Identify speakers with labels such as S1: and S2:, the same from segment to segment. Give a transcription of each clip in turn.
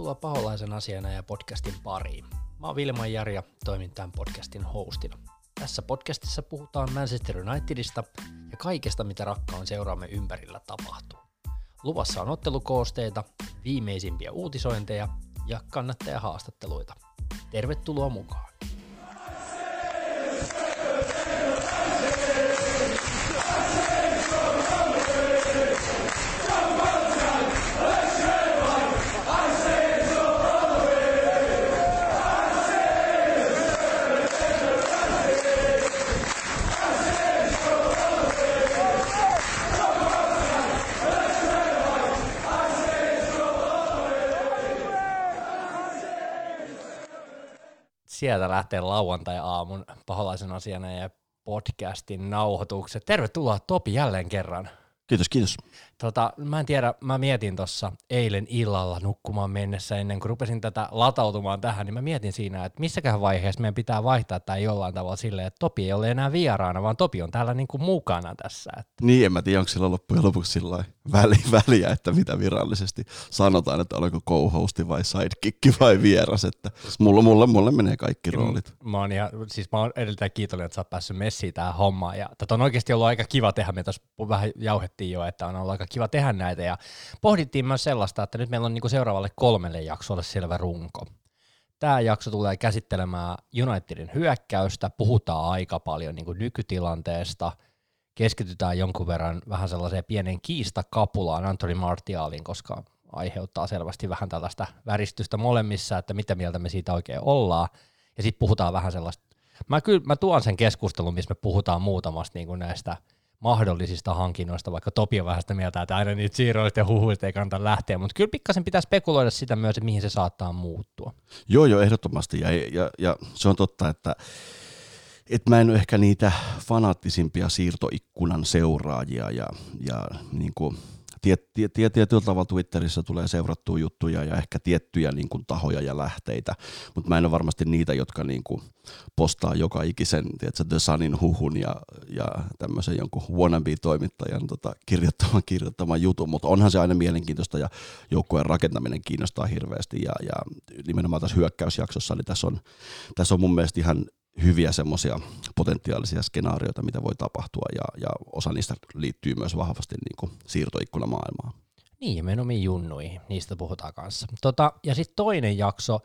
S1: Tervetuloa Paholaisen asiana ja podcastin pariin. Mä oon Vilma Jari ja toimin tämän podcastin hostina. Tässä podcastissa puhutaan Manchester Unitedista ja kaikesta, mitä rakkaan seuraamme ympärillä tapahtuu. Luvassa on ottelukoosteita, viimeisimpiä uutisointeja ja kannattajahaastatteluita. Tervetuloa mukaan! Sieltä lähtee lauantai-aamun paholaisen asiana ja podcastin nauhoitukset. Tervetuloa Topi jälleen kerran.
S2: Kiitos, kiitos.
S1: Tota, mä en tiedä, mä mietin tuossa eilen illalla nukkumaan mennessä ennen kuin rupesin tätä latautumaan tähän, niin mä mietin siinä, että missäkään vaiheessa meidän pitää vaihtaa tai jollain tavalla silleen, että Topi ei ole enää vieraana, vaan Topi on täällä niinku mukana tässä. Että.
S2: Niin, en mä tiedä, onko sillä loppujen lopuksi sillä väli, väliä, että mitä virallisesti sanotaan, että olenko co-hosti vai sidekick vai vieras, että mulle, mulle, mulle menee kaikki roolit.
S1: Mä oon, ihan, siis mä oon edelleen kiitollinen, että sä oot päässyt messiin tähän hommaan, ja tätä on oikeasti ollut aika kiva tehdä, me tuossa vähän jauhettiin jo, että on ollut aika kiva tehdä näitä ja pohdittiin myös sellaista, että nyt meillä on niinku seuraavalle kolmelle jaksolle selvä runko. Tämä jakso tulee käsittelemään Unitedin hyökkäystä, puhutaan aika paljon niin nykytilanteesta, keskitytään jonkun verran vähän sellaiseen pienen kiistakapulaan Anthony Martialin, koska aiheuttaa selvästi vähän tällaista väristystä molemmissa, että mitä mieltä me siitä oikein ollaan. Ja sitten puhutaan vähän sellaista, mä, kyllä, mä tuon sen keskustelun, missä me puhutaan muutamasta niin näistä – mahdollisista hankinnoista, vaikka Topi on vähän sitä mieltä, että aina niitä siirroista ja huhuista ei kannata lähteä, mutta kyllä pikkasen pitää spekuloida sitä myös, että mihin se saattaa muuttua.
S2: Joo, joo, ehdottomasti, ja, ja, ja se on totta, että et mä en ole ehkä niitä fanaattisimpia siirtoikkunan seuraajia ja, ja niin kuin tiet, tiet, tiet, tavalla Twitterissä tulee seurattua juttuja ja ehkä tiettyjä niin kuin, tahoja ja lähteitä, mutta mä en ole varmasti niitä, jotka niin kuin, postaa joka ikisen tiedätkö, The Sunin huhun ja, ja tämmöisen jonkun wannabe-toimittajan tota, kirjoittaman, kirjoittaman jutun, mutta onhan se aina mielenkiintoista ja joukkueen rakentaminen kiinnostaa hirveästi ja, ja nimenomaan tässä hyökkäysjaksossa, niin tässä on, tässä on mun mielestä ihan hyviä semmoisia potentiaalisia skenaarioita, mitä voi tapahtua, ja, ja osa niistä liittyy myös vahvasti niin kuin siirtoikkunamaailmaan.
S1: Niin, ja menen omiin junnuihin, niistä puhutaan kanssa. Tota, ja sitten toinen jakso,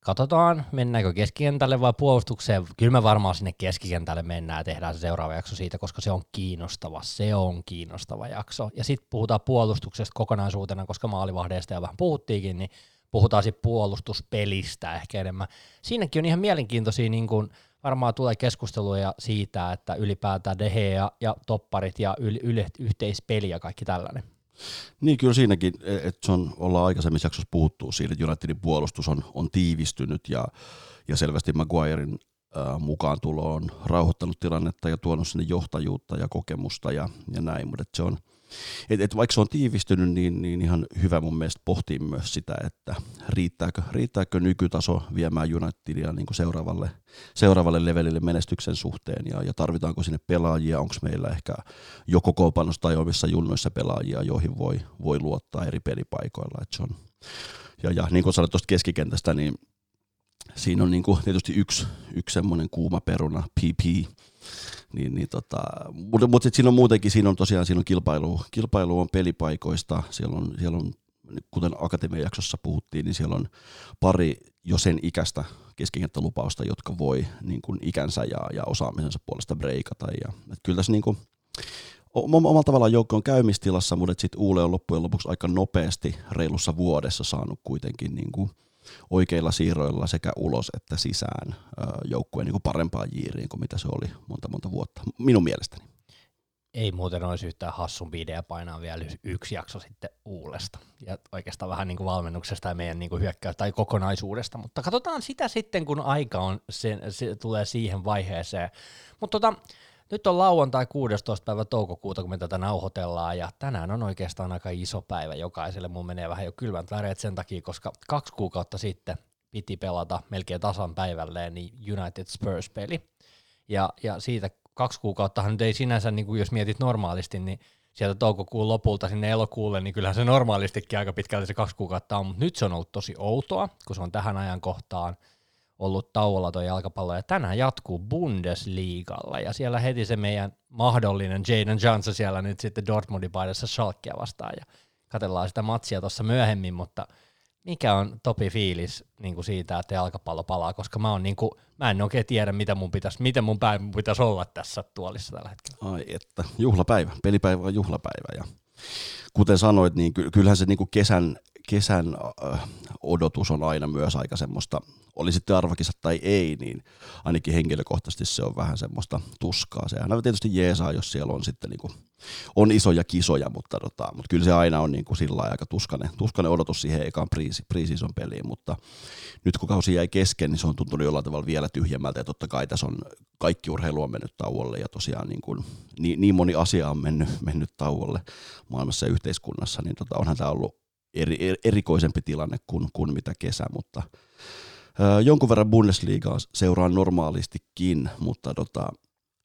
S1: katsotaan, mennäänkö keskikentälle vai puolustukseen. Kyllä me varmaan sinne keskikentälle mennään ja tehdään se seuraava jakso siitä, koska se on kiinnostava. Se on kiinnostava jakso. Ja sitten puhutaan puolustuksesta kokonaisuutena, koska maalivahdeista jo vähän puhuttiinkin, niin puhutaan sitten puolustuspelistä ehkä enemmän. Siinäkin on ihan mielenkiintoisia, niin kun varmaan tulee keskusteluja siitä, että ylipäätään Dehe ja, ja topparit ja yl, yl, yhteispeli ja kaikki tällainen.
S2: Niin kyllä siinäkin, että se on, ollaan aikaisemmissa jaksossa puhuttu siitä, että Unitedin puolustus on, on tiivistynyt ja, ja selvästi Maguirein mukaan tulo on rauhoittanut tilannetta ja tuonut sinne johtajuutta ja kokemusta ja, ja näin, mutta se on – et, et vaikka se on tiivistynyt, niin, niin ihan hyvä mun mielestä pohtia myös sitä, että riittääkö, riittääkö nykytaso viemään Unitedia niin kuin seuraavalle, seuraavalle levelille menestyksen suhteen ja, ja tarvitaanko sinne pelaajia, onko meillä ehkä joko koopanossa tai omissa junnoissa pelaajia, joihin voi, voi luottaa eri pelipaikoilla. Et se on, ja, ja niin kuin sanoit tuosta keskikentästä, niin siinä on niin kuin tietysti yksi, yksi semmoinen kuuma peruna, PP, niin, niin tota, mutta, mutta siinä on muutenkin, siinä on tosiaan siinä on kilpailu, kilpailu on pelipaikoista, siellä on, siellä on kuten Akatemian jaksossa puhuttiin, niin siellä on pari jo sen ikäistä keskikenttälupausta, jotka voi niin kuin ikänsä ja, ja osaamisensa puolesta breikata. Ja, et kyllä tässä niin kuin, omalla tavallaan joukko on käymistilassa, mutta sitten Uule on loppujen lopuksi aika nopeasti reilussa vuodessa saanut kuitenkin niin kuin oikeilla siirroilla sekä ulos että sisään joukkueen niin parempaan jiiriin kuin mitä se oli monta monta vuotta, minun mielestäni.
S1: Ei muuten olisi yhtään hassumpi idea painaa vielä yksi jakso sitten uulesta. Ja oikeastaan vähän niin kuin valmennuksesta ja meidän niin kuin hyökkäys tai kokonaisuudesta, mutta katsotaan sitä sitten, kun aika on, se, se tulee siihen vaiheeseen. Mutta tota, nyt on lauantai 16. päivä toukokuuta, kun me tätä nauhoitellaan, ja tänään on oikeastaan aika iso päivä jokaiselle. Mun menee vähän jo kylmät väreet sen takia, koska kaksi kuukautta sitten piti pelata melkein tasan päivälleen niin United Spurs-peli. Ja, ja siitä kaksi kuukautta nyt ei sinänsä, niin kuin jos mietit normaalisti, niin sieltä toukokuun lopulta sinne elokuulle, niin kyllähän se normaalistikin aika pitkälti se kaksi kuukautta on, mutta nyt se on ollut tosi outoa, kun se on tähän ajan kohtaan ollut tauolla tuo jalkapallo, ja tänään jatkuu Bundesliigalla, ja siellä heti se meidän mahdollinen Jaden Johnson siellä nyt sitten Dortmundin paidassa Schalkea vastaan, ja katsellaan sitä matsia tuossa myöhemmin, mutta mikä on topi fiilis niin kuin siitä, että jalkapallo palaa, koska mä, on niin kuin, mä en oikein tiedä, mitä mun pitäisi, miten mun päivä pitäisi olla tässä tuolissa tällä hetkellä.
S2: Ai että, juhlapäivä, pelipäivä on juhlapäivä ja kuten sanoit, niin kyllähän se niin kuin kesän, kesän äh, odotus on aina myös aika semmoista oli sitten arvakisat tai ei, niin ainakin henkilökohtaisesti se on vähän semmoista tuskaa. Sehän tietysti jeesaa, jos siellä on sitten niin kuin, on isoja kisoja, mutta, tota, mutta kyllä se aina on niin kuin sillä aika tuskanen, tuskanen odotus siihen ekaan priisison peliin, mutta nyt kun kausi jäi kesken, niin se on tuntunut jollain tavalla vielä tyhjemmältä ja totta kai tässä on kaikki urheilu on mennyt tauolle ja tosiaan niin, kuin, niin, niin moni asia on mennyt, mennyt tauolle maailmassa ja yhteiskunnassa, niin tota, onhan tämä ollut eri, erikoisempi tilanne kuin, kuin mitä kesä, mutta jonkun verran Bundesliigaa seuraan normaalistikin, mutta tota,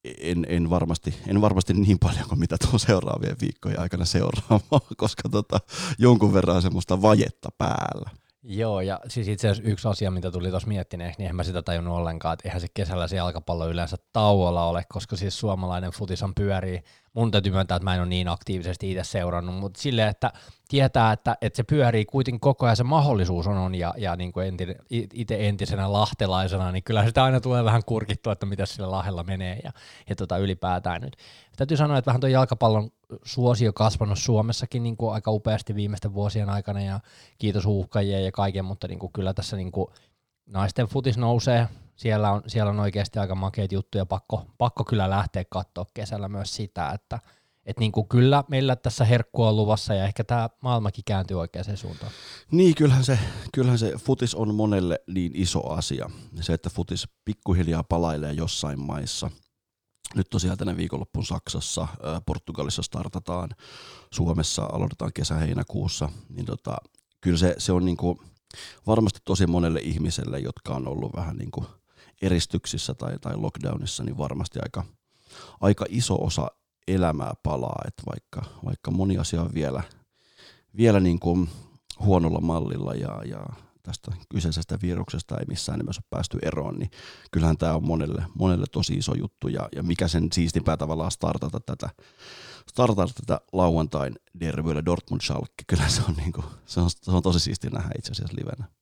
S2: en, en, varmasti, en varmasti niin paljon kuin mitä tuon seuraavien viikkojen aikana seuraamaan, koska tota, jonkun verran semmoista vajetta päällä.
S1: Joo, ja siis itse asiassa yksi asia, mitä tuli tuossa miettineeksi, niin en mä sitä tajunnut ollenkaan, että eihän se kesällä se jalkapallo yleensä tauolla ole, koska siis suomalainen futishan pyörii. Mun täytyy myöntää, että mä en ole niin aktiivisesti itse seurannut, mutta silleen, että tietää, että, että se pyörii kuitenkin koko ajan se mahdollisuus on, on ja, ja niin kuin itse entisenä lahtelaisena, niin kyllä sitä aina tulee vähän kurkittua, että mitä sillä lahella menee ja, ja tota ylipäätään nyt. Täytyy sanoa, että vähän tuo jalkapallon suosio kasvanut Suomessakin niin kuin aika upeasti viimeisten vuosien aikana ja kiitos uhkajien ja kaiken, mutta niin kuin kyllä tässä niin kuin naisten futis nousee, siellä on, siellä on oikeasti aika makeita juttuja, pakko, pakko kyllä lähteä katsoa kesällä myös sitä, että – että niin kuin kyllä meillä tässä herkkua on luvassa ja ehkä tämä maailmakin kääntyy oikeaan suuntaan.
S2: Niin, kyllähän se, kyllähän se futis on monelle niin iso asia. Se, että futis pikkuhiljaa palailee jossain maissa. Nyt tosiaan tänä viikonloppuun Saksassa, Portugalissa startataan, Suomessa aloitetaan kesä-heinäkuussa, niin tota, kyllä se, se on niin kuin varmasti tosi monelle ihmiselle, jotka on ollut vähän niin kuin eristyksissä tai, tai lockdownissa, niin varmasti aika, aika iso osa elämää palaa, että vaikka, vaikka moni asia on vielä, vielä niin kuin huonolla mallilla ja, ja tästä kyseisestä viruksesta ei missään nimessä ole päästy eroon, niin kyllähän tämä on monelle, monelle tosi iso juttu ja, ja mikä sen siistimpää tavallaan startata tätä, startata tätä lauantain derbyillä Dortmund Schalke, kyllä se on, niin kuin, se on, se on tosi siisti nähdä itse asiassa livenä.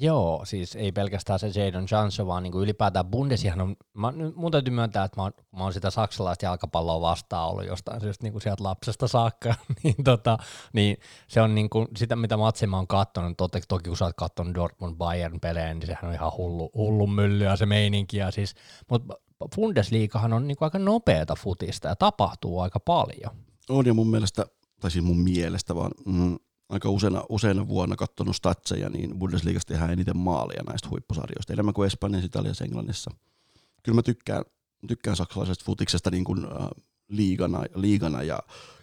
S1: Joo, siis ei pelkästään se Jadon Johnson, vaan niin kuin ylipäätään Bundesihan on, mä, mun täytyy myöntää, että mä oon, mä oon sitä saksalaista jalkapalloa vastaan ollut jostain syystä niin kuin sieltä lapsesta saakka, niin, tota, niin se on niin kuin sitä, mitä matsia mä oon katsonut, toki, toki kun sä oot katsonut Dortmund Bayern pelejä, niin sehän on ihan hullu, hullu myllyä se meininki, ja siis, mutta Bundesliigahan on niin kuin aika nopeata futista ja tapahtuu aika paljon.
S2: On ja mun mielestä, tai siis mun mielestä vaan, mm, aika useina, useina vuonna katsonut statseja, niin Bundesliigasta tehdään eniten maalia näistä huippusarjoista, enemmän kuin Espanjassa, Italiassa, Englannissa. Kyllä mä tykkään, tykkään saksalaisesta futiksesta niin kuin, äh, liigana, liigana, ja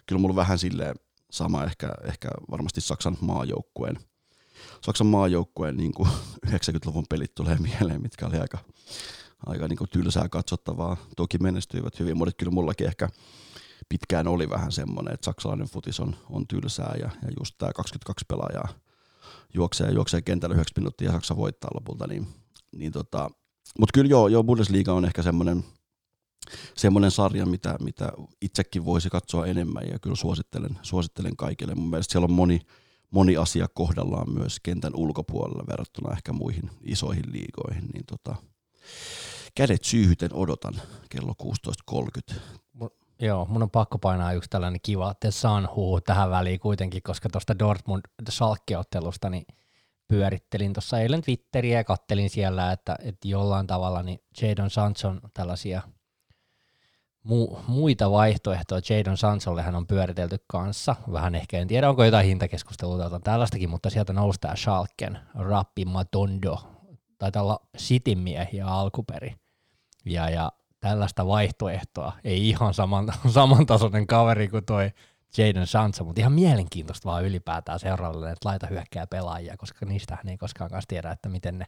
S2: kyllä mulla vähän silleen sama ehkä, ehkä varmasti Saksan maajoukkueen, Saksan maajoukkueen niin kuin 90-luvun pelit tulee mieleen, mitkä oli aika, aika niin kuin tylsää katsottavaa. Toki menestyivät hyvin, mutta kyllä mullakin ehkä pitkään oli vähän semmoinen, että saksalainen futis on, on tylsää ja, ja just tämä 22 pelaajaa juoksee, juoksee kentällä 9 minuuttia ja Saksa voittaa lopulta. Niin, niin tota, Mutta kyllä joo, joo, Bundesliga on ehkä semmoinen, semmoinen sarja, mitä, mitä itsekin voisi katsoa enemmän ja kyllä suosittelen, suosittelen kaikille. Mun mielestä siellä on moni, moni asia kohdallaan myös kentän ulkopuolella verrattuna ehkä muihin isoihin liigoihin. Niin tota, kädet syyhyten odotan kello 16.30
S1: Joo, mun on pakko painaa yksi tällainen kiva The Sun tähän väliin kuitenkin, koska tuosta Dortmund Schalke-ottelusta niin pyörittelin tuossa eilen Twitteriä ja kattelin siellä, että, että jollain tavalla niin Jadon Sanson tällaisia mu- muita vaihtoehtoja Jadon Sansonlehan on pyöritelty kanssa. Vähän ehkä, en tiedä onko jotain hintakeskustelua tai tällaistakin, mutta sieltä nousi tämä Schalken, Rappi Matondo, taitaa olla Cityn miehiä alkuperi. Ja, ja tällaista vaihtoehtoa. Ei ihan saman, samantasoinen kaveri kuin toi Jaden Sansa, mutta ihan mielenkiintoista vaan ylipäätään seuraavalle, että laita hyökkää pelaajia, koska niistähän ei koskaan kanssa tiedä, että miten ne,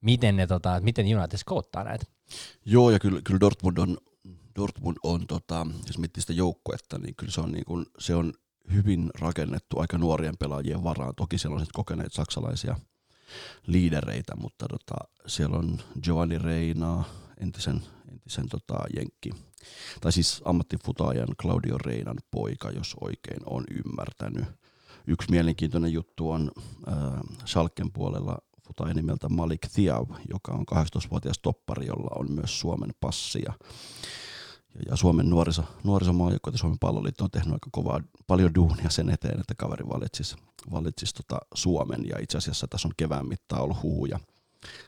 S1: miten ne tota, miten United skoottaa näitä.
S2: Joo, ja kyllä, kyllä Dortmund on Dortmund on, tota, jos miettii sitä joukkuetta, niin kyllä se on, niin kuin, se on hyvin rakennettu aika nuorien pelaajien varaan. Toki siellä on sitten kokeneet saksalaisia liidereitä, mutta tota, siellä on Giovanni Reina, entisen, entisen tota, jenkki, tai siis ammattifutaajan Claudio Reinan poika, jos oikein on ymmärtänyt. Yksi mielenkiintoinen juttu on äh, Schalken puolella futaaja nimeltä Malik Thiaw, joka on 18-vuotias toppari, jolla on myös Suomen passi. Ja, ja Suomen nuoriso, nuorisomaajoukko ja Suomen palloliitto on tehnyt aika kovaa, paljon duunia sen eteen, että kaveri valitsisi, valitsisi tota Suomen. Ja itse asiassa tässä on kevään mittaan ollut huhuja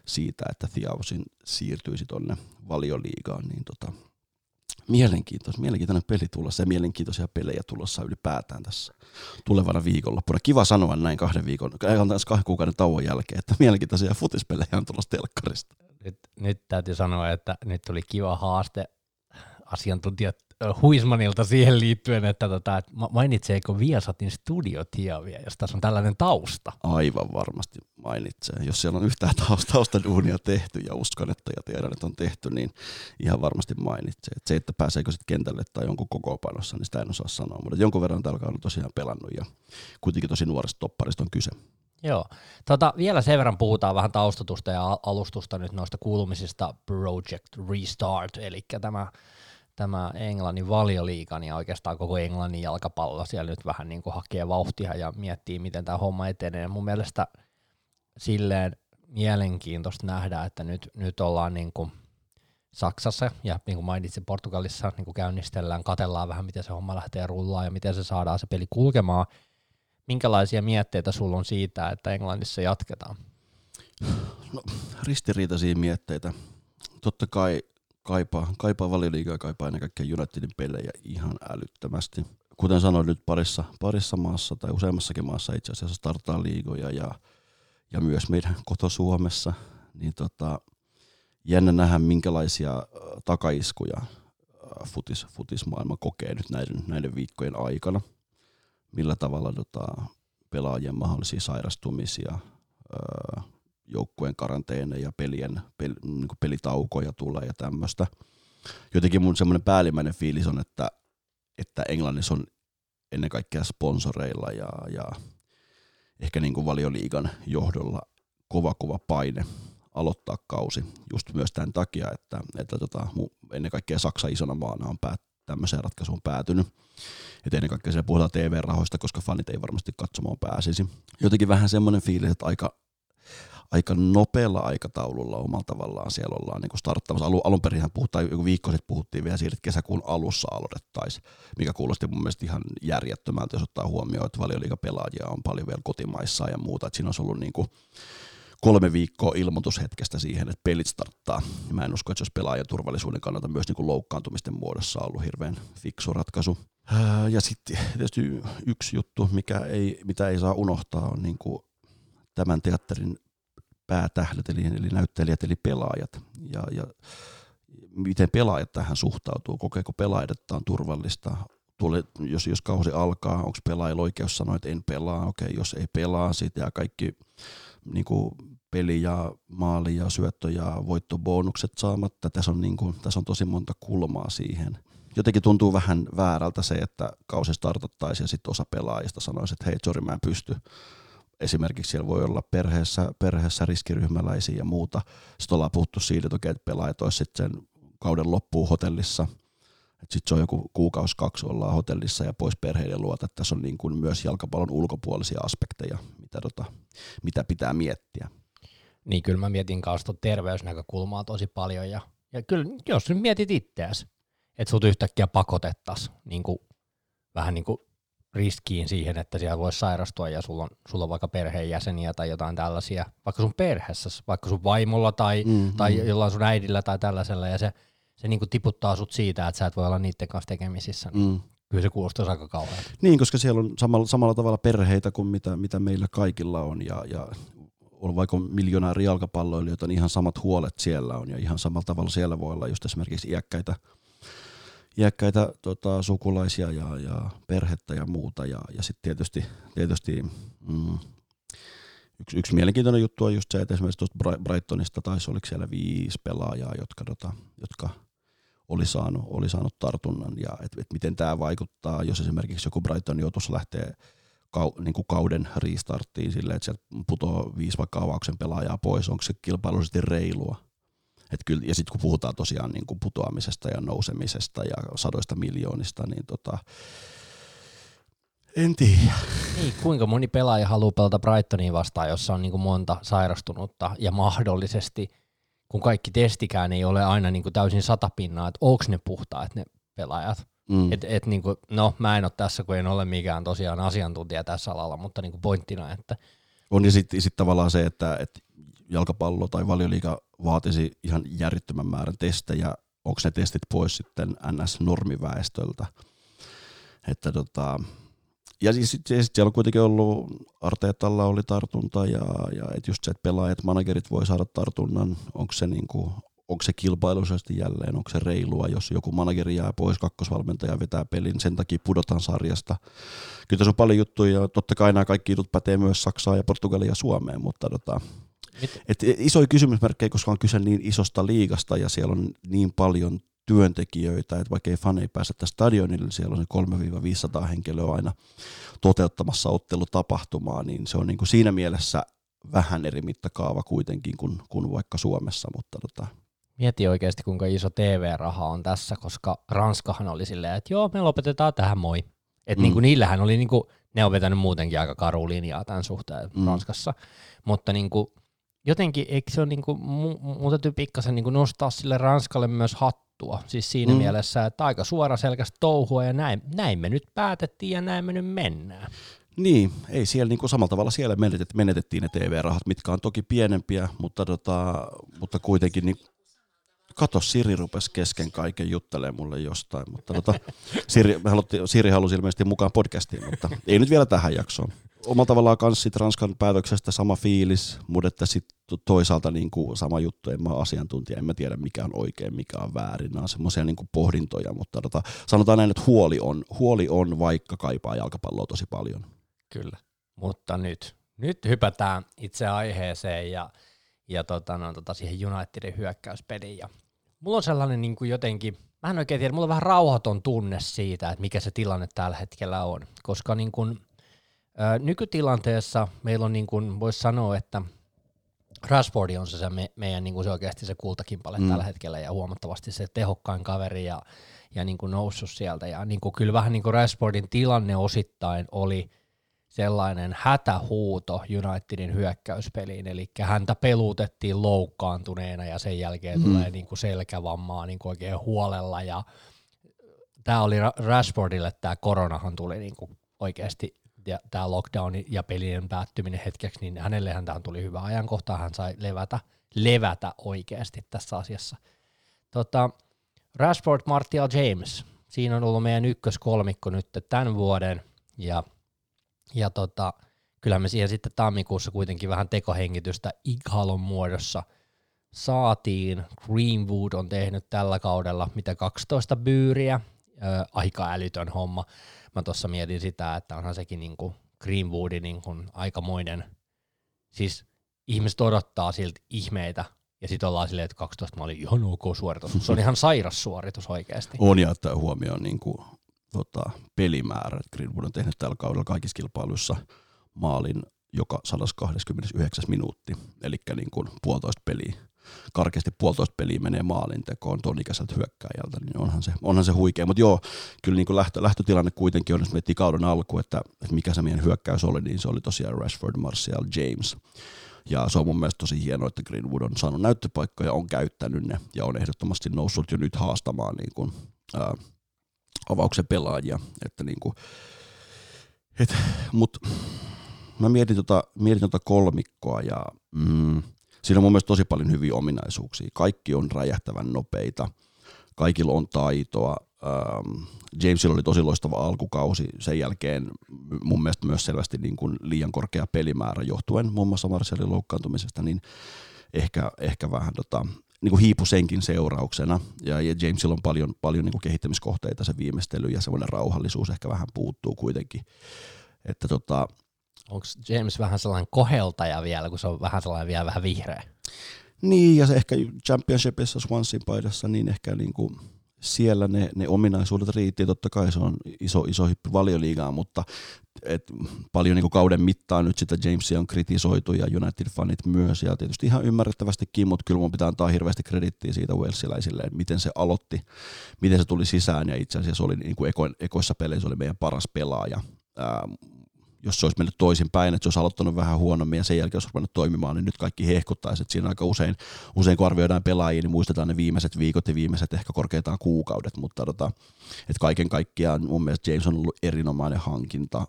S2: siitä, että Thiawsin siirtyisi tuonne valioliigaan, niin tota, mielenkiintoinen, mielenkiintoinen peli tulossa ja mielenkiintoisia pelejä tulossa ylipäätään tässä tulevana viikonloppuna. Kiva sanoa näin kahden viikon, kahden kuukauden tauon jälkeen, että mielenkiintoisia futispelejä on tulossa telkkarista.
S1: Nyt, nyt täytyy sanoa, että nyt tuli kiva haaste asiantuntijat Huismanilta siihen liittyen, että tota, mainitseeko Viasatin studiotiavia, jos tässä on tällainen tausta?
S2: Aivan varmasti mainitsee. Jos siellä on yhtään taustaduunia tehty ja uskon, että ja tiedän, että on tehty, niin ihan varmasti mainitsee. Et se, että pääseekö sitten kentälle tai jonkun kokoopanossa, niin sitä en osaa sanoa. Mutta jonkun verran tällä on tosiaan pelannut ja kuitenkin tosi nuoresta topparista on kyse.
S1: Joo. Tota, vielä sen verran puhutaan vähän taustatusta ja alustusta nyt noista kuulumisista Project Restart, eli tämä tämä Englannin valioliiga, niin oikeastaan koko Englannin jalkapallo siellä nyt vähän niin kuin hakee vauhtia ja miettii, miten tämä homma etenee. Mun mielestä silleen mielenkiintoista nähdä, että nyt, nyt ollaan niin kuin Saksassa ja niin kuin mainitsin Portugalissa niin kuin käynnistellään, katellaan vähän, miten se homma lähtee rullaan ja miten se saadaan se peli kulkemaan. Minkälaisia mietteitä sulla on siitä, että Englannissa jatketaan?
S2: No, ristiriitaisia mietteitä. Totta kai kaipaa, kaipaa valioliigaa, kaipaa ennen kaikkea Unitedin pelejä ihan älyttömästi. Kuten sanoin nyt parissa, parissa maassa tai useammassakin maassa itse asiassa startaa liigoja ja, ja myös meidän koto Suomessa, niin tota, jännä nähdä minkälaisia takaiskuja futis, futismaailma kokee nyt näiden, näiden viikkojen aikana. Millä tavalla tota, pelaajien mahdollisia sairastumisia, joukkueen karanteeneja ja pelien, pel, niin pelitaukoja tulee ja tämmöistä. Jotenkin mun semmoinen päällimmäinen fiilis on, että, että Englannissa on ennen kaikkea sponsoreilla ja, ja ehkä niin kuin valioliigan johdolla kova kova paine aloittaa kausi just myös tämän takia, että, että tota, ennen kaikkea Saksa isona maana on päät, tämmöiseen ratkaisuun päätynyt. Et ennen kaikkea siellä puhutaan TV-rahoista, koska fanit ei varmasti katsomaan pääsisi. Jotenkin vähän semmoinen fiilis, että aika aika nopealla aikataululla omalla tavallaan siellä ollaan niin starttamassa. Alun, alun perin puhutaan, joku viikko sitten puhuttiin vielä siitä, että kesäkuun alussa aloitettaisiin, mikä kuulosti mun mielestä ihan järjettömältä, jos ottaa huomioon, että valioliikapelaajia on paljon vielä kotimaissa ja muuta, että siinä olisi ollut niin kuin kolme viikkoa ilmoitushetkestä siihen, että pelit starttaa. Mä en usko, että se olisi pelaajan turvallisuuden kannalta myös niin kuin loukkaantumisten muodossa ollut hirveän fiksu ratkaisu. Ja sitten tietysti yksi juttu, mikä ei, mitä ei saa unohtaa, on niin kuin tämän teatterin päätähdet, eli, eli näyttelijät, eli pelaajat. Ja, ja miten pelaajat tähän suhtautuu, kokeeko pelaajat, että on turvallista, Tule, jos, jos kausi alkaa, onko pelaajilla oikeus sanoa, että en pelaa, okei, jos ei pelaa, sitten ja kaikki niin kuin peli ja maali ja syöttö ja voittobonukset saamatta. Tässä on, niin kuin, tässä on tosi monta kulmaa siihen. Jotenkin tuntuu vähän väärältä se, että kausi startattaisiin ja sitten osa pelaajista sanoisi, että hei, sorry, mä en pysty esimerkiksi siellä voi olla perheessä, perheessä riskiryhmäläisiä ja muuta. Sitten ollaan puhuttu siitä, että, okei, että pelaajat olisi sitten sen kauden loppuun hotellissa. Sitten se on joku kuukausi kaksi ollaan hotellissa ja pois perheiden luota. Että tässä on niin kuin myös jalkapallon ulkopuolisia aspekteja, mitä, tota, mitä pitää miettiä.
S1: Niin kyllä mä mietin kanssa terveysnäkökulmaa tosi paljon ja, ja kyllä jos nyt mietit itseäsi, että sut yhtäkkiä pakotettaisiin niin vähän niin kuin riskiin siihen, että siellä voisi sairastua ja sulla on, sulla on vaikka perheenjäseniä tai jotain tällaisia, vaikka sun perheessä, vaikka sun vaimolla tai, mm, tai jollain sun äidillä tai tällaisella, ja se, se niin kuin tiputtaa sut siitä, että sä et voi olla niiden kanssa tekemisissä. Mm. Kyllä se kuulostaa aika kauhean.
S2: Niin, koska siellä on samalla, samalla tavalla perheitä kuin mitä, mitä meillä kaikilla on, ja, ja on vaikka miljonääri jalkapalloilijoita, niin ihan samat huolet siellä on, ja ihan samalla tavalla siellä voi olla just esimerkiksi iäkkäitä iäkkäitä tota, sukulaisia ja, ja perhettä ja muuta. Ja, ja sitten tietysti, tietysti mm, yksi, yksi mielenkiintoinen juttu on just se, että esimerkiksi tuosta Brightonista taisi oliko siellä viisi pelaajaa, jotka, tota, jotka oli saanut, oli saanut tartunnan ja että et miten tämä vaikuttaa, jos esimerkiksi joku Brighton joutuisi lähteä kau, niin kuin kauden restarttiin silleen, että sieltä putoaa viisi vaikka avauksen pelaajaa pois, onko se kilpailullisesti reilua? Et kyllä, ja sitten kun puhutaan tosiaan niin kuin putoamisesta ja nousemisesta ja sadoista miljoonista, niin tota, en tiedä.
S1: Niin, kuinka moni pelaaja haluaa pelata Brightonia vastaan, jossa on niin kuin monta sairastunutta ja mahdollisesti, kun kaikki testikään ei ole aina niin kuin täysin satapinnaa, että onko ne puhtaat ne pelaajat. Mm. Et, et niin kuin, no mä en ole tässä, kun en ole mikään tosiaan asiantuntija tässä alalla, mutta niin kuin pointtina, että
S2: on ja sitten sit tavallaan se, että, että jalkapallo tai valioliiga vaatisi ihan järjettömän määrän testejä, onko ne testit pois sitten NS-normiväestöltä. Että tota, ja siis sit siellä on kuitenkin ollut, Arteetalla oli tartunta ja, ja et just se, että pelaajat, managerit voi saada tartunnan, onko se, niinku, onko se kilpailuisesti jälleen, onko se reilua, jos joku manageri jää pois, kakkosvalmentaja vetää pelin, sen takia pudotaan sarjasta. Kyllä tässä on paljon juttuja ja totta kai nämä kaikki jutut pätee myös Saksaan ja Portugalia ja Suomeen, mutta tota, et iso kysymysmerkki, koska on kyse niin isosta liigasta ja siellä on niin paljon työntekijöitä, että vaikka ei fani ei pääse tästä stadionille, niin siellä on se 3-500 henkilöä aina toteuttamassa ottelutapahtumaa, niin se on niin kuin siinä mielessä vähän eri mittakaava kuitenkin kuin, kuin vaikka Suomessa, mutta tota,
S1: Mieti oikeasti, kuinka iso TV-raha on tässä, koska Ranskahan oli silleen, että joo, me lopetetaan tähän, moi. Että mm. niin kuin niillähän oli, niin kuin, ne on vetänyt muutenkin aika karu linjaa tämän suhteen mm. Ranskassa, mutta niin kuin, jotenkin, eikö se ole, niin kuin, mu, täytyy pikkasen niin kuin nostaa sille Ranskalle myös hattua, siis siinä mm. mielessä, että aika suora selkästä touhua ja näin, näin me nyt päätettiin ja näin me nyt mennään.
S2: Niin, ei siellä niin kuin samalla tavalla siellä menetettiin ne TV-rahat, mitkä on toki pienempiä, mutta, tota, mutta kuitenkin niin Kato, Siri rupesi kesken kaiken juttelemaan mulle jostain, mutta tota, Siri, halutti, Siri halusi ilmeisesti mukaan podcastiin, mutta ei nyt vielä tähän jaksoon. Omalla tavallaan myös sit Ranskan päätöksestä sama fiilis, mutta että sit toisaalta niin kuin sama juttu, en mä asiantuntija, en mä tiedä mikä on oikein, mikä on väärin, nämä on semmoisia niin kuin pohdintoja, mutta tota, sanotaan näin, että huoli on, huoli on, vaikka kaipaa jalkapalloa tosi paljon.
S1: Kyllä, mutta nyt, nyt hypätään itse aiheeseen ja, ja tota, no, tota, siihen Unitedin hyökkäyspeliin. Ja mulla on sellainen niin kuin jotenkin, mä en oikein tiedä, mulla on vähän rauhaton tunne siitä, että mikä se tilanne tällä hetkellä on, koska niin kuin, ää, nykytilanteessa meillä on niin kuin, voisi sanoa, että Rashfordi on se, se me, meidän niin kuin se oikeasti se kultakimpale mm. tällä hetkellä ja huomattavasti se tehokkain kaveri ja, ja niin kuin noussut sieltä ja niin kuin kyllä vähän niin kuin Rashfordin tilanne osittain oli sellainen hätähuuto Unitedin hyökkäyspeliin, eli häntä pelutettiin loukkaantuneena ja sen jälkeen mm. tulee niin kuin selkävammaa niin kuin oikein huolella ja tämä oli Rashfordille tämä koronahan tuli niin kuin oikeasti ja tämä lockdown ja pelien päättyminen hetkeksi, niin hänellehän tähän tuli hyvä ajankohta, hän sai levätä, levätä oikeasti tässä asiassa. Tota, Rashford, Martial, James, siinä on ollut meidän ykköskolmikko nyt tämän vuoden, ja ja tota, kyllä me siihen sitten tammikuussa kuitenkin vähän tekohengitystä Ighalon muodossa saatiin. Greenwood on tehnyt tällä kaudella mitä 12 byyriä, ö, aika älytön homma. Mä tuossa mietin sitä, että onhan sekin niinku Greenwoodin niinku aikamoinen, siis ihmiset odottaa siltä ihmeitä, ja sitten ollaan silleen, että 12 oli ihan ok suoritus. Se on ihan sairas suoritus oikeasti.
S2: On ja ottaa huomioon niin kuin tota, pelimäärä. Greenwood on tehnyt tällä kaudella kaikissa kilpailuissa maalin joka 129 minuutti, eli niin kuin puolitoista peliä karkeasti puolitoista peliä menee maalintekoon tuon ikäiseltä hyökkääjältä, niin onhan se, onhan se huikea. Mutta joo, kyllä niin kuin lähtö, lähtötilanne kuitenkin on, jos miettii kauden alku, että, että mikä se meidän hyökkäys oli, niin se oli tosiaan Rashford, Martial, James. Ja se on mun mielestä tosi hienoa, että Greenwood on saanut näyttöpaikkoja, on käyttänyt ne ja on ehdottomasti noussut jo nyt haastamaan niin kuin, ää, avauksen pelaajia. Että niinku, et, mut, mä mietin tota, mietin tota kolmikkoa ja mm, siinä on mun mielestä tosi paljon hyviä ominaisuuksia. Kaikki on räjähtävän nopeita, kaikilla on taitoa. Ähm, Jamesilla oli tosi loistava alkukausi, sen jälkeen mun mielestä myös selvästi niin kuin liian korkea pelimäärä johtuen muun muassa Marcialin loukkaantumisesta, niin ehkä, ehkä vähän tota, niin kuin hiipu senkin seurauksena. Ja, ja Jamesilla on paljon, paljon niin kuin kehittämiskohteita, se viimeistely ja semmoinen rauhallisuus ehkä vähän puuttuu kuitenkin. Että tota,
S1: Onko James vähän sellainen koheltaja vielä, kun se on vähän sellainen vielä vähän vihreä?
S2: Niin, ja se ehkä Championshipissa Swansin paidassa, niin ehkä niin kuin, siellä ne, ne ominaisuudet riitti, totta kai se on iso, iso hyppy valioliigaan, mutta et paljon niin kauden mittaan nyt sitä Jamesia on kritisoitu ja United-fanit myös ja tietysti ihan ymmärrettävästikin, mutta kyllä mun pitää antaa hirveästi kredittiä siitä Walesiläisille, että miten se aloitti, miten se tuli sisään ja itse asiassa oli niin kuin eko, ekoissa peleissä oli meidän paras pelaaja. Ää, jos se olisi mennyt toisinpäin, että se olisi aloittanut vähän huonommin ja sen jälkeen olisi ruvennut toimimaan, niin nyt kaikki hehkuttaisi. Että siinä aika usein, usein kun arvioidaan pelaajia, niin muistetaan ne viimeiset viikot ja viimeiset ehkä korkeintaan kuukaudet, mutta tota, että kaiken kaikkiaan mun mielestä James on ollut erinomainen hankinta.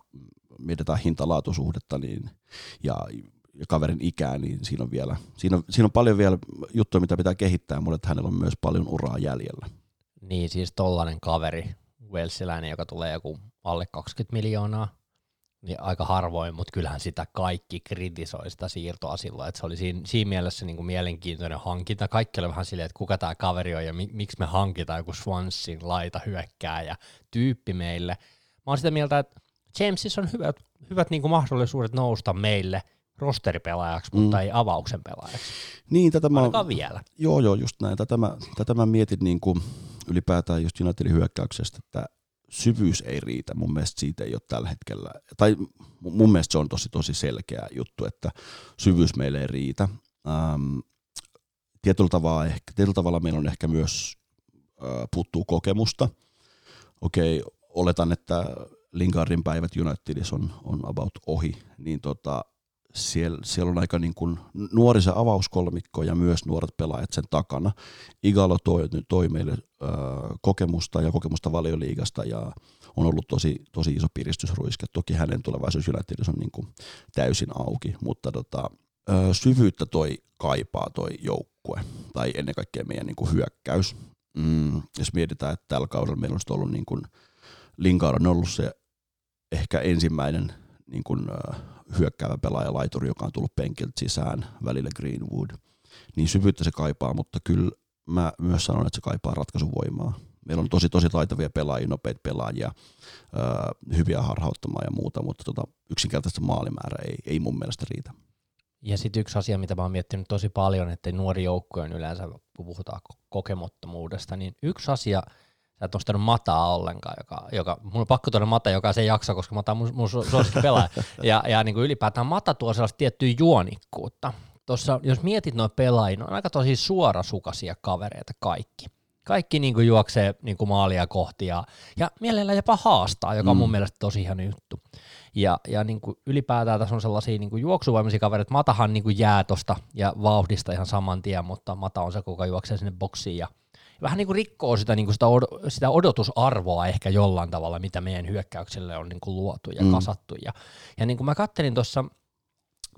S2: Mietitään hintalaatusuhdetta niin, ja, ja kaverin ikää, niin siinä on, vielä, siinä, on, siinä on paljon vielä juttuja, mitä pitää kehittää, mutta hänellä on myös paljon uraa jäljellä.
S1: Niin, siis tollainen kaveri, Welsiläinen, joka tulee joku alle 20 miljoonaa niin aika harvoin, mutta kyllähän sitä kaikki kritisoi sitä siirtoa silloin, että se oli siinä, siinä mielessä niin kuin mielenkiintoinen hankinta. Kaikki oli vähän silleen, että kuka tämä kaveri on ja mi, miksi me hankitaan joku Swansin laita hyökkää ja tyyppi meille. Mä oon sitä mieltä, että Jamesissa on hyvät, hyvät niin kuin mahdollisuudet nousta meille rosteripelaajaksi, mm. mutta ei avauksen pelaajaksi.
S2: Niin, tätä mä,
S1: vielä.
S2: Joo, joo, just näin. Tätä mä, tätä mä mietin niin kuin ylipäätään just Unitedin hyökkäyksestä, että syvyys ei riitä. Mun mielestä siitä ei ole tällä hetkellä, tai mun mielestä se on tosi tosi selkeä juttu, että syvyys meille ei riitä. Ähm, tietyllä, tavalla ehkä, tietyllä tavalla meillä on ehkä myös äh, puuttuu kokemusta. Okei, oletan, että Lingardin päivät Unitedissa on, on about ohi, niin tota, siellä, siellä on aika niin kuin nuori se avauskolmikko ja myös nuoret pelaajat sen takana. Igalo toi, toi meille ö, kokemusta ja kokemusta valioliigasta ja on ollut tosi, tosi iso piristysruiske. Toki hänen tulevaisuus on niin kuin täysin auki, mutta tota, ö, syvyyttä toi kaipaa toi joukkue tai ennen kaikkea meidän niin kuin hyökkäys. Mm, jos mietitään, että tällä kaudella meillä on ollut niin kuin Lingard on ollut se ehkä ensimmäinen niin kuin, hyökkäävä pelaaja laituri, joka on tullut penkiltä sisään välillä Greenwood, niin syvyyttä se kaipaa, mutta kyllä mä myös sanon, että se kaipaa ratkaisuvoimaa. Meillä on tosi tosi taitavia pelaajia, nopeita pelaajia, öö, hyviä harhauttamaan ja muuta, mutta tota, yksinkertaisesti maalimäärä ei, ei mun mielestä riitä.
S1: Ja sitten yksi asia, mitä mä oon miettinyt tosi paljon, että nuori joukko on yleensä, kun puhutaan kokemottomuudesta, niin yksi asia – sä et nostanut Mataa ollenkaan, joka, joka mulla on pakko tuoda Mata, joka se ei jaksa, koska Mata on mun, mun suosikki pelaaja. ja, ja niin kuin ylipäätään Mata tuo sellaista tiettyä juonikkuutta. Tuossa, jos mietit noin pelaajia, ne on aika tosi suorasukaisia kavereita kaikki. Kaikki niin kuin juoksee niin kuin maalia kohti ja, ja mielellään jopa haastaa, joka on mun mm. mielestä tosi ihan juttu. Ja, ja niin kuin ylipäätään tässä on sellaisia niin kuin juoksuvoimaisia kavereita, Matahan niin kuin jää tosta ja vauhdista ihan saman tien, mutta Mata on se, kuka juoksee sinne boksiin ja vähän niin kuin rikkoo sitä, niin kuin sitä, od- sitä odotusarvoa ehkä jollain tavalla, mitä meidän hyökkäykselle on niin kuin luotu ja mm. kasattu. Ja, ja niin kuin mä kattelin tuossa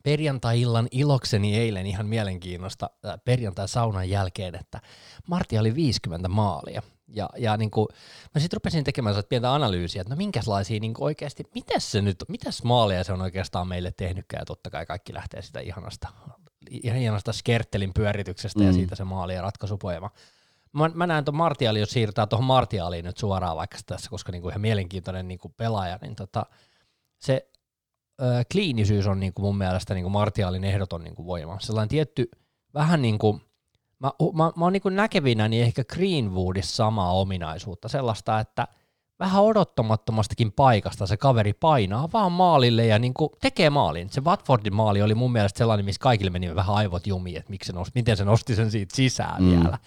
S1: perjantai-illan ilokseni eilen ihan mielenkiinnosta äh, perjantai-saunan jälkeen, että Martti oli 50 maalia. Ja, ja niin kuin, mä sitten rupesin tekemään pientä analyysiä, että no minkälaisia niin oikeasti, mitäs se nyt, mitäs maalia se on oikeastaan meille tehnytkään, ja totta kai kaikki lähtee sitä ihanasta, ihanasta skerttelin pyörityksestä mm. ja siitä se maali ja ratkaisupoema mä, mä näen tuon Martiali, jos siirtää tuohon Martialiin nyt suoraan vaikka tässä, koska niinku ihan mielenkiintoinen niinku pelaaja, niin tota, se ö, kliinisyys on niinku mun mielestä niinku Martialin ehdoton niinku voima. Sellainen tietty, vähän niin kuin, mä, mä, mä oon niinku näkevinä niin ehkä Greenwoodissa samaa ominaisuutta, sellaista, että vähän odottamattomastakin paikasta se kaveri painaa vaan maalille ja niin tekee maalin. Se Watfordin maali oli mun mielestä sellainen, missä kaikille meni vähän aivot jumiin, että miksi se nosti, miten se nosti sen siitä sisään mm. vielä.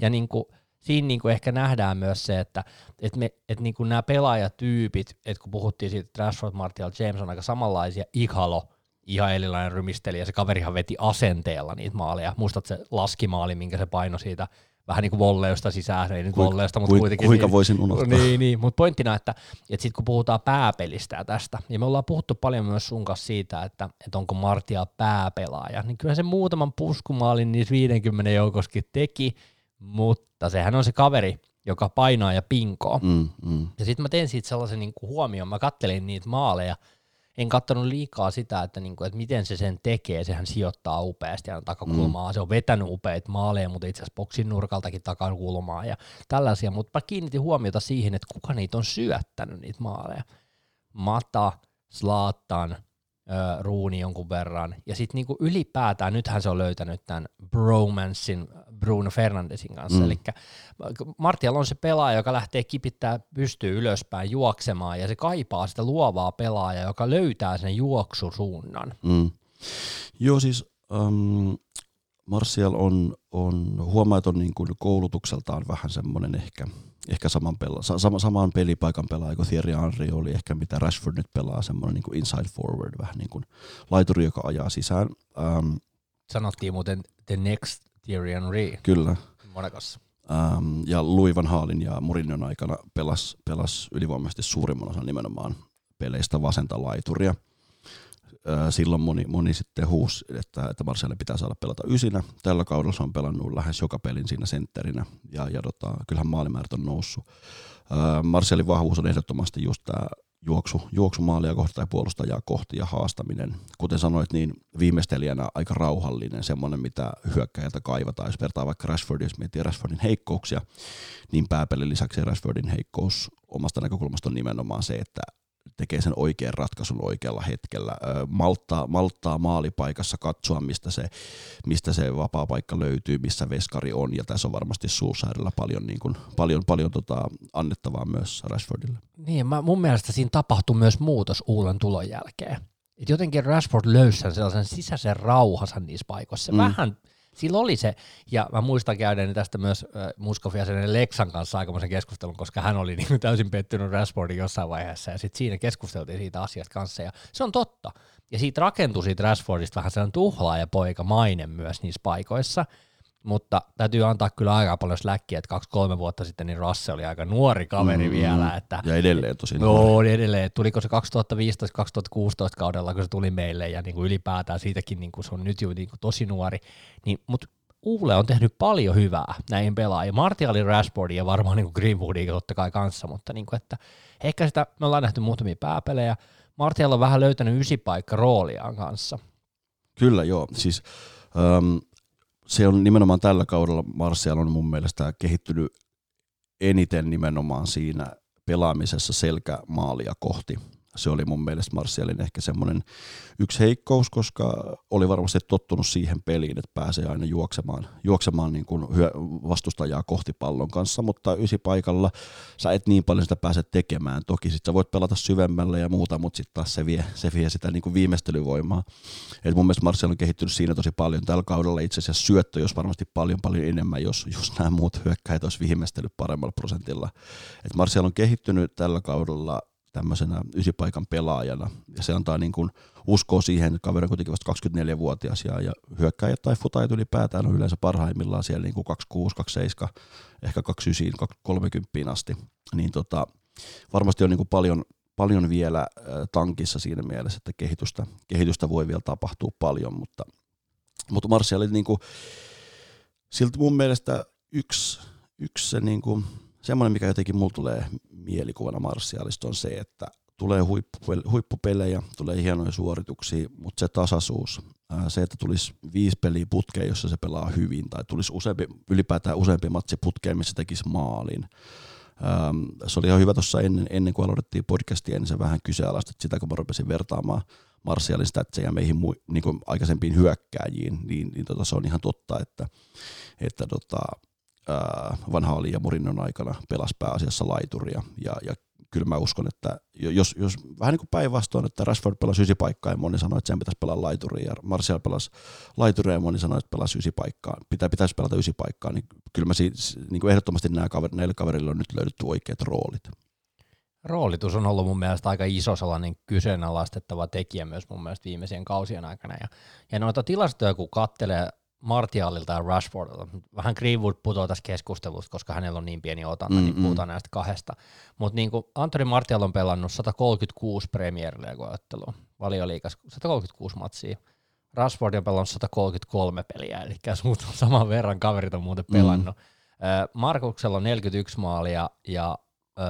S1: Ja niin kuin, siinä niin kuin ehkä nähdään myös se, että et me, et niin kuin nämä pelaajatyypit, että kun puhuttiin siitä, että Rashford, Martial, James on aika samanlaisia, Ighalo, ihan erilainen rymisteli, ja se kaverihan veti asenteella niitä maaleja. Muistat se laskimaali, minkä se paino siitä vähän niin kuin volleista sisään, ei nyt Kuik, volleista, mutta kuitenkin.
S2: Kuinka niin, voisin unohtaa.
S1: Niin, niin. mutta pointtina, että, että sitten kun puhutaan pääpelistä ja tästä, ja me ollaan puhuttu paljon myös sun kanssa siitä, että, että onko Martia pääpelaaja, niin kyllä se muutaman puskumaalin niissä 50 joukoskin teki, mutta sehän on se kaveri, joka painaa ja pinkoo. Mm, mm. Ja sitten mä tein siitä sellaisen niin kuin huomioon, mä kattelin niitä maaleja, en katsonut liikaa sitä, että, niin kuin, että miten se sen tekee, sehän sijoittaa upeasti ja takakulmaa, mm. se on vetänyt upeita maaleja, mutta itse asiassa boksin nurkaltakin takakulmaa ja tällaisia, mutta mä kiinnitin huomiota siihen, että kuka niitä on syöttänyt niitä maaleja. Mata, Slaattan, Ruuni jonkun verran. Ja sitten niinku ylipäätään, nythän se on löytänyt tämän bromancein Bruno Fernandesin kanssa. Mm. Eli Martial on se pelaaja, joka lähtee kipittää pystyy ylöspäin juoksemaan, ja se kaipaa sitä luovaa pelaajaa, joka löytää sen juoksusuunnan.
S2: Mm. Joo, siis um, Martial on, on huomaa, että on niin kuin koulutukseltaan vähän semmoinen ehkä, ehkä saman, pela, sama, saman pelipaikan pelaaja kuin Thierry Henry oli ehkä mitä Rashford nyt pelaa, semmoinen niin kuin inside forward, vähän niin kuin laituri, joka ajaa sisään. Um,
S1: Sanottiin muuten the next Thierry Henry.
S2: Kyllä.
S1: Monacossa.
S2: Um, ja Louis Van Haalin ja Mourinhon aikana pelas, pelas ylivoimaisesti suurimman osan nimenomaan peleistä vasenta laituria – silloin moni, moni sitten huusi, että, että Marseille pitää saada pelata ysinä. Tällä kaudella se on pelannut lähes joka pelin siinä sentterinä ja, ja tota, kyllähän maalimäärät on noussut. Marseillin vahvuus on ehdottomasti just tämä juoksu, juoksu maalia kohti tai puolustajaa kohti ja haastaminen. Kuten sanoit, niin viimeistelijänä aika rauhallinen, semmoinen mitä hyökkäjältä kaivataan. Jos vertaa vaikka Rashfordin, jos miettii Rashfordin heikkouksia, niin pääpelin lisäksi Rashfordin heikkous omasta näkökulmasta on nimenomaan se, että tekee sen oikean ratkaisun oikealla hetkellä, malttaa, malttaa maalipaikassa katsoa, mistä se, mistä se vapaa paikka löytyy, missä veskari on, ja tässä on varmasti Suusairilla paljon, niin kuin, paljon, paljon tota, annettavaa myös Rashfordille.
S1: Niin, mä, mun mielestä siinä tapahtui myös muutos Uulen tulon jälkeen. Et jotenkin Rashford löysi sellaisen sisäisen rauhansa niissä paikoissa. Mm. Vähän sillä oli se, ja mä muistan käydäni tästä myös äh, Muskofia sen Lexan kanssa aikamoisen keskustelun, koska hän oli niin täysin pettynyt Rashfordin jossain vaiheessa, ja sitten siinä keskusteltiin siitä asiasta kanssa, ja se on totta. Ja siitä rakentui siitä Rashfordista vähän sellainen tuhlaaja poika maine myös niissä paikoissa, mutta täytyy antaa kyllä aika paljon släkkiä, että kaksi-kolme vuotta sitten niin Rasse oli aika nuori kaveri mm, vielä. Että,
S2: ja edelleen tosi
S1: nuori. No edelleen. Tuliko se 2015-2016 kaudella, kun se tuli meille ja niin kuin ylipäätään siitäkin niin kuin se on nyt jo niin kuin tosi nuori. Niin, mutta Uule on tehnyt paljon hyvää näihin pelaajiin. Martialin, Rashfordin ja varmaan niin Greenwoodin totta kai kanssa, mutta niin kuin, että ehkä sitä, me ollaan nähty muutamia pääpelejä. Martial on vähän löytänyt ysipaikka rooliaan kanssa.
S2: Kyllä joo, siis um, se on nimenomaan tällä kaudella Martial on mun mielestä kehittynyt eniten nimenomaan siinä pelaamisessa selkämaalia kohti se oli mun mielestä Martialin ehkä semmoinen yksi heikkous, koska oli varmasti tottunut siihen peliin, että pääsee aina juoksemaan, juoksemaan niin kuin vastustajaa kohti pallon kanssa, mutta ysi paikalla sä et niin paljon sitä pääse tekemään. Toki sit sä voit pelata syvemmälle ja muuta, mutta sitten taas se vie, se vie sitä niin kuin viimeistelyvoimaa. Et mun mielestä Martial on kehittynyt siinä tosi paljon. Tällä kaudella itse asiassa syöttö, jos varmasti paljon paljon enemmän, jos, jos nämä muut hyökkäjät olisi viimeistely paremmalla prosentilla. Et Martial on kehittynyt tällä kaudella tämmöisenä ysipaikan pelaajana. Ja se antaa niin kuin uskoa siihen, että kaveri on kuitenkin vasta 24-vuotias ja, ja hyökkäjät tai futajat ylipäätään on yleensä parhaimmillaan siellä niin kuin 26, 27, ehkä 29, 30 asti. Niin tota, varmasti on niin kuin paljon, paljon vielä tankissa siinä mielessä, että kehitystä, kehitystä voi vielä tapahtua paljon, mutta, mutta Martial oli niin kuin, siltä mun mielestä yksi, yksi se niin kuin, semmoinen, mikä jotenkin mulla tulee mielikuvana Martialista on se, että tulee huippupelejä, tulee hienoja suorituksia, mutta se tasaisuus, se, että tulisi viisi peliä putkeen, jossa se pelaa hyvin, tai tulisi useampi, ylipäätään useampi matsi putkeen, missä tekisi maalin. Se oli ihan hyvä tuossa ennen, ennen kuin aloitettiin podcastia, niin se vähän kyseenalaistettiin sitä, kun mä rupesin vertaamaan Martialin statseja meihin niin kuin aikaisempiin hyökkääjiin, niin, niin tota, se on ihan totta, että, että tota, Van ja Murinon aikana pelasi pääasiassa laituria. Ja, ja kyllä mä uskon, että jos, jos vähän niin kuin päinvastoin, että Rashford pelasi ysi paikkaa ja moni sanoi, että sen pitäisi pelaa laituria ja Martial pelasi laituria ja moni sanoi, että pelasi ysi paikkaa, pitää, pitäisi pelata ysi paikkaa, niin kyllä mä siis, niin kuin ehdottomasti nämä kaver, näille kaverille on nyt löydetty oikeat roolit.
S1: Roolitus on ollut mun mielestä aika iso sellainen kyseenalaistettava tekijä myös mun mielestä viimeisien kausien aikana. Ja, ja noita tilastoja kun kattelee Martialilta ja Rashfordilta. Vähän Greenwood putoaa tässä keskustelussa, koska hänellä on niin pieni otanta, mm, niin mm. puhutaan näistä kahdesta. Mutta niin kuin Anthony Martial on pelannut 136 Premier League-ottelua, valioliikas 136 matsia. Rashford on pelannut 133 peliä, eli saman verran kaverit on muuten pelannut. Mm. Markuksella on 41 maalia ja äh,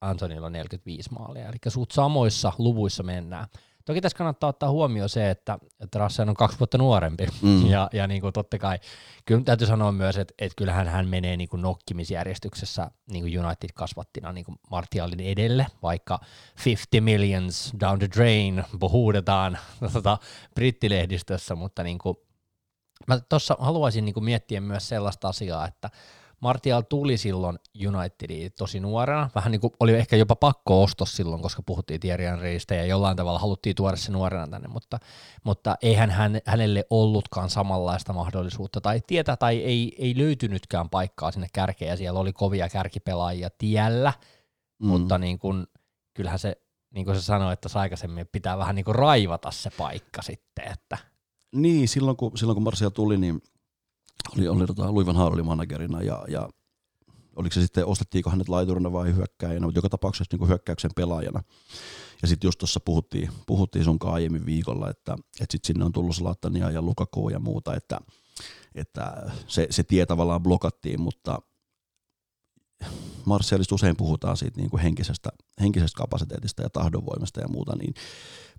S1: Antonilla on 45 maalia, eli suut samoissa luvuissa mennään. Toki tässä kannattaa ottaa huomioon se, että, että Russell on kaksi vuotta nuorempi, mm. ja, ja niin kuin totta kai, kyllä täytyy sanoa myös, että, että kyllähän hän menee niin kuin nokkimisjärjestyksessä niin kuin United kasvattina niin kuin Martialin edelle, vaikka 50 millions down the drain puhuudetaan tota, brittilehdistössä, mutta niin kuin, mä tuossa haluaisin niin kuin miettiä myös sellaista asiaa, että Martial tuli silloin Unitediin tosi nuorena, vähän niin kuin oli ehkä jopa pakko ostos silloin, koska puhuttiin Thierry Henrystä ja jollain tavalla haluttiin tuoda se nuorena tänne, mutta, mutta eihän hän, hänelle ollutkaan samanlaista mahdollisuutta tai tietä tai ei, ei löytynytkään paikkaa sinne kärkeen ja siellä oli kovia kärkipelaajia tiellä, mm. mutta niin kuin, kyllähän se, niin kuin se sanoi, että aikaisemmin pitää vähän niin kuin raivata se paikka sitten, että
S2: niin, silloin kun, silloin kun Marsia tuli, niin oli, oli tota, Louis van Gaal oli managerina ja, ja oliko se sitten, ostettiinko hänet laiturina vai hyökkäjänä, mutta joka tapauksessa niin hyökkäyksen pelaajana. Ja sitten just tuossa puhuttiin, puhuttiin sun aiemmin viikolla, että, että sitten sinne on tullut Zlatania ja Lukaku ja muuta, että, että se, se tie tavallaan blokattiin, mutta Martialista usein puhutaan siitä niin kuin henkisestä, henkisestä kapasiteetista ja tahdonvoimasta ja muuta, niin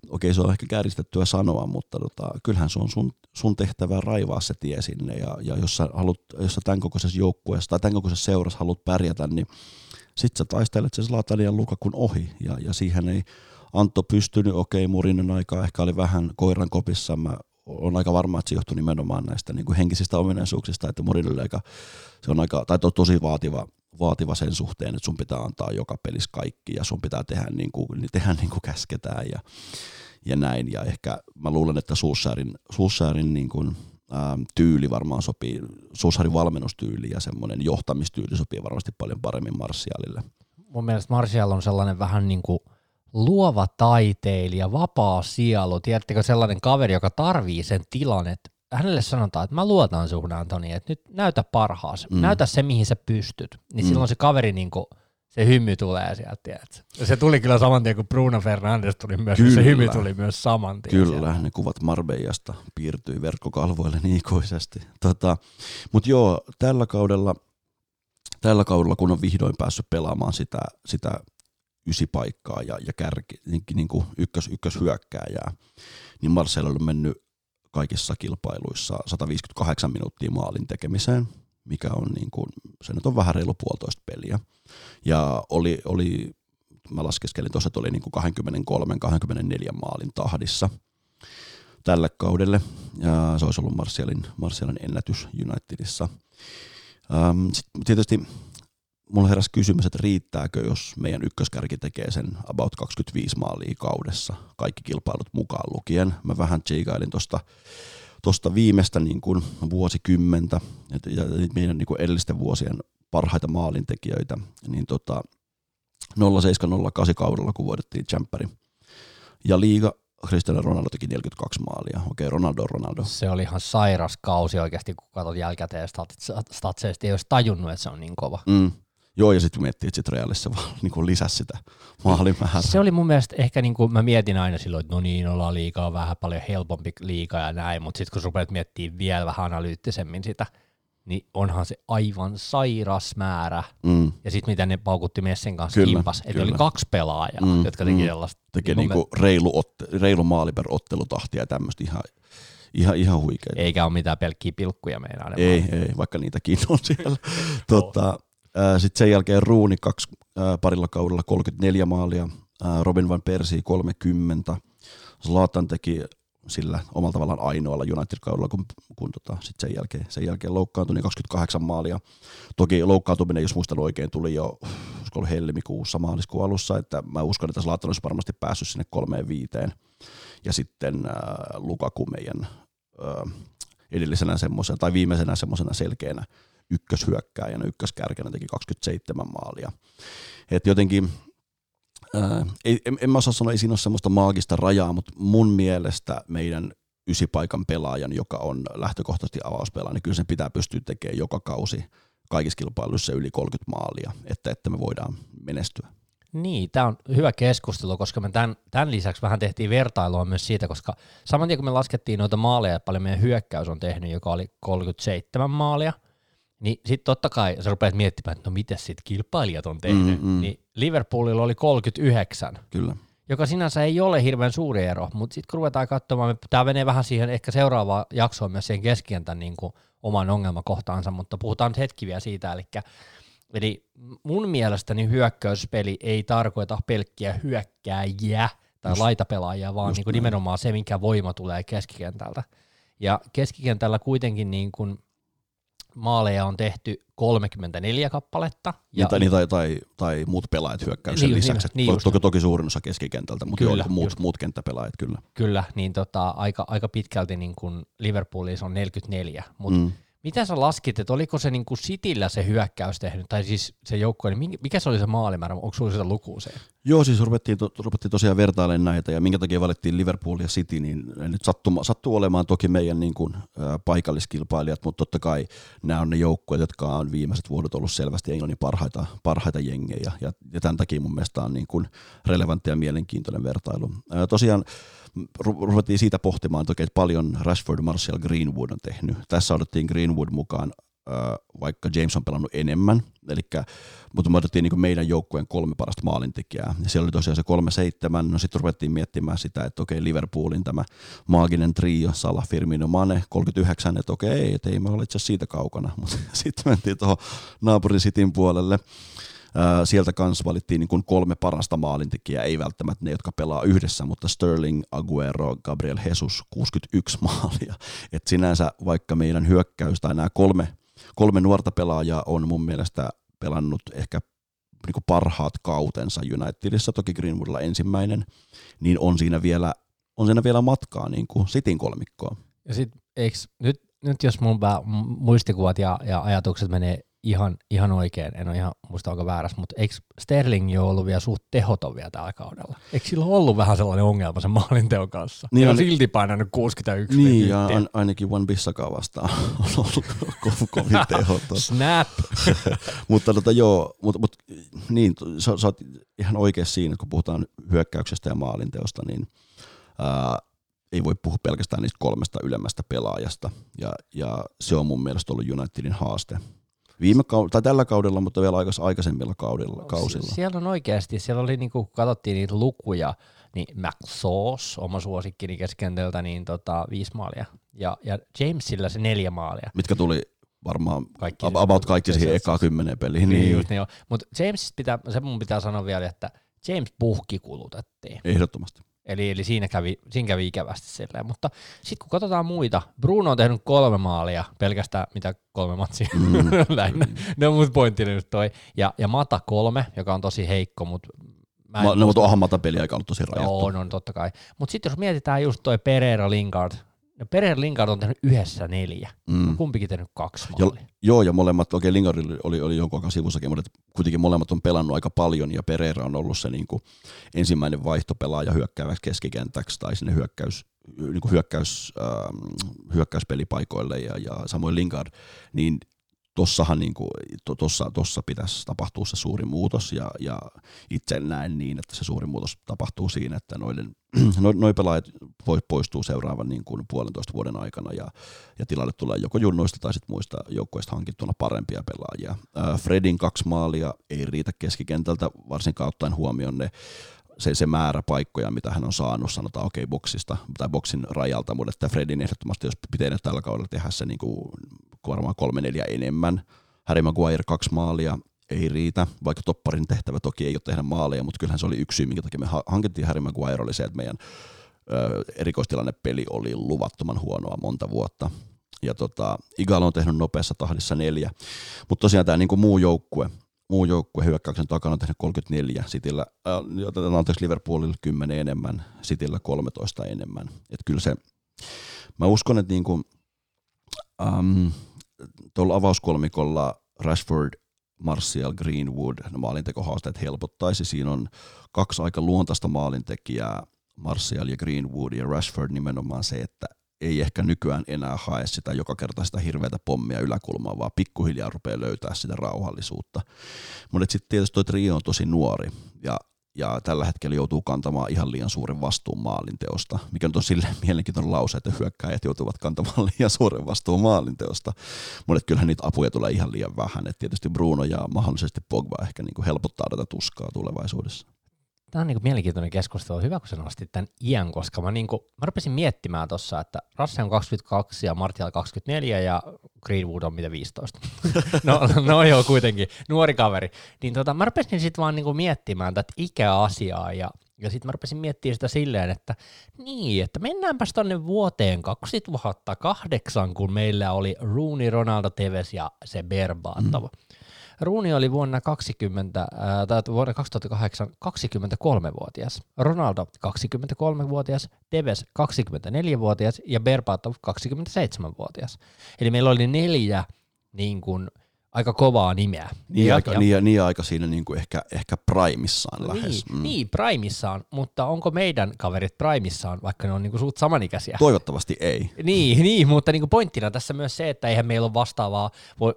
S2: okei se on ehkä kääristettyä sanoa, mutta tota, kyllähän se on sun, sun tehtävä raivaa se tie sinne ja, ja jos sä, haluat, jos sä tämän kokoisessa joukkueessa tai tämän kokoisessa seurassa haluat pärjätä, niin sit sä taistelet se Zlatan ja Lukakun ohi ja, ja siihen ei Antto pystynyt, okei Murinen aika ehkä oli vähän koiran kopissa, mä on aika varma, että se johtuu nimenomaan näistä niin kuin henkisistä ominaisuuksista, että Murinille aika, se on aika, tai to, tosi vaativa, vaativa sen suhteen, että sun pitää antaa joka pelissä kaikki ja sun pitää tehdä niin kuin, niin tehdä niin kuin käsketään ja, ja näin. Ja ehkä mä luulen, että Suussäärin, Suussäärin niin kuin, ää, tyyli varmaan sopii, Suussäärin valmennustyyli ja semmoinen johtamistyyli sopii varmasti paljon paremmin Marsialille.
S1: Mun mielestä Marsial on sellainen vähän niin kuin luova taiteilija, vapaa sielu, tiedättekö sellainen kaveri, joka tarvii sen tilan, että hänelle sanotaan, että mä luotan suhun Antoni, että nyt näytä parhaas, mm. näytä se mihin sä pystyt, niin mm. silloin se kaveri niin kuin, se hymy tulee sieltä, tiedätkö? Ja se tuli kyllä saman tien, kun Bruno Fernandes tuli myös, kyllä. se hymy tuli myös saman tien.
S2: Kyllä, sieltä. ne kuvat Marbejasta piirtyi verkkokalvoille niin ikuisesti. Tota, Mutta joo, tällä kaudella, tällä kaudella, kun on vihdoin päässyt pelaamaan sitä, sitä ysipaikkaa ja, ja kärki, niin, niin kuin ykkös, ykköshyökkääjää, niin Marcel on mennyt kaikissa kilpailuissa 158 minuuttia maalin tekemiseen, mikä on niin kuin, se nyt on vähän reilu puolitoista peliä. Ja oli, oli mä laskeskelin tuossa, että oli niin kuin 23-24 maalin tahdissa tälle kaudelle. Ja se olisi ollut Martialin, Martialin ennätys Unitedissa. Sitten tietysti mulla heräsi kysymys, että riittääkö, jos meidän ykköskärki tekee sen about 25 maalia kaudessa, kaikki kilpailut mukaan lukien. Mä vähän tsiikailin tuosta tosta viimeistä niin kuin vuosikymmentä ja meidän niin kuin edellisten vuosien parhaita maalintekijöitä, niin tota, 0708 kaudella, kun voitettiin Champerin. Ja liiga Cristiano Ronaldo teki 42 maalia. Okei, Ronaldo Ronaldo.
S1: Se oli ihan sairas kausi oikeasti, kun katsot jälkikäteen statseista, ei olisi tajunnut, että se on niin kova.
S2: Mm. Joo, ja sitten miettii, että sitten Realissa vaan niin lisäsi sitä maalimäärää.
S1: Se oli mun mielestä ehkä, niin kuin mä mietin aina silloin, että no niin, ollaan liikaa vähän paljon helpompi liikaa ja näin, mutta sitten kun rupeat miettimään vielä vähän analyyttisemmin sitä, niin onhan se aivan sairas määrä. Mm. Ja sitten mitä ne paukutti Messen kanssa kyllä, kimpas, että oli kaksi pelaajaa, mm, jotka teki mm. sellaista.
S2: Tekee niin niinku reilu, otte, reilu maali per ottelutahtia ja tämmöistä ihan, ihan, ihan huikeaa.
S1: Eikä ole mitään pelkkiä pilkkuja meinaa.
S2: Ei, ei, vaikka niitäkin on siellä. tota, sitten sen jälkeen Ruuni kaksi, parilla kaudella 34 maalia, Robin van Persie 30, Zlatan teki sillä omalla tavallaan ainoalla United-kaudella, kun, kun tota, sit sen, jälkeen, sen jälkeen loukkaantui niin 28 maalia. Toki loukkaantuminen, jos muistan oikein, tuli jo ollut helmikuussa maaliskuun alussa, että mä uskon, että Zlatan olisi varmasti päässyt sinne kolmeen viiteen. Ja sitten äh, Lukaku meidän äh, edellisenä semmoisen, tai viimeisenä semmoisena selkeänä ykköshyökkääjänä, ykköskärkenä teki 27 maalia. Et jotenkin, ää, ei, en, en mä osaa sanoa, ei siinä ole semmoista maagista rajaa, mutta mun mielestä meidän ysipaikan pelaajan, joka on lähtökohtaisesti avauspelaaja, niin kyllä sen pitää pystyä tekemään joka kausi kaikissa kilpailuissa yli 30 maalia, että, että me voidaan menestyä.
S1: Niin, tämä on hyvä keskustelu, koska me tämän, tämän lisäksi vähän tehtiin vertailua myös siitä, koska saman tien kun me laskettiin noita maaleja, paljon meidän hyökkäys on tehnyt, joka oli 37 maalia, niin sitten totta kai sä rupeat miettimään, että no miten sitten kilpailijat on tehnyt, mm, mm. niin Liverpoolilla oli 39.
S2: Kyllä.
S1: joka sinänsä ei ole hirveän suuri ero, mutta sitten kun ruvetaan katsomaan, tämä menee vähän siihen ehkä seuraavaan jaksoon myös siihen keskentän niin kuin oman ongelmakohtaansa, mutta puhutaan nyt hetki vielä siitä, eli Eli mun mielestäni hyökkäyspeli ei tarkoita pelkkiä hyökkääjiä tai Just. laitapelaajia, vaan niin kuin nimenomaan se, mikä voima tulee keskikentältä. Ja keskikentällä kuitenkin niin kuin maaleja on tehty 34 kappaletta.
S2: Ja, niin, tai, tai, tai, muut pelaajat hyökkäyksen niin, lisäksi. Niin, niin, toki, toki suurin osa keskikentältä, mutta kyllä, joo, muut, muut kenttäpelaajat kyllä.
S1: Kyllä, niin tota, aika, aika pitkälti niin kuin Liverpoolissa on 44, mutta mm. Mitä sä laskit, että oliko se niin kuin Cityllä se hyökkäys tehnyt, tai siis se joukko, niin mikä se oli se maalimäärä, onko sulla sitä lukua se?
S2: Joo, siis ruvettiin, to, ruvettiin tosiaan vertailemaan näitä, ja minkä takia valittiin Liverpool ja City, niin nyt sattuu, sattuu olemaan toki meidän niin kuin, ä, paikalliskilpailijat, mutta totta kai nämä on ne joukkueet, jotka on viimeiset vuodet ollut selvästi Englannin parhaita, parhaita jengejä, ja, ja tämän takia mun mielestä on niin kuin relevantti ja mielenkiintoinen vertailu. Ä, tosiaan ruvettiin siitä pohtimaan, että, oikein, että paljon Rashford, Martial, Greenwood on tehnyt. Tässä otettiin Greenwood mukaan, vaikka James on pelannut enemmän, Elikkä, mutta me otettiin niin meidän joukkueen kolme parasta maalintekijää. Ja siellä oli tosiaan se kolme seitsemän. No sitten ruvettiin miettimään sitä, että okei, Liverpoolin tämä maaginen trio, Salah, Firmino, Mane, 39, että okei, että ei me ole itse siitä kaukana. Mutta sitten mentiin tuohon naapurin Cityn puolelle sieltä kanssa valittiin niin kuin kolme parasta maalintekijää, ei välttämättä ne, jotka pelaa yhdessä, mutta Sterling, Aguero, Gabriel Jesus, 61 maalia. Et sinänsä vaikka meidän hyökkäys tai nämä kolme, kolme nuorta pelaajaa on mun mielestä pelannut ehkä niin kuin parhaat kautensa Unitedissa, toki Greenwoodilla ensimmäinen, niin on siinä vielä, on siinä vielä matkaa niin kuin Cityn kolmikkoa.
S1: Ja sit, nyt, nyt jos mun muistikuvat ja, ja ajatukset menee ihan, ihan oikein, en ole ihan muista onko väärässä, mutta eikö Sterling jo ollut vielä suht tehoton vielä tällä kaudella? Eikö sillä ollut vähän sellainen ongelma sen maalinteon kanssa? Niin on silti painanut 61
S2: Niin, ja an, ainakin One Bissakaa vastaan on ollut kovin tehoton.
S1: Snap!
S2: mutta tota, joo, mutta, mutta niin, sä, sä oot ihan oikeassa siinä, kun puhutaan hyökkäyksestä ja maalinteosta, niin ää, ei voi puhua pelkästään niistä kolmesta ylemmästä pelaajasta, ja, ja se on mun mielestä ollut Unitedin haaste Viime kaudella, tai tällä kaudella, mutta vielä aikais, aikaisemmilla kaudella, kausilla.
S1: Siellä on oikeasti, siellä oli niinku, katsottiin niitä lukuja, niin McSauce, oma suosikkini keskentältä, niin tota, viisi maalia. Ja, ja Jamesilla se neljä maalia.
S2: Mitkä tuli varmaan kaikki, about kaikki siihen ekaan kymmeneen peliin.
S1: Niin, niin. Niin Mutta James pitää, se mun pitää sanoa vielä, että James puhki kulutettiin.
S2: Ehdottomasti.
S1: Eli, eli siinä, kävi, siinä kävi ikävästi silleen. Mutta sitten kun katsotaan muita, Bruno on tehnyt kolme maalia, pelkästään mitä kolme matsia mm. lähinnä. Ne on mun pointtini nyt toi. Ja, ja Mata kolme, joka on tosi heikko, mutta
S2: Mä no, mutta onhan Mata peli aika ollut tosi rajattu.
S1: Joo, no totta kai. Mutta sitten jos mietitään just toi Pereira Lingard, No Pereira Lingard on tehnyt yhdessä neljä. Mm. Kumpikin tehnyt kaksi maalia.
S2: Ja, joo, ja molemmat, okei okay, Lingard oli, oli jonkun aikaa sivussakin, mutta kuitenkin molemmat on pelannut aika paljon, ja Pereira on ollut se niin kuin, ensimmäinen vaihtopelaaja hyökkääväksi keskikentäksi tai sinne hyökkäys, niin kuin hyökkäys, ähm, hyökkäyspelipaikoille, ja, ja samoin Lingard, niin tossahan niin kuin, to, tossa, tossa pitäisi tapahtua se suuri muutos ja, ja itse näen niin, että se suuri muutos tapahtuu siinä, että noiden, noin noi pelaajat poistuu seuraavan niin kuin puolentoista vuoden aikana ja, ja tilalle tulee joko junnoista tai sitten muista joukkoista hankittuna parempia pelaajia. Fredin kaksi maalia ei riitä keskikentältä, varsinkaan ottaen huomioon ne se, se määrä paikkoja, mitä hän on saanut, sanotaan okei okay, boksista tai boksin rajalta, mutta että Fredin ehdottomasti, jos pitää tällä kaudella tehdä se niin kuin varmaan kolme neljä enemmän. Harry Maguire kaksi maalia, ei riitä, vaikka topparin tehtävä toki ei ole tehdä maaleja, mutta kyllähän se oli yksi syy, minkä takia me hankittiin Harry Maguire, oli se, että meidän ö, erikoistilannepeli oli luvattoman huonoa monta vuotta. Ja tota, Igalo on tehnyt nopeassa tahdissa neljä, mutta tosiaan tämä niinku muu joukkue, muu joukkue hyökkäyksen takana on tehnyt 34, Cityllä, äh, anteeksi Liverpoolilla 10 enemmän, Cityllä 13 enemmän. Et kyllä se, mä uskon, että niinku, ähm, tuolla avauskolmikolla Rashford, Martial, Greenwood, no maalintekohaasteet helpottaisi. Siinä on kaksi aika luontaista maalintekijää, Martial ja Greenwood ja Rashford nimenomaan se, että ei ehkä nykyään enää hae sitä joka kerta sitä hirveätä pommia yläkulmaa, vaan pikkuhiljaa rupeaa löytää sitä rauhallisuutta. Mutta sitten tietysti tuo trio on tosi nuori ja ja tällä hetkellä joutuu kantamaan ihan liian suuren vastuun maalinteosta, mikä nyt on sille mielenkiintoinen lause, että hyökkäjät joutuvat kantamaan liian suuren vastuun maalinteosta, mutta kyllähän niitä apuja tulee ihan liian vähän, että tietysti Bruno ja mahdollisesti Pogba ehkä niin kuin helpottaa tätä tuskaa tulevaisuudessa.
S1: Tämä on niinku mielenkiintoinen keskustelu. Hyvä, kun sä nostit tämän iän, koska mä, niinku, mä rupesin miettimään tuossa, että Rasse on 22 ja Martial 24 ja Greenwood on mitä 15. no, no joo, kuitenkin, nuori kaveri. Niin tota, mä rupesin sitten vaan niinku miettimään tätä ikäasiaa ja ja sitten mä rupesin miettimään sitä silleen, että niin, että mennäänpäs tonne vuoteen 2008, kun meillä oli Rooney, Ronaldo, Tevez ja se Berbatov. Mm. Rooney oli vuonna 20, äh, tai vuonna 2008 23-vuotias, Ronaldo 23-vuotias, Tevez 24-vuotias ja Berbatov 27-vuotias. Eli meillä oli neljä niin kuin, aika kovaa nimeä.
S2: Niin, ja, aika, ja, niin, niin aika siinä niin kuin ehkä, ehkä primissaan
S1: niin,
S2: lähes.
S1: Mm. Niin, primissaan, mutta onko meidän kaverit primissaan, vaikka ne on niin kuin suut samanikäisiä?
S2: Toivottavasti ei.
S1: Niin, niin mutta niin kuin pointtina tässä myös se, että eihän meillä ole vastaavaa,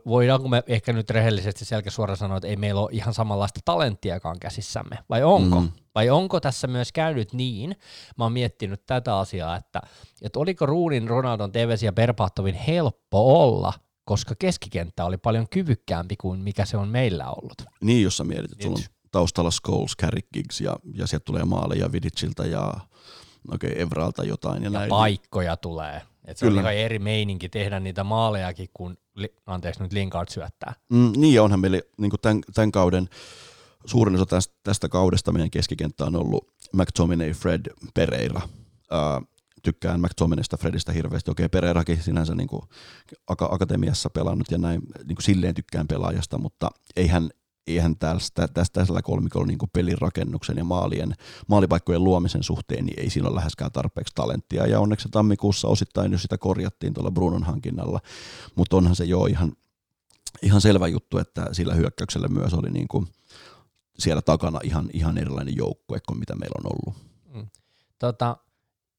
S1: voidaanko me ehkä nyt rehellisesti selkeä suoraan sanoa, että ei meillä ole ihan samanlaista talenttiakaan käsissämme, vai onko? Mm. Vai onko tässä myös käynyt niin, mä oon miettinyt tätä asiaa, että, että oliko Ruunin, Ronaldon, Tevez ja Berbattovin helppo olla – koska keskikenttä oli paljon kyvykkäämpi kuin mikä se on meillä ollut.
S2: Niin, jos sä mietit, että sulla on taustalla Scholes, Carrick Giggs ja, ja sieltä tulee maaleja Vidicilta ja okei, okay, Evralta jotain. Ja,
S1: ja näin. paikkoja tulee. Et se Kyllä. on ihan eri meininki tehdä niitä maalejakin, kun, anteeksi nyt Lingard syöttää.
S2: Mm, niin ja onhan meillä niin tämän, tämän kauden, suurin osa tästä, tästä kaudesta meidän keskikenttä on ollut McTominay, Fred, Pereira. Uh, tykkään McTominaysta, Fredistä hirveästi. Okei, Pereirakin sinänsä niin kuin akatemiassa pelannut ja näin, niin kuin silleen tykkään pelaajasta, mutta eihän, eihän tästä, tästä tällä kolmikolla niin pelin rakennuksen ja maalien, maalipaikkojen luomisen suhteen, niin ei siinä ole läheskään tarpeeksi talenttia. Ja onneksi tammikuussa osittain jo sitä korjattiin tuolla Brunon hankinnalla, mutta onhan se jo ihan, ihan selvä juttu, että sillä hyökkäyksellä myös oli niin kuin siellä takana ihan, ihan erilainen joukkue kuin mitä meillä on ollut. Mm.
S1: Tota,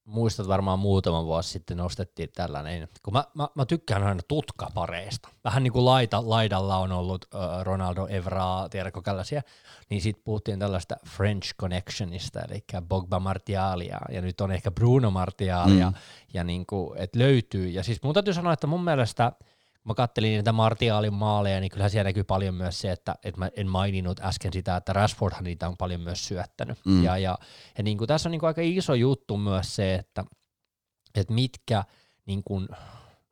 S1: muistat varmaan muutama vuosi sitten nostettiin tällainen, kun mä, mä, mä tykkään aina tutkapareista. Vähän niin kuin laita, laidalla on ollut uh, Ronaldo Evra, tiedätkö tällaisia, niin sitten puhuttiin tällaista French Connectionista, eli Bogba Martialia, ja nyt on ehkä Bruno Martialia, mm. ja niin kuin, et löytyy. Ja siis mun täytyy sanoa, että mun mielestä – mä kattelin niitä Martiaalin maaleja, niin kyllähän siellä näkyy paljon myös se, että, että mä en maininnut äsken sitä, että Rashfordhan niitä on paljon myös syöttänyt. Mm. Ja, ja, ja niin kuin tässä on niin kuin aika iso juttu myös se, että, että mitkä niin kuin,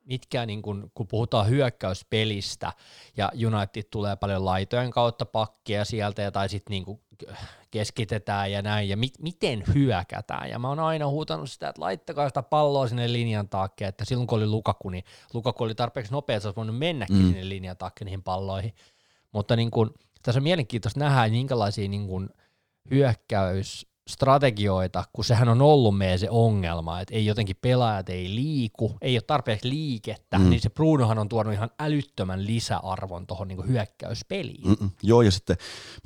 S1: mitkä, niin kun, kun puhutaan hyökkäyspelistä ja United tulee paljon laitojen kautta pakkia sieltä ja tai sitten niin keskitetään ja näin ja mi- miten hyökätään. Ja mä oon aina huutanut sitä, että laittakaa sitä palloa sinne linjan taakse, että silloin kun oli Lukaku, niin Lukaku oli tarpeeksi nopea, että se olisi voinut mennäkin mm. sinne linjan taakse niihin palloihin. Mutta niin kun, tässä on mielenkiintoista nähdä, minkälaisia niin kun hyökkäys strategioita, kun sehän on ollut meidän se ongelma, että ei jotenkin pelaajat ei liiku, ei ole tarpeeksi liikettä, mm. niin se Brunohan on tuonut ihan älyttömän lisäarvon tuohon niin hyökkäyspeliin. Mm-mm.
S2: Joo, ja sitten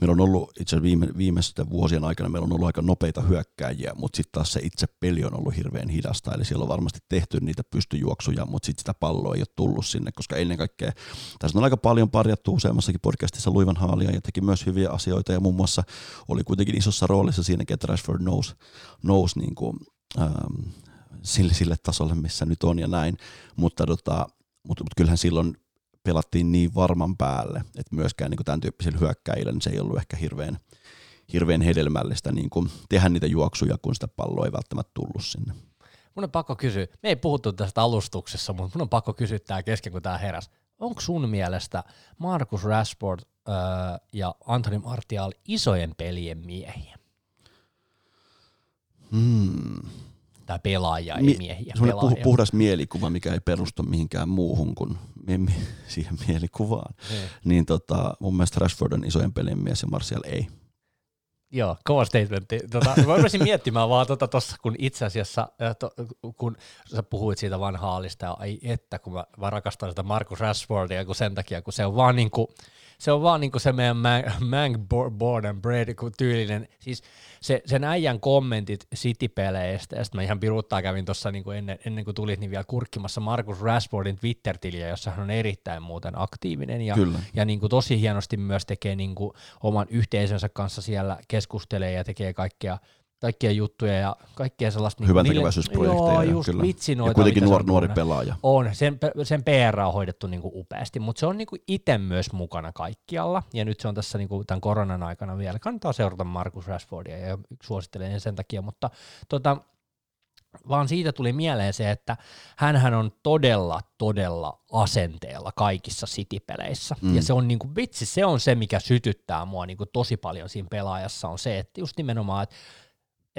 S2: meillä on ollut itse asiassa viime, viimeisten vuosien aikana meillä on ollut aika nopeita hyökkääjiä, mutta sitten taas se itse peli on ollut hirveän hidasta, eli siellä on varmasti tehty niitä pystyjuoksuja, mutta sitten sitä palloa ei ole tullut sinne, koska ennen kaikkea, tässä on aika paljon parjattu useammassakin podcastissa Luivan Haalia ja teki myös hyviä asioita, ja muun muassa oli kuitenkin isossa roolissa siinä, että Rashford nousi, nousi niin kuin, ähm, sille, sille tasolle, missä nyt on ja näin, mutta, tota, mutta, mutta kyllähän silloin pelattiin niin varman päälle, että myöskään niin tämän tyyppisillä hyökkäillä niin se ei ollut ehkä hirveän, hirveän hedelmällistä niin kuin tehdä niitä juoksuja, kun sitä palloa ei välttämättä tullut sinne.
S1: Mun on pakko kysyä, me ei puhuttu tästä alustuksessa, mutta mun on pakko kysyä tämä kesken, kun tämä heräs. Onko sun mielestä Markus Rashford öö, ja Anthony Martial isojen pelien miehiä?
S2: Hmm.
S1: Tai pelaajia, Mi- ei miehiä.
S2: Pelaajia. puhdas mielikuva, mikä ei perustu mihinkään muuhun kuin mi- siihen mielikuvaan. Niin. niin tota, mun mielestä Rashford on isojen pelien mies ja Martial ei.
S1: Joo, kova statementti. Tota, mä rupesin miettimään vaan tuossa, tota, kun itse asiassa, to, kun sä puhuit siitä vanhaalista, ja ai että, kun mä, mä rakastan sitä Markus Rashfordia, kun sen takia, kun se on vaan niin kuin, se on vaan niinku se meidän Mang Board and Bread tyylinen, siis se, sen äijän kommentit City-peleistä, ja sitten mä ihan piruttaa kävin tuossa niinku ennen, ennen kuin tulit, niin vielä kurkkimassa Markus Rashfordin Twitter-tiliä, jossa hän on erittäin muuten aktiivinen, ja, Kyllä. ja niinku tosi hienosti myös tekee niinku oman yhteisönsä kanssa siellä keskustelee ja tekee kaikkea kaikkia juttuja ja kaikkea sellaista.
S2: Hyvän
S1: niille-
S2: tekeväisyysprojekteja,
S1: Joo, just
S2: kyllä.
S1: vitsi
S2: Ja
S1: noita,
S2: kuitenkin nuor,
S1: on
S2: nuori
S1: tuonut.
S2: pelaaja.
S1: On, sen, sen PR on hoidettu niinku upeasti, mutta se on niinku itse myös mukana kaikkialla, ja nyt se on tässä niinku tämän koronan aikana vielä. Kannattaa seurata Markus Rashfordia, ja suosittelen sen takia, mutta tota, vaan siitä tuli mieleen se, että hän on todella, todella asenteella kaikissa City-peleissä. Mm. Ja se on niinku, vitsi, se on se, mikä sytyttää mua niinku tosi paljon siinä pelaajassa, on se, että just nimenomaan, että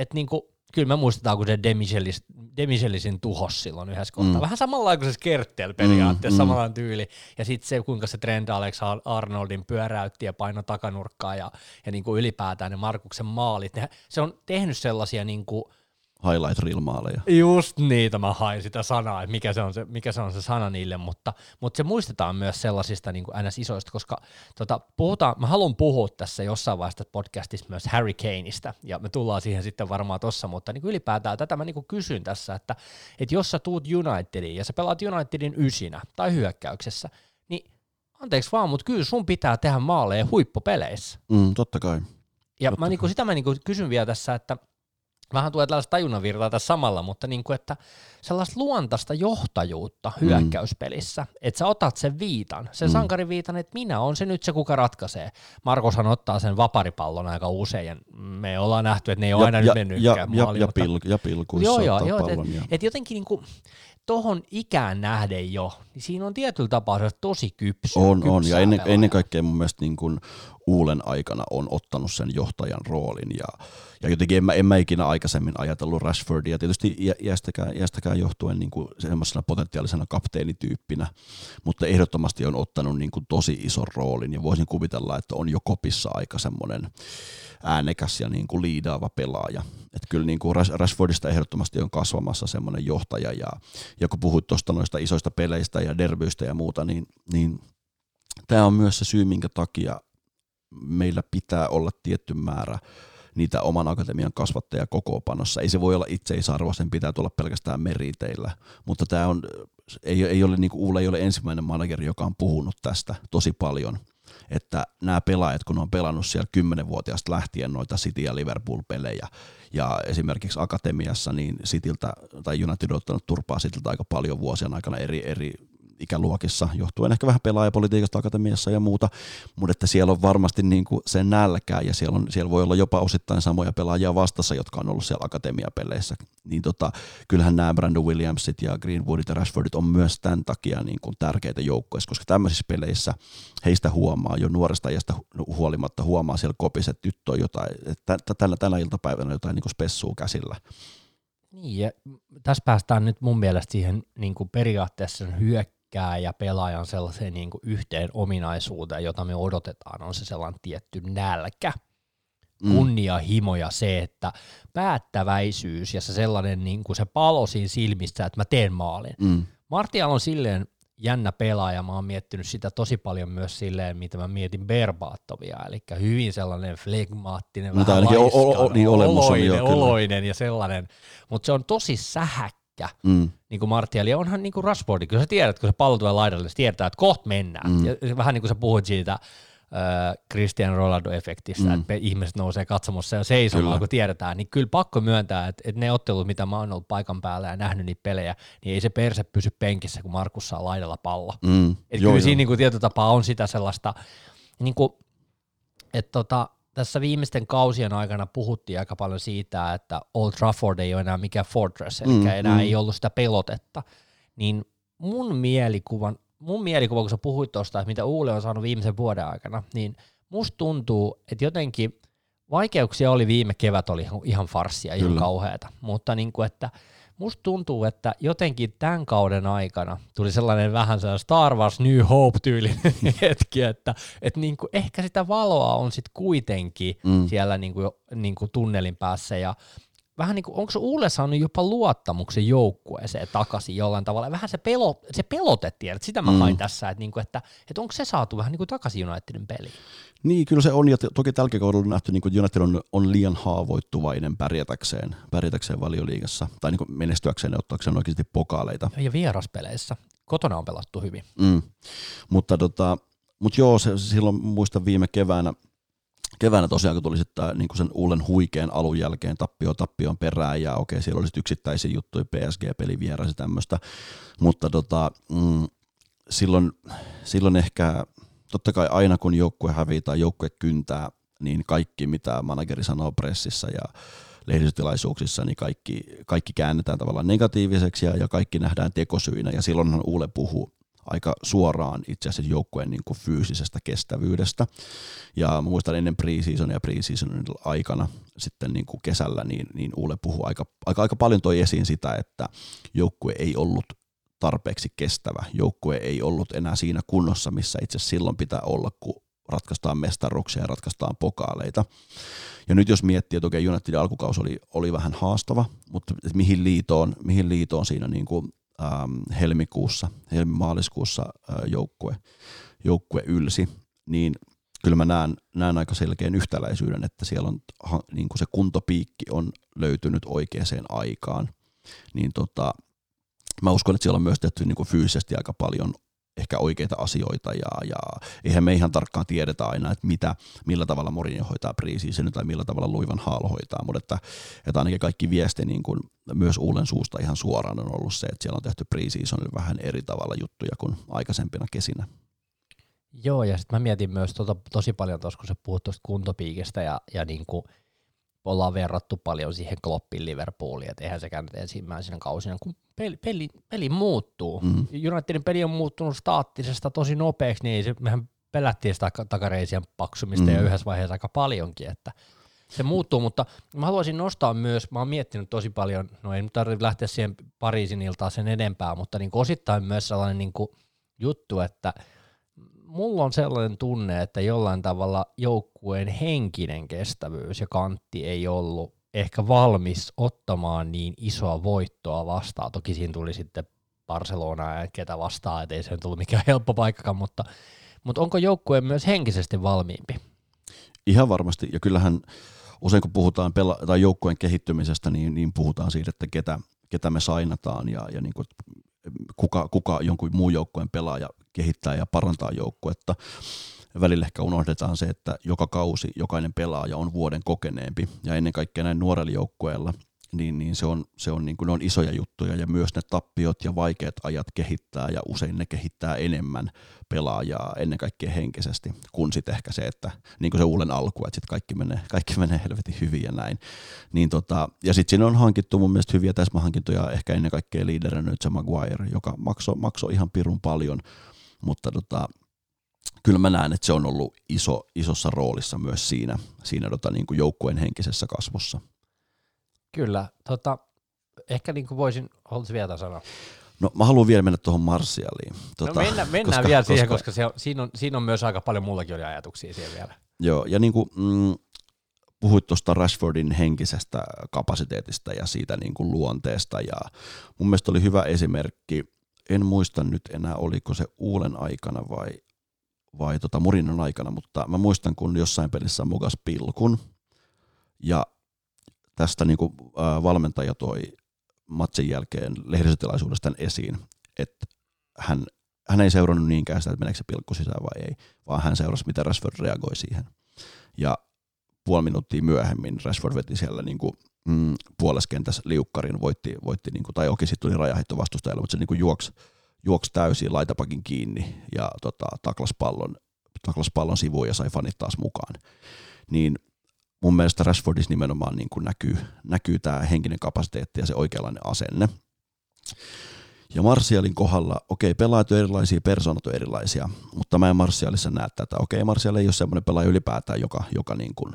S1: et niinku, kyllä me muistetaan, kun se Demichelis, Demichelisin tuhos silloin yhdessä kohtaa.
S2: Mm.
S1: Vähän samalla kuin se Skertel periaatteessa,
S2: Mm,
S1: mm,
S2: mm.
S1: tyyli. Ja sitten se, kuinka se Trent Alex Arnoldin pyöräytti ja paino takanurkkaa ja, ja niinku ylipäätään ne Markuksen maalit. Ne, se on tehnyt sellaisia niinku,
S2: Highlight reel maaleja.
S1: Just niitä mä hain sitä sanaa, että mikä se on se, mikä se, on se sana niille, mutta, mutta se muistetaan myös sellaisista niin kuin ns. isoista, koska tota, puhutaan, mä haluan puhua tässä jossain vaiheessa podcastissa myös Harry Kaneista, ja me tullaan siihen sitten varmaan tossa, mutta niin kuin ylipäätään tätä mä niin kuin kysyn tässä, että, että jos sä tuut Unitediin ja sä pelaat Unitedin ysinä tai hyökkäyksessä, niin anteeksi vaan, mutta kyllä sun pitää tehdä maaleja huippupeleissä.
S2: Mm, totta kai.
S1: Ja
S2: Totta
S1: mä niinku, sitä mä niinku kysyn vielä tässä, että vähän tulee tällaista tajunnanvirtaa tässä samalla, mutta niinku, että sellaista luontaista johtajuutta
S2: Mm.
S1: hyökkäyspelissä, että sä otat sen viitan, sen
S2: Mm.
S1: sankariviitan, että minä on se nyt se, kuka ratkaisee. Markoshan ottaa sen vaparipallon aika usein, ja me ollaan nähty, että ne ei ole aina
S2: ja,
S1: nyt
S2: ja,
S1: mennytkään
S2: ja,
S1: maaliin,
S2: ja,
S1: mutta-
S2: pil, ja pilkuissa
S1: Joo, joo, joo,
S2: pallon. ja,
S1: et jotenkin niinku, tohon ikään nähden jo, niin siinä on tietyllä tapaa tosi kypsy.
S2: on, on. Ja
S1: kypsää
S2: ennen, ennen kaikkea mun mielestä niin kuin Uulen aikana on ottanut sen johtajan roolin. Ja, ja jotenkin en mä, en mä ikinä aikaisemmin ajatellut Rashfordia. Tietysti iä- iästäkään, iästäkään johtuen niin kuin semmoisena potentiaalisena kapteenityyppinä, mutta ehdottomasti on ottanut niin kuin tosi ison roolin. Ja voisin kuvitella, että on jo kopissa aika semmoinen äänekäs ja niin kuin liidaava pelaaja. Että kyllä niin kuin Rash- Rashfordista ehdottomasti on kasvamassa semmoinen johtaja ja, ja kun puhuit tuosta noista isoista peleistä ja derbyistä ja muuta, niin, niin tämä on myös se syy, minkä takia meillä pitää olla tietty määrä niitä oman akatemian kasvattajia kokoopanossa. Ei se voi olla itseisarvo, sen pitää tulla pelkästään meriteillä. Mutta tämä on, ei, ei ole, niin kuin ei ole ensimmäinen manageri, joka on puhunut tästä tosi paljon että nämä pelaajat, kun on pelannut siellä 10-vuotiaasta lähtien noita City- ja Liverpool-pelejä, ja esimerkiksi Akatemiassa, niin Cityltä, tai United on ottanut turpaa Cityltä aika paljon vuosien aikana eri, eri ikäluokissa, johtuen ehkä vähän pelaajapolitiikasta akatemiassa ja muuta, mutta että siellä on varmasti niin kuin se nälkää ja siellä, on, siellä voi olla jopa osittain samoja pelaajia vastassa, jotka on ollut siellä akatemiapeleissä. Niin tota, kyllähän nämä Brandon Williamsit ja Greenwoodit ja Rashfordit on myös tämän takia niin kuin tärkeitä joukkoja, koska tämmöisissä peleissä heistä huomaa jo nuoresta hu- huolimatta huomaa siellä kopissa, että nyt on jotain, että tä- tänä, iltapäivänä jotain niin kuin spessua käsillä.
S1: Niin, ja tässä päästään nyt mun mielestä siihen niin kuin periaatteessa sen hyökkää ja pelaajan sellaiseen niin kuin yhteen ominaisuuteen, jota me odotetaan, on se sellainen tietty nälkä,
S2: Mm.
S1: kunnianhimo ja se, että päättäväisyys ja se sellainen niin kuin se palo siinä silmissä, että mä teen maalin.
S2: Mm.
S1: Martial on silleen jännä pelaaja, mä oon miettinyt sitä tosi paljon myös silleen, mitä mä mietin Berbaattovia, eli hyvin sellainen flegmaattinen,
S2: Mutta
S1: vähän
S2: ainakin o- o- niin olemus on jo
S1: oloinen, oloinen ja sellainen, mutta se on tosi sähäkkä,
S2: Mm.
S1: niin kuin Martial, ja onhan niin kuin Rashfordi, kyllä sä tiedät, kun se pallo tulee laidalle, se tietää, että kohta mennään.
S2: Mm.
S1: Ja vähän niin kuin sä puhuit siitä äh, Cristiano Ronaldo-efektistä,
S2: Mm.
S1: että ihmiset nousee katsomossa ja seisomaan,
S2: Kyllä.
S1: kun tiedetään, niin kyllä pakko myöntää, että, että ne ottelut, mitä mä oon ollut paikan päällä ja nähnyt niitä pelejä, niin ei se perse pysy penkissä, kun Markus saa laidalla pallo.
S2: Mm.
S1: Et kyllä siinä niin kuin tietyllä tapaa on sitä sellaista, niin kuin, että tota, tässä viimeisten kausien aikana puhuttiin aika paljon siitä, että Old Trafford ei ole enää mikään fortress, eli
S2: Mm,
S1: enää
S2: mm.
S1: ei ollut sitä pelotetta, niin mun mielikuvan, mun mielikuva, kun sä puhuit tuosta, että mitä Uule on saanut viimeisen vuoden aikana, niin musta tuntuu, että jotenkin vaikeuksia oli viime kevät, oli ihan- ihan farssia, ihan kauheata, mutta niin kuin, että musta tuntuu, että jotenkin tämän kauden aikana tuli sellainen vähän sellainen Star Wars New Hope-tyylinen hetki, että, että niin kuin ehkä sitä valoa on sitten kuitenkin
S2: Mm.
S1: siellä niin kuin, niin kuin tunnelin päässä ja vähän niin kuin, onko se Ulle saanut jopa luottamuksen joukkueeseen takaisin jollain tavalla, vähän se, pelo, se pelote, tiedät, sitä mä
S2: Mm.
S1: hain tässä, että, niin kuin, että, että onko se saatu vähän niin kuin takaisin Unitedin peliin.
S2: Niin, kyllä se on, ja toki tällä kaudella on nähty, niin kuin United on, on liian haavoittuvainen pärjätäkseen, pärjätäkseen valioliigassa, tai niin kuin menestyäkseen ja ottaakseen oikeasti pokaaleita.
S1: Ja vieraspeleissä. Kotona on pelattu hyvin.
S2: Mm. Mutta tota, mut joo, se, silloin muistan viime keväänä, keväänä tosiaan, kun tuli sitten niin sen uuden huikean alun jälkeen tappio tappion perään, ja okei, siellä oli yksittäisiä juttuja, PSG-peli vierasi tämmöistä, mutta tota, mm, silloin, silloin ehkä, totta kai aina kun joukkue hävii tai joukkue kyntää, niin kaikki mitä manageri sanoo pressissä ja lehdistötilaisuuksissa, niin kaikki, kaikki käännetään tavallaan negatiiviseksi ja, ja kaikki nähdään tekosyinä. Ja silloinhan Uule puhuu aika suoraan itse asiassa joukkueen niin kuin fyysisestä kestävyydestä. Ja muistan ennen preseason ja preseasonin aikana sitten niin kuin kesällä, niin, niin Uule puhui aika, aika, aika paljon toi esiin sitä, että joukkue ei ollut tarpeeksi kestävä. Joukkue ei ollut enää siinä kunnossa, missä itse silloin pitää olla, kun ratkaistaan mestaruksia ja ratkaistaan pokaaleita. Ja nyt jos miettii, että okei, Unitedin alkukausi oli, oli vähän haastava, mutta mihin liitoon, mihin liitoon siinä niin kuin, ähm, helmikuussa, helmimaaliskuussa äh, joukkue, joukkue ylsi, niin kyllä mä näen, näen aika selkeän yhtäläisyyden, että siellä on niin kuin se kuntopiikki on löytynyt oikeaan aikaan. Niin tota, mä uskon, että siellä on myös tehty niin kuin fyysisesti aika paljon ehkä oikeita asioita ja, ja eihän me ihan tarkkaan tiedetä aina, että mitä, millä tavalla Mourinho hoitaa preseason tai millä tavalla Luivan Hall hoitaa, mutta että, että ainakin kaikki viesti niin kuin myös Uulen suusta ihan suoraan on ollut se, että siellä on tehty preseasonille vähän eri tavalla juttuja kuin aikaisempina kesinä.
S1: Joo, ja sitten mä mietin myös tota, tosi paljon tuossa, kun sä puhut tuosta kuntopiikistä ja, ja niin kuin – ollaan verrattu paljon siihen Kloppin Liverpooliin, että eihän sekään nyt ensimmäisenä kausina, kun peli, peli, peli muuttuu. Mm. Unitedin peli on muuttunut staattisesta tosi nopeaksi, niin se, mehän pelättiin sitä takareisien paksumista mm. ja yhdessä vaiheessa aika paljonkin, että se muuttuu, mutta mä haluaisin nostaa myös, mä oon miettinyt tosi paljon, no ei nyt tarvitse lähteä siihen Pariisin iltaan sen enempää, mutta niin osittain myös sellainen niin juttu, että – mulla on sellainen tunne, että jollain tavalla joukkueen henkinen kestävyys ja kantti ei ollut ehkä valmis ottamaan niin isoa voittoa vastaan. Toki siinä tuli sitten Barcelona ja ketä vastaan, ettei se tullut mikään helppo paikkakaan, mutta, mutta onko joukkue myös henkisesti valmiimpi?
S2: Ihan varmasti, ja kyllähän usein kun puhutaan pela- tai joukkueen kehittymisestä, niin, niin puhutaan siitä, että ketä, ketä me sainataan ja, ja niin kuin, kuka, kuka jonkun muun joukkueen pelaaja kehittää ja parantaa joukkuetta. Välillä ehkä unohdetaan se, että joka kausi jokainen pelaaja on vuoden kokeneempi ja ennen kaikkea näin nuorella joukkueella – niin, niin se on, se on, niin kuin, ne on isoja juttuja ja myös ne tappiot ja vaikeat ajat kehittää ja usein ne kehittää enemmän pelaajaa ennen kaikkea henkisesti kuin sitten ehkä se, että niin kuin se uuden alku, että sitten kaikki menee, kaikki menee helvetin hyvin ja näin. Niin tota, ja sitten siinä on hankittu mun mielestä hyviä täsmähankintoja, ehkä ennen kaikkea liiderina nyt se Maguire, joka maksoi makso ihan pirun paljon, mutta tota, kyllä mä näen, että se on ollut iso, isossa roolissa myös siinä, siinä tota, niin kuin joukkueen henkisessä kasvussa.
S1: Kyllä, tota, ehkä niin kuin voisin, haluaisin vielä sanoa.
S2: No mä haluan vielä mennä tuohon Marsialiin.
S1: Tota, no mennä, mennään koska, vielä siihen, koska, koska se on, siinä, on, siinä on myös aika paljon mullakin oli ajatuksia siellä vielä.
S2: Joo, ja niin kuin, mm, puhuit tuosta Rashfordin henkisestä kapasiteetista ja siitä niin kuin luonteesta, ja mun mielestä oli hyvä esimerkki, en muista nyt enää oliko se Uulen aikana vai, vai tota Murinon aikana, mutta mä muistan, kun jossain pelissä mukas pilkun, ja tästä niin kuin, ä, valmentaja toi matsin jälkeen lehdistötilaisuudesta esiin, että hän, hän ei seurannut niinkään sitä, että meneekö se pilkku sisään vai ei, vaan hän seurasi, miten Rashford reagoi siihen. Ja puoli minuuttia myöhemmin Rashford veti siellä niin kuin, mm, puoleskentässä liukkarin, voitti, voitti niin kuin, tai okei, sitten tuli rajaheitto vastustajalle, mutta se niin juoksi, juoksi täysin laitapakin kiinni ja tota, taklas pallon, taklas pallon sivuun ja sai fanit taas mukaan. Niin mun mielestä Rashfordissa nimenomaan niin kuin näkyy, näkyy tämä henkinen kapasiteetti ja se oikeanlainen asenne. Ja Martialin kohdalla, okei, pelaajat on erilaisia, persoonat on erilaisia, mutta mä en Martialissa näe tätä. Okei, Martial ei ole semmoinen pelaaja ylipäätään, joka, joka niin kuin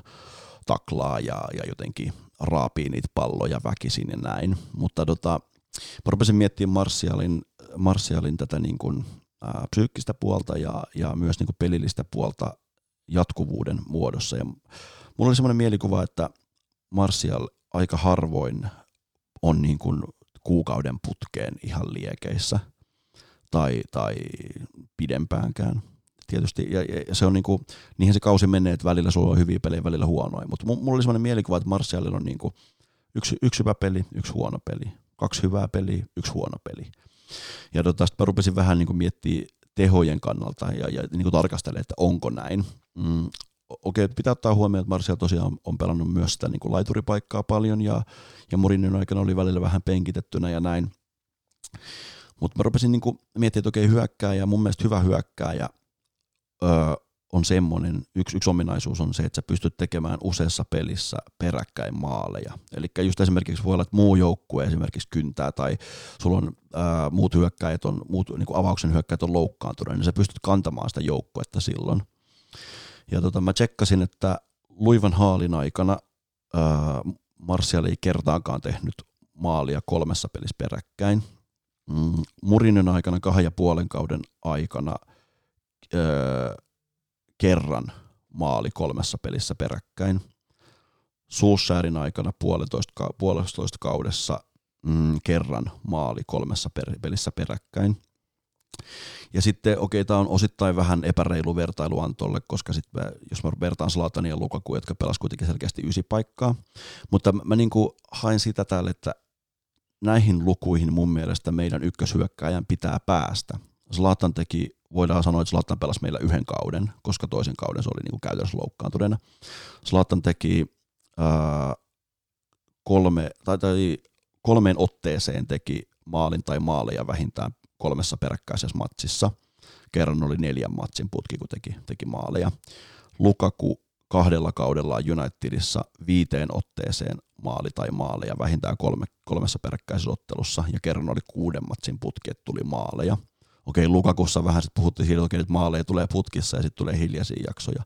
S2: taklaa ja, ja jotenkin raapii niitä palloja väkisin ja näin. Mutta tota, mä rupesin miettimään Martialin, Martialin tätä niin kuin, ää, psyykkistä puolta ja, ja myös niin kuin pelillistä puolta jatkuvuuden muodossa. Ja Mulla oli semmoinen mielikuva, että Martial aika harvoin on niin kuin kuukauden putkeen ihan liekeissä tai, tai pidempäänkään. Tietysti, ja, ja se on niin kuin, niihin se kausi menee, että välillä sulla on hyviä pelejä, välillä huonoja, mutta mulla oli semmoinen mielikuva, että Martialilla on niin kuin yksi, yksi hyvä peli, yksi huono peli, kaksi hyvää peliä, yksi huono peli. Ja tota, sitten mä rupesin vähän niin kuin miettimään tehojen kannalta ja, ja niin kuin tarkastelemaan, että onko näin. Mm, okei, pitää ottaa huomioon, että Martial tosiaan on, pelannut myös sitä niin kuin laituripaikkaa paljon ja, ja Mourinhon aikana oli välillä vähän penkitettynä ja näin. Mutta mä rupesin niin kuin miettimään, että okei, hyökkää ja mun mielestä hyvä hyökkää ja on semmoinen, yksi, yksi ominaisuus on se, että sä pystyt tekemään useassa pelissä peräkkäin maaleja. Eli just esimerkiksi voi olla, että muu joukkue esimerkiksi kyntää tai sulla on ää, muut hyökkäjät, on, muut niin kuin avauksen hyökkäjät on loukkaantuneet, niin sä pystyt kantamaan sitä joukkuetta silloin. Ja tota, mä tsekkasin, että Luivan Haalin aikana ää, ei kertaakaan tehnyt maalia kolmessa pelissä peräkkäin. Mm, Murinen aikana kahden ja puolen kauden aikana ää, kerran maali kolmessa pelissä peräkkäin. Suussäärin aikana puolitoista, puolitoista kaudessa mm, kerran maali kolmessa per, pelissä peräkkäin. Ja sitten, okei, okay, tämä on osittain vähän epäreilu vertailu Antolle, koska sitten jos mä vertaan Zlatania ja Lukaku, jotka pelasivat kuitenkin selkeästi ysi paikkaa, mutta mä, mä niin hain sitä täällä, että näihin lukuihin mun mielestä meidän ykköshyökkäjän pitää päästä. Zlatan teki voidaan sanoa, että Zlatan pelasi meillä yhden kauden, koska toisen kauden se oli niin kuin käytännössä loukkaantuneena. Zlatan teki ää, kolme, tai, tai kolmeen otteeseen teki maalin tai maaleja vähintään kolmessa peräkkäisessä matsissa. Kerran oli neljän matsin putki, kun teki, teki maaleja. Lukaku kahdella kaudella Unitedissa viiteen otteeseen maali tai maaleja vähintään kolme, kolmessa peräkkäisessä ottelussa ja kerran oli kuuden matsin putki, että tuli maaleja – okei, Lukakussa vähän sitten puhuttiin siitä, että maaleja tulee putkissa ja sitten tulee hiljaisia jaksoja.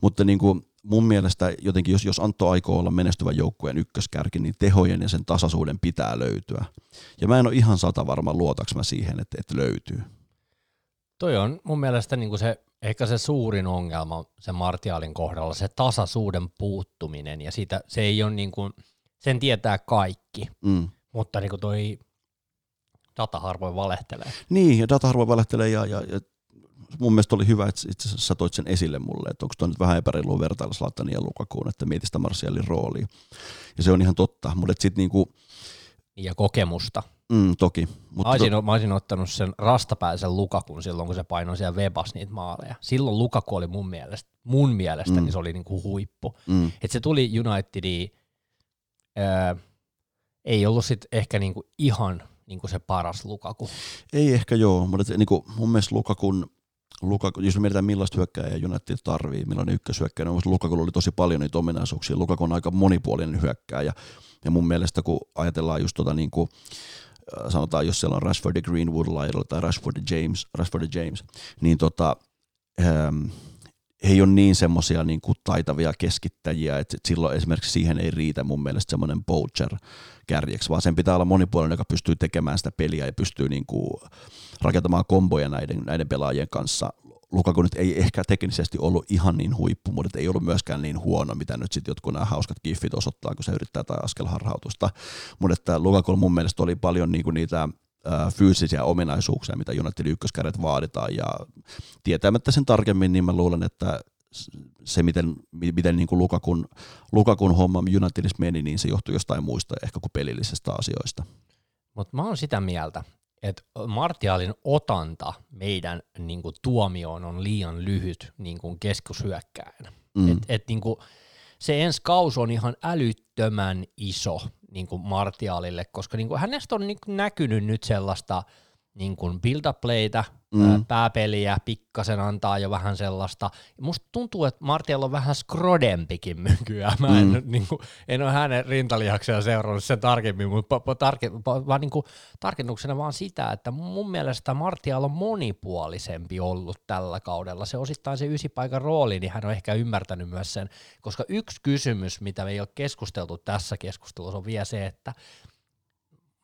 S2: Mutta niin kuin mun mielestä jotenkin, jos, jos Antto aikoo olla menestyvän joukkueen ykköskärki, niin tehojen ja sen tasaisuuden pitää löytyä. Ja mä en ole ihan sata varma, luotaks mä siihen, että, että löytyy.
S1: Toi on mun mielestä niin kuin se, ehkä se suurin ongelma sen Martialin kohdalla, se tasaisuuden puuttuminen, ja siitä, se ei ole niin kuin, sen tietää kaikki, mm. mutta niin kuin toi data harvoin valehtelee.
S2: Niin, ja data harvoin valehtelee ja, ja, ja mun mielestä oli hyvä, että itse asiassa sä toit sen esille mulle, että onko toi nyt vähän epäreilua vertailla Slatanin ja Lukakuun, että mieti sitä Marsialin roolia. Ja se on ihan totta, mutta sitten niinku...
S1: Ja kokemusta.
S2: Mm, toki.
S1: Mutta mä, olisin, to... mä olisin ottanut sen rastapäisen Lukakun silloin, kun se painoi siellä Webas niitä maaleja. Silloin Lukaku oli mun mielestä, mun mielestä mm. niin se oli niinku huippu. Mm. Että se tuli Unitediin, äh, ei ollut sit ehkä niinku ihan niin kuin se paras Lukaku.
S2: Ei ehkä joo, mutta niin kuin mun mielestä Lukakun, Lukaku, jos me mietitään millaista hyökkääjää United tarvii, millainen ykköshyökkäjä, niin Lukakulla oli tosi paljon niitä ominaisuuksia. Lukaku on aika monipuolinen hyökkääjä, ja mun mielestä kun ajatellaan just tota niin kuin, äh, sanotaan, jos siellä on Rashford ja Greenwood laidalla tai Rashford ja James, Rashford ja James niin tota, ähm, ei ole niin semmoisia niin taitavia keskittäjiä, että silloin esimerkiksi siihen ei riitä mun mielestä semmoinen poacher kärjeksi, vaan sen pitää olla monipuolinen, joka pystyy tekemään sitä peliä ja pystyy niin kuin rakentamaan komboja näiden, näiden pelaajien kanssa. Lukaku nyt ei ehkä teknisesti ollut ihan niin huippu, mutta ei ollut myöskään niin huono, mitä nyt sitten jotkut nämä hauskat giffit osoittaa, kun se yrittää tai askelharhautusta. Mutta että Lukaku mun mielestä oli paljon niin kuin niitä fyysisiä ominaisuuksia, mitä United ykköskärjet vaaditaan, ja tietämättä sen tarkemmin, niin mä luulen, että se, miten, miten niin kuin Lukakun, Lukakun homma Unitedissa meni, niin se johtui jostain muista ehkä kuin pelillisestä asioista.
S1: Mutta mä oon sitä mieltä, että Martialin otanta meidän niin kuin, tuomioon on liian lyhyt niin kuin keskushyökkäjänä. Mm. Et, et, niin kuin, se ensi kaus on ihan älyttömän iso niin kuin Martialille, koska niin kuin hänestä on niin kuin näkynyt nyt sellaista niin kuin build-up-playtä, mm. pääpeliä, pikkasen antaa jo vähän sellaista. Musta tuntuu, että Martial on vähän skrodempikin nykyään. Mä en, mm. niin kuin, en ole hänen rintalihaksia seurannut sen tarkemmin, mutta tarke, vaan niin kuin, tarkennuksena vaan sitä, että mun mielestä Martial on monipuolisempi ollut tällä kaudella. Se osittain se ysipaikan rooli, niin hän on ehkä ymmärtänyt myös sen, koska yksi kysymys, mitä me ei ole keskusteltu tässä keskustelussa, on vielä se, että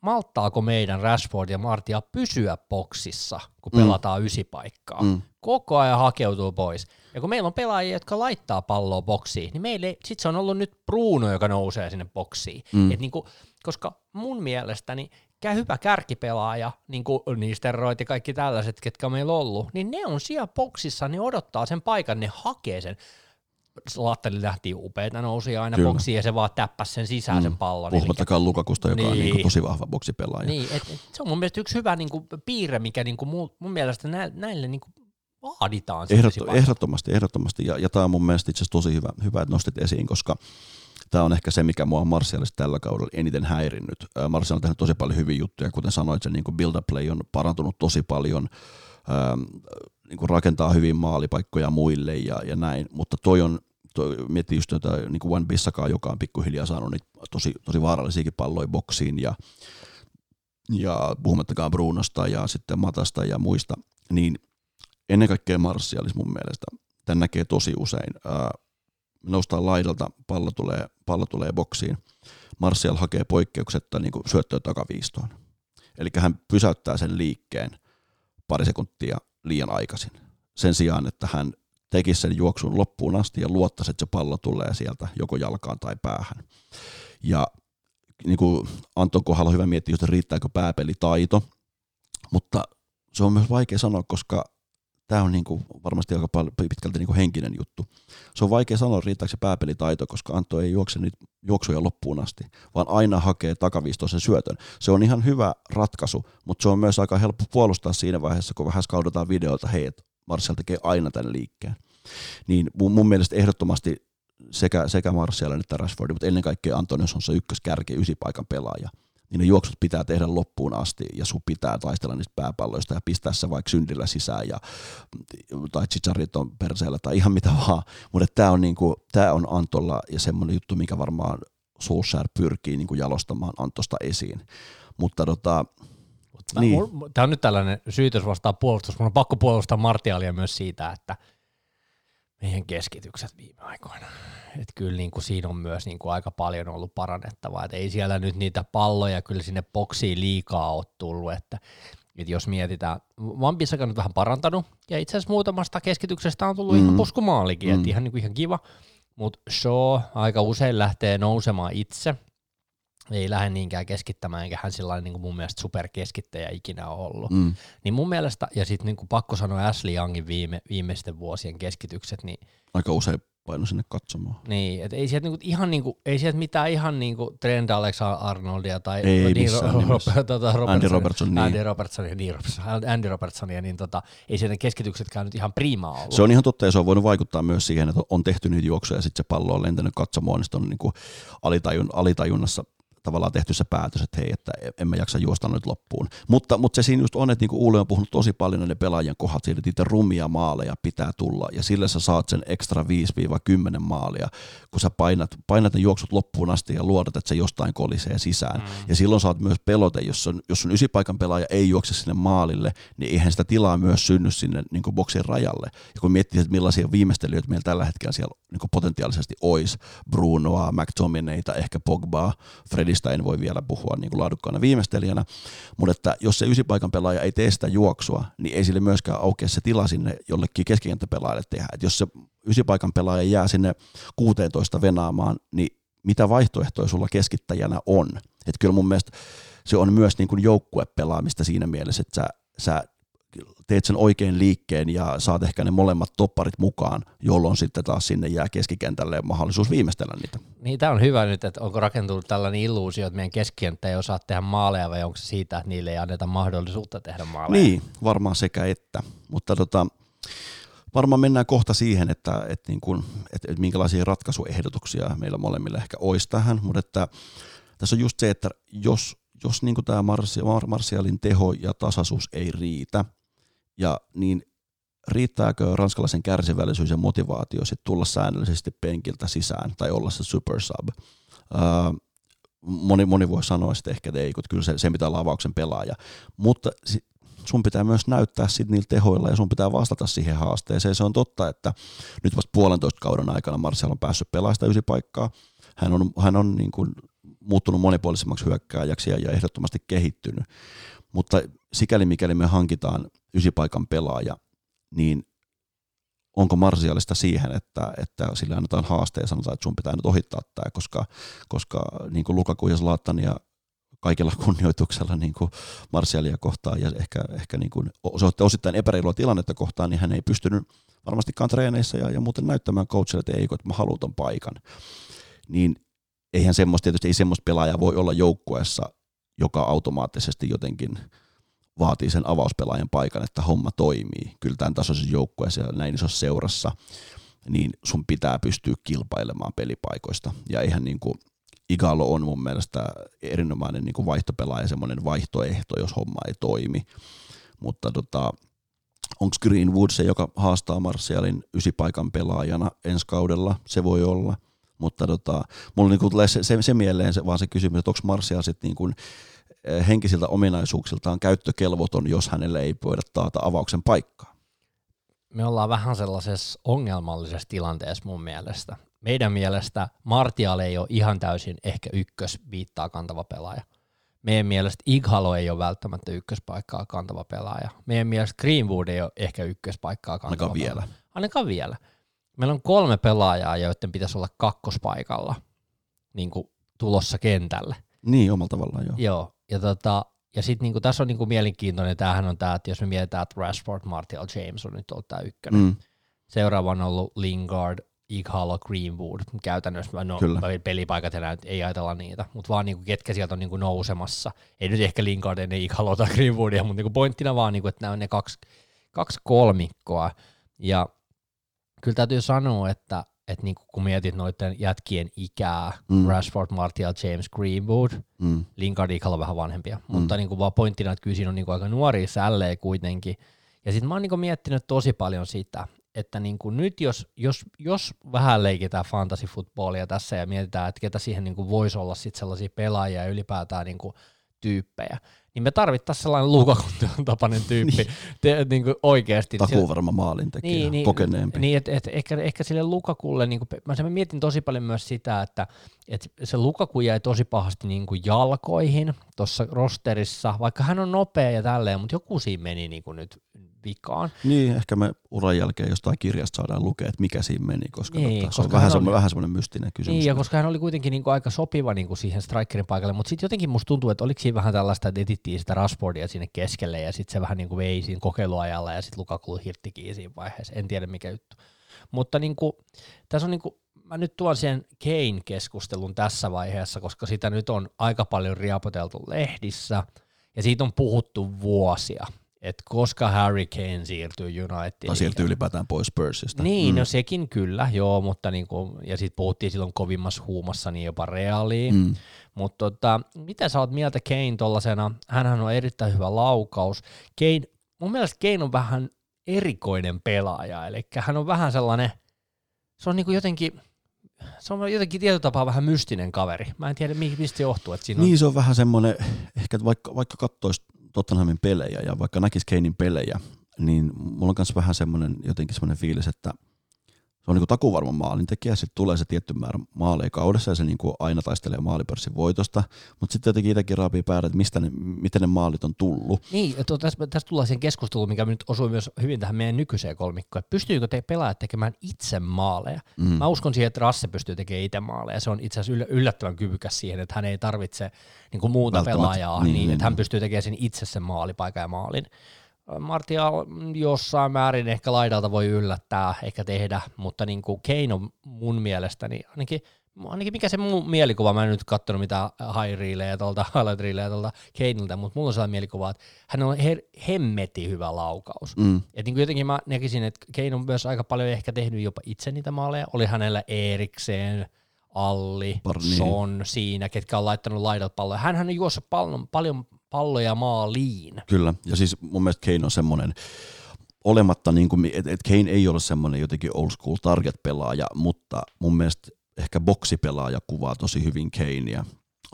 S1: malttaako meidän Rashford ja Martia pysyä boksissa, kun mm. pelataan ysipaikkaa. Mm. Koko ajan hakeutuu pois. Ja kun meillä on pelaajia, jotka laittaa palloa boksiin, niin meille, sit se on ollut nyt Bruno, joka nousee sinne boksiin. Mm. Et niinku, koska mun mielestäni hyvä kärkipelaaja, niin kuin Niisterroit ja kaikki tällaiset, ketkä meillä on ollut, niin ne on siellä boksissa, ne odottaa sen paikan, ne hakee sen. Slatteri lähti upeita nousi aina Kyllä. boksiin ja se vaan täppäsi sen sisään mm. sen pallon.
S2: Puhumattakaan eli... Lukakusta, joka niin. on niin kuin tosi vahva boksipelaaja.
S1: Niin, et, et, se on mun mielestä yksi hyvä niin kuin, piirre, mikä niin kuin, mun, mielestä näille, näille niin kuin, vaaditaan.
S2: Ehdotto, ehdottomasti, ehdottomasti. Ja, ja tämä on mun mielestä itse asiassa tosi hyvä, hyvä, että nostit esiin, koska tämä on ehkä se, mikä mua on Martialista tällä kaudella eniten häirinnyt. Martial on tehnyt tosi paljon hyviä juttuja, kuten sanoit, se niin build up play on parantunut tosi paljon, ähm, niin kuin rakentaa hyvin maalipaikkoja muille ja, ja näin, mutta toi on, toi, miettii just tätä niin kuin One Bissakaa, joka on pikkuhiljaa saanut niitä tosi, tosi vaarallisiakin palloja boksiin ja, ja puhumattakaan Brunosta ja sitten Matasta ja muista, niin ennen kaikkea Martialis mun mielestä, tämän näkee tosi usein, ää, noustaan laidalta, pallo tulee, pallo tulee boksiin, Martial hakee poikkeuksetta niin syöttöä takaviistoon. Eli hän pysäyttää sen liikkeen pari sekuntia liian aikaisin. Sen sijaan, että hän tekisi sen juoksun loppuun asti ja luottaisi, että se pallo tulee sieltä joko jalkaan tai päähän. Ja niin kuin Anton kohdalla hyvä miettiä, että riittääkö pääpelitaito, mutta se on myös vaikea sanoa, koska tämä on niin kuin varmasti aika pitkälti niin kuin henkinen juttu. Se on vaikea sanoa, riittääkö se pääpelitaito, koska Antto ei juokse niitä juoksuja loppuun asti, vaan aina hakee takaviistoisen syötön. Se on ihan hyvä ratkaisu, mutta se on myös aika helppo puolustaa siinä vaiheessa, kun vähän skaudataan videolta, hei, että Martial tekee aina tämän liikkeen. Niin mun, mun mielestä ehdottomasti sekä, sekä Martial että Rashford, mutta ennen kaikkea Antonius on se ykköskärki, ysipaikan pelaaja niin ne juoksut pitää tehdä loppuun asti ja sun pitää taistella niistä pääpalloista ja pistää se vaikka syndillä sisään ja, tai chicharit on perseellä tai ihan mitä vaan. Mutta tämä on, niinku, tää on Antolla ja semmoinen juttu, mikä varmaan Solskjaer pyrkii niinku jalostamaan Antosta esiin. Mutta tota,
S1: niin. Tämä on nyt tällainen syytös vastaan puolustus. Mun on pakko puolustaa Martialia myös siitä, että meidän keskitykset viime aikoina että kyllä niin kuin siinä on myös niin kuin aika paljon ollut parannettavaa, että ei siellä nyt niitä palloja kyllä sinne boksiin liikaa ole tullut, että, että jos mietitään, Vampissa on nyt vähän parantanut, ja itse asiassa muutamasta keskityksestä on tullut mm. ihan puskumaalikin, mm. että ihan, niin kuin ihan kiva, mutta Shaw aika usein lähtee nousemaan itse, ei lähde niinkään keskittämään, eikä hän sellainen niin mun mielestä superkeskittäjä ikinä ole ollut. Mm. Niin mun mielestä, ja sitten niin pakko sanoa Ashley Youngin viime, viimeisten vuosien keskitykset, niin
S2: aika usein paino sinne katsomaan.
S1: Niin, et ei sieltä niinku, ihan niinku, ei sieltä mitään ihan niinku Trent Alexander-Arnoldia tai
S2: ei niin, Ro-
S1: tota, Robertson,
S2: Andy Robertson, niin.
S1: Andy Robertson, niin, Andy Robertsonia, niin tota, ei sieltä keskityksetkään nyt ihan priimaa ollut.
S2: Se on ihan totta ja se on voinut vaikuttaa myös siihen, että on tehty niitä juoksuja ja sitten se pallo on lentänyt katsomaan, niin on niinku alitajun, alitajunnassa tavallaan tehty se päätös, että hei, että en mä jaksa juosta nyt loppuun. Mutta, mutta se siinä just on, että niin kuin Uule on puhunut tosi paljon näiden pelaajien kohdat siitä, että niitä rumia maaleja pitää tulla, ja sillä sä saat sen ekstra 5-10 maalia, kun sä painat, painat ne juoksut loppuun asti ja luodat, että se jostain kolisee sisään. Mm. Ja silloin saat myös pelote, jos on, jos on ysipaikan pelaaja ei juokse sinne maalille, niin eihän sitä tilaa myös synny sinne niin kuin boksin rajalle. Ja kun miettii, että millaisia viimeistelijöitä meillä tällä hetkellä siellä niin kuin potentiaalisesti olisi, Brunoa, McTominayta, ehkä Pogbaa, Freddy Rodriguezista en voi vielä puhua niin kuin laadukkaana viimeistelijänä, mutta että jos se ysipaikan pelaaja ei tee sitä juoksua, niin ei sille myöskään aukea se tila sinne jollekin keskikenttäpelaajalle tehdä. Et jos se ysipaikan pelaaja jää sinne 16 venaamaan, niin mitä vaihtoehtoja sulla keskittäjänä on? Että kyllä mun mielestä se on myös niin kuin joukkuepelaamista siinä mielessä, että sä, sä teet sen oikein liikkeen ja saat ehkä ne molemmat topparit mukaan, jolloin sitten taas sinne jää keskikentälle mahdollisuus viimeistellä niitä.
S1: Niin tämä on hyvä nyt, että onko rakentunut tällainen illuusio, että meidän keskikenttä ei osaa tehdä maaleja vai onko se siitä, että niille ei anneta mahdollisuutta tehdä maaleja?
S2: Niin, varmaan sekä että, mutta tota, varmaan mennään kohta siihen, että, että, niin kuin, että, että minkälaisia ratkaisuehdotuksia meillä molemmilla ehkä olisi tähän, mutta että tässä on just se, että jos, jos niin kuin tämä Marsialin teho ja tasaisuus ei riitä, ja niin riittääkö ranskalaisen kärsivällisyys ja motivaatio sitten tulla säännöllisesti penkiltä sisään tai olla se super sub? Uh, moni, moni voi sanoa sitten ehkä, että ei, kun kyllä se, se pitää olla avauksen pelaaja. Mutta sun pitää myös näyttää sitten niillä tehoilla ja sun pitää vastata siihen haasteeseen. Se on totta, että nyt vasta puolentoista kauden aikana Marcel on päässyt pelaamaan sitä paikkaa. Hän on, hän on niin kuin muuttunut monipuolisemmaksi hyökkääjäksi ja, ja ehdottomasti kehittynyt. Mutta sikäli mikäli me hankitaan ysipaikan pelaaja, niin onko marsiaalista siihen, että, että sille annetaan haaste ja sanotaan, että sun pitää nyt ohittaa tämä, koska, koska niin kuin Lukaku ja Zlatan ja kaikilla kunnioituksella niin kuin Marsialia kohtaan ja ehkä, ehkä niin kuin osittain epäreilua tilannetta kohtaan, niin hän ei pystynyt varmastikaan treeneissä ja, ja muuten näyttämään coachille, että ei, että mä haluan ton paikan. Niin eihän semmoista, tietysti ei semmoista pelaajaa voi olla joukkueessa, joka automaattisesti jotenkin vaatii sen avauspelaajan paikan, että homma toimii. Kyllä tämän tasoisessa joukkueessa ja näin isossa seurassa, niin sun pitää pystyä kilpailemaan pelipaikoista. Ja eihän niin kuin Igalo on mun mielestä erinomainen niin kuin vaihtopelaaja, semmoinen vaihtoehto, jos homma ei toimi. Mutta tota, onko Greenwood se, joka haastaa Martialin ysipaikan pelaajana ensi kaudella? Se voi olla. Mutta tota, mulla niinku tulee se, se, se, mieleen se, vaan se kysymys, että onko Martial sitten niinku, henkisiltä ominaisuuksiltaan käyttökelvoton, jos hänelle ei voida taata avauksen paikkaa?
S1: Me ollaan vähän sellaisessa ongelmallisessa tilanteessa mun mielestä. Meidän mielestä Martial ei ole ihan täysin ehkä ykkös viittaa kantava pelaaja meidän mielestä Ighalo ei ole välttämättä ykköspaikkaa kantava pelaaja. Meidän mielestä Greenwood ei ole ehkä ykköspaikkaa kantava
S2: Ainakaan vielä.
S1: Pelaaja. Ainakaan vielä. Meillä on kolme pelaajaa, joiden pitäisi olla kakkospaikalla niin kuin tulossa kentälle.
S2: Niin, omalla tavallaan joo.
S1: Joo, ja, tota, ja sitten niin tässä on niin kuin mielenkiintoinen, tämähän on tämä, että jos me mietitään, että Rashford, Martial James on nyt ollut tämä ykkönen. Mm. Seuraava on ollut Lingard, Ighalo, Greenwood, käytännössä no, Kyllä. pelipaikat enää ei ajatella niitä, mutta vaan niinku, ketkä sieltä on niinku nousemassa. Ei nyt ehkä Lingard ennen Ighalo tai Greenwoodia, mutta niinku pointtina vaan, niinku, että nämä on ne kaksi, kaksi kolmikkoa. Ja kyllä täytyy sanoa, että et niinku, kun mietit noiden jätkien ikää, mm. Rashford, Martial, James, Greenwood, mm. Lingard, Ighalo vähän vanhempia, mm. mutta niinku, vaan pointtina, että kyllä siinä on niinku aika nuoria sällejä kuitenkin. Ja sitten mä oon niinku miettinyt tosi paljon sitä, että niin kuin nyt jos, jos, jos vähän leikitään fantasy-footballia tässä ja mietitään, että ketä siihen niin kuin voisi olla sit sellaisia pelaajia ja ylipäätään niin kuin tyyppejä, niin me tarvittaisiin sellainen Lukakun tapainen tyyppi niin. Te, niin kuin oikeasti.
S2: Takuu varma maalintekijä, niin, niin, kokeneempi.
S1: Niin, että et, ehkä, ehkä sille Lukakulle, niin kuin, mä, mä mietin tosi paljon myös sitä, että et se Lukaku jäi tosi pahasti niin kuin jalkoihin tuossa rosterissa, vaikka hän on nopea ja tälleen, mutta joku siinä meni niin kuin nyt vikaan.
S2: Niin, ehkä me uran jälkeen jostain kirjasta saadaan lukea, että mikä siinä meni, koska, niin, tota, koska se on vähän, oli, vähän semmoinen mystinen kysymys.
S1: Niin, ja koska hän oli kuitenkin niin kuin aika sopiva niin kuin siihen strikerin paikalle, mutta sitten jotenkin musta tuntuu, että oliko siinä vähän tällaista, että etittiin sitä Rashfordia sinne keskelle, ja sitten se vähän niin kuin vei siinä kokeiluajalla, ja sitten Lukaku hirttikin siinä vaiheessa, en tiedä mikä juttu. Mutta niin kuin, tässä on niin kuin, mä nyt tuon sen Kane-keskustelun tässä vaiheessa, koska sitä nyt on aika paljon riapoteltu lehdissä, ja siitä on puhuttu vuosia että koska Harry Kane siirtyy Unitediin.
S2: Tai siirtyy ylipäätään pois Spursista.
S1: Niin, mm. no sekin kyllä, joo, mutta niinku, ja sitten puhuttiin silloin kovimmassa huumassa niin jopa reaaliin. Mm. Mutta tota, mitä sä oot mieltä Kane tollasena? Hänhän on erittäin hyvä laukaus. Kane, mun mielestä Kane on vähän erikoinen pelaaja, eli hän on vähän sellainen, se on niinku jotenkin, se on jotenkin tietyllä tapaa vähän mystinen kaveri. Mä en tiedä, mistä se johtuu. Että siinä
S2: on... Niin, se on vähän semmoinen, ehkä vaikka, vaikka katsoisi Tottenhamin pelejä ja vaikka näkisi Keinin pelejä, niin mulla on myös vähän semmoinen jotenkin semmoinen fiilis, että se on niin takuvarma maalintekijä, sitten tulee se tietty määrä maaleja kaudessa ja se niin kuin aina taistelee maalipörssin voitosta, mutta sitten jotenkin itsekin raapii päädä, että mistä ne, miten ne maalit on tullut.
S1: Niin, tässä, tässä tullaan siihen keskusteluun, mikä nyt osui myös hyvin tähän meidän nykyiseen kolmikkoon, että pystyykö te pelaajat tekemään itse maaleja? Mm. Mä uskon siihen, että Rasse pystyy tekemään itse maaleja, se on itse asiassa yllättävän kyvykäs siihen, että hän ei tarvitse niin kuin muuta pelaajaa, niin, niin, niin, että hän pystyy tekemään sen itse sen maalipaikan ja maalin. Martial jossain määrin ehkä laidalta voi yllättää, ehkä tehdä, mutta niin kuin Kane on mun mielestäni ainakin, ainakin mikä se mun mielikuva, mä en nyt katsonut mitään high reelejä tuolta, highlight reelejä tuolta Kaneilta, mutta mulla on sellainen mielikuva, että hän on her- hemmeti hyvä laukaus. Mm. Et niin kuin jotenkin mä näkisin, että Kane on myös aika paljon ehkä tehnyt jopa itse niitä maaleja, oli hänellä Erikseen, Alli. Son siinä, ketkä on laittanut laidalta palloja. Hänhän on juossa paljon, paljon palloja maaliin.
S2: Kyllä, ja siis mun mielestä Kane on semmoinen, olematta, niin kuin, että et Kane ei ole semmoinen jotenkin old school target-pelaaja, mutta mun mielestä ehkä boksipelaaja kuvaa tosi hyvin Kanea.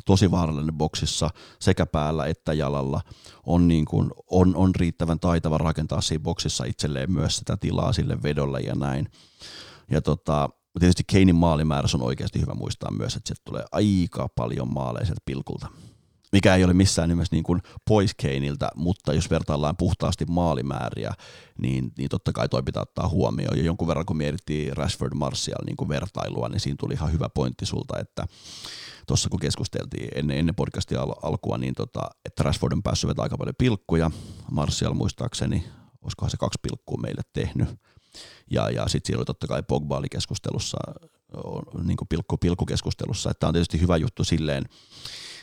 S2: Tosi vaarallinen boksissa sekä päällä että jalalla. On, niin kuin, on, on riittävän taitava rakentaa siinä boksissa itselleen myös sitä tilaa sille vedolle ja näin. Ja tota, tietysti Kanein maalimäärä on oikeasti hyvä muistaa myös, että sieltä tulee aika paljon maaleja pilkulta mikä ei ole missään nimessä niin kuin pois Keiniltä, mutta jos vertaillaan puhtaasti maalimääriä, niin, niin totta kai toi pitää ottaa huomioon. Ja jonkun verran kun mietittiin Rashford Martial niin kuin vertailua, niin siinä tuli ihan hyvä pointti sulta, että tuossa kun keskusteltiin ennen, ennen podcastin al- alkua, niin tota, että Rashford on päässyt vetämään aika paljon pilkkuja, Martial muistaakseni, olisikohan se kaksi pilkkua meille tehnyt, ja, ja sitten siellä oli totta kai Pogba oli keskustelussa, niin kuin pilkku, pilkkukeskustelussa, että tämä on tietysti hyvä juttu silleen,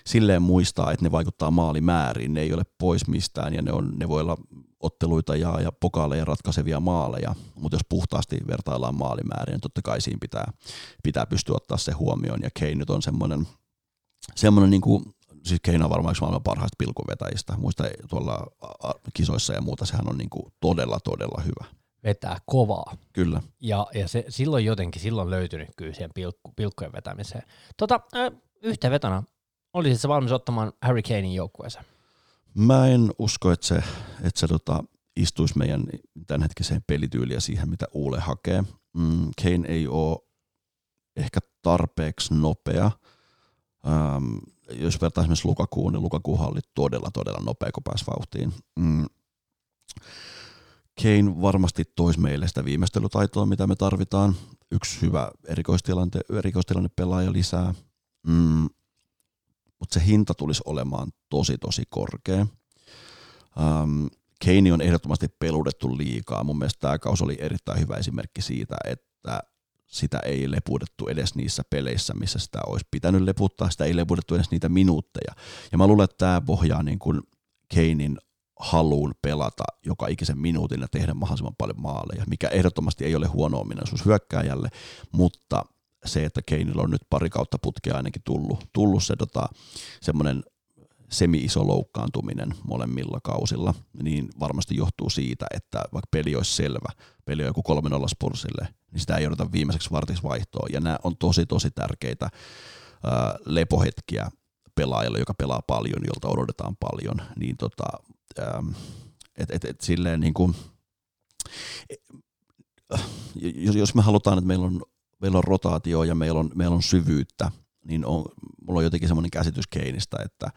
S2: silleen muistaa, että ne vaikuttaa maalimääriin, ne ei ole pois mistään ja ne, on, ne voi olla otteluita ja, ja pokaaleja ratkaisevia maaleja, mutta jos puhtaasti vertaillaan maalimääriin, niin totta kai siinä pitää, pitää pystyä ottaa se huomioon ja Kane nyt on semmoinen, semmoinen niin kuin, siis Kane on varmaan yksi maailman parhaista pilkuvetäjistä, muista tuolla kisoissa ja muuta, sehän on niin kuin todella, todella hyvä
S1: vetää kovaa.
S2: Kyllä.
S1: Ja, ja se, silloin jotenkin, silloin löytynyt kyllä siihen pilkku, pilkkujen vetämiseen. Tota, äh, vetona, olisit se valmis ottamaan Harry Kanein joukkueeseen?
S2: Mä en usko, että se, että se tota, istuisi meidän tämänhetkiseen pelityyliä siihen, mitä Uule hakee. Mm, Kane ei ole ehkä tarpeeksi nopea. Ähm, jos vertaa esimerkiksi Lukakuun, niin Lukakuuhan oli todella, todella nopea, kun pääsi vauhtiin. Mm. Kane varmasti toisi meille sitä viimeistelytaitoa, mitä me tarvitaan. Yksi hyvä erikoistilanne, erikoistilanne pelaaja lisää. Mm, mutta se hinta tulisi olemaan tosi tosi korkea. Um, Kane on ehdottomasti peluudettu liikaa. Mun mielestä tämä kausi oli erittäin hyvä esimerkki siitä, että sitä ei lepudettu edes niissä peleissä, missä sitä olisi pitänyt leputtaa. Sitä ei lepudettu edes niitä minuutteja. Ja mä luulen, että tämä pohjaa niin kuin Keinin haluun pelata joka ikisen minuutin ja tehdä mahdollisimman paljon maaleja, mikä ehdottomasti ei ole huono ominaisuus hyökkääjälle, mutta se, että Keinillä on nyt pari kautta putkea ainakin tullut, tullut se tota, semmoinen semi-iso loukkaantuminen molemmilla kausilla, niin varmasti johtuu siitä, että vaikka peli olisi selvä, peli on joku 3-0 Spursille, niin sitä ei jouduta viimeiseksi vartiksi vaihtoon. Ja nämä on tosi, tosi tärkeitä ää, lepohetkiä pelaajalle, joka pelaa paljon, jolta odotetaan paljon. Niin tota, et, et, et silleen niin kuin, jos, jos me halutaan, että meillä on, meillä on rotaatio ja meillä on, meillä on syvyyttä, niin on, mulla on jotenkin semmoinen käsitys Keinistä, että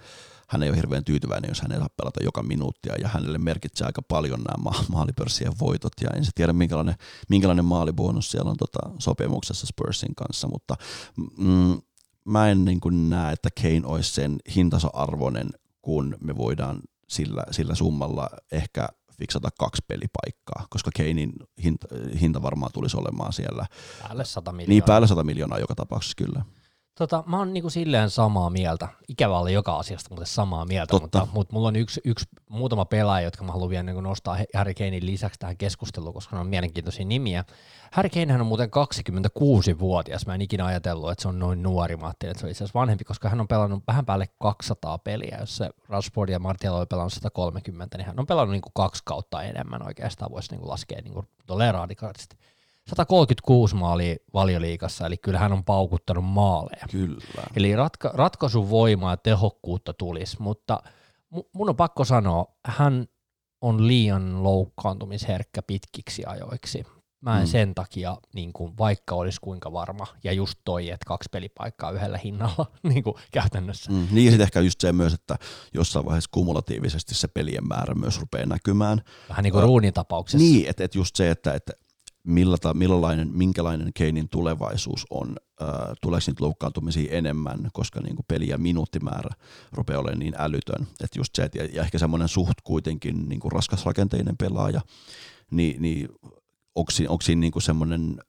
S2: hän ei ole hirveän tyytyväinen, jos hän ei saa pelata joka minuuttia, ja hänelle merkitsee aika paljon nämä ma- maalipörssien voitot, ja en tiedä minkälainen, minkälainen maalibonus siellä on tota sopimuksessa Spursin kanssa, mutta mm, mä en niin kuin näe, että Kane olisi sen hintansa arvoinen, kun me voidaan sillä, sillä summalla ehkä fiksata kaksi pelipaikkaa, koska Keinin hinta, hinta varmaan tulisi olemaan siellä.
S1: Päälle 100 miljoonaa.
S2: Niin, päälle 100 miljoonaa joka tapauksessa kyllä.
S1: Tota, mä oon niinku silleen samaa mieltä. Ikävä oli joka asiasta, mutta samaa mieltä. Totta. Mutta, mutta mulla on yksi, yksi muutama pelaaja, jotka mä haluan vielä niin nostaa Harry Kanein lisäksi tähän keskusteluun, koska ne on mielenkiintoisia nimiä. Harry Kane on muuten 26-vuotias. Mä en ikinä ajatellut, että se on noin nuori. Mä ajattelin, että se on itse asiassa vanhempi, koska hän on pelannut vähän päälle 200 peliä. Jos se Rashford ja Martial on pelannut 130, niin hän on pelannut niin kuin kaksi kautta enemmän oikeastaan. Voisi niin kuin laskea niin kuin radikaalisti. 136 maalia valioliikassa, eli kyllä hän on paukuttanut maaleja.
S2: Kyllä.
S1: Eli ratka- ratkaisuvoimaa ja tehokkuutta tulisi, mutta mun on pakko sanoa, hän on liian loukkaantumisherkkä pitkiksi ajoiksi. Mä en mm. sen takia, niin kuin, vaikka olisi kuinka varma, ja just toi, että kaksi pelipaikkaa yhdellä hinnalla niin kuin käytännössä.
S2: Mm. Niin ja sitten ehkä just se myös, että jossain vaiheessa kumulatiivisesti se pelien määrä myös rupeaa näkymään.
S1: Vähän niin kuin ruunin tapauksessa.
S2: Niin, että et just se, että, että millä ta, millainen, minkälainen Keinin tulevaisuus on, äh, tuleeko niitä loukkaantumisia enemmän, koska niin kuin peli- ja minuuttimäärä rupeaa olemaan niin älytön. Että just se, et, ja, ja ehkä semmoinen suht kuitenkin niin kuin raskasrakenteinen pelaaja, niin, niin onko siinä, onko siinä niin kuin semmoinen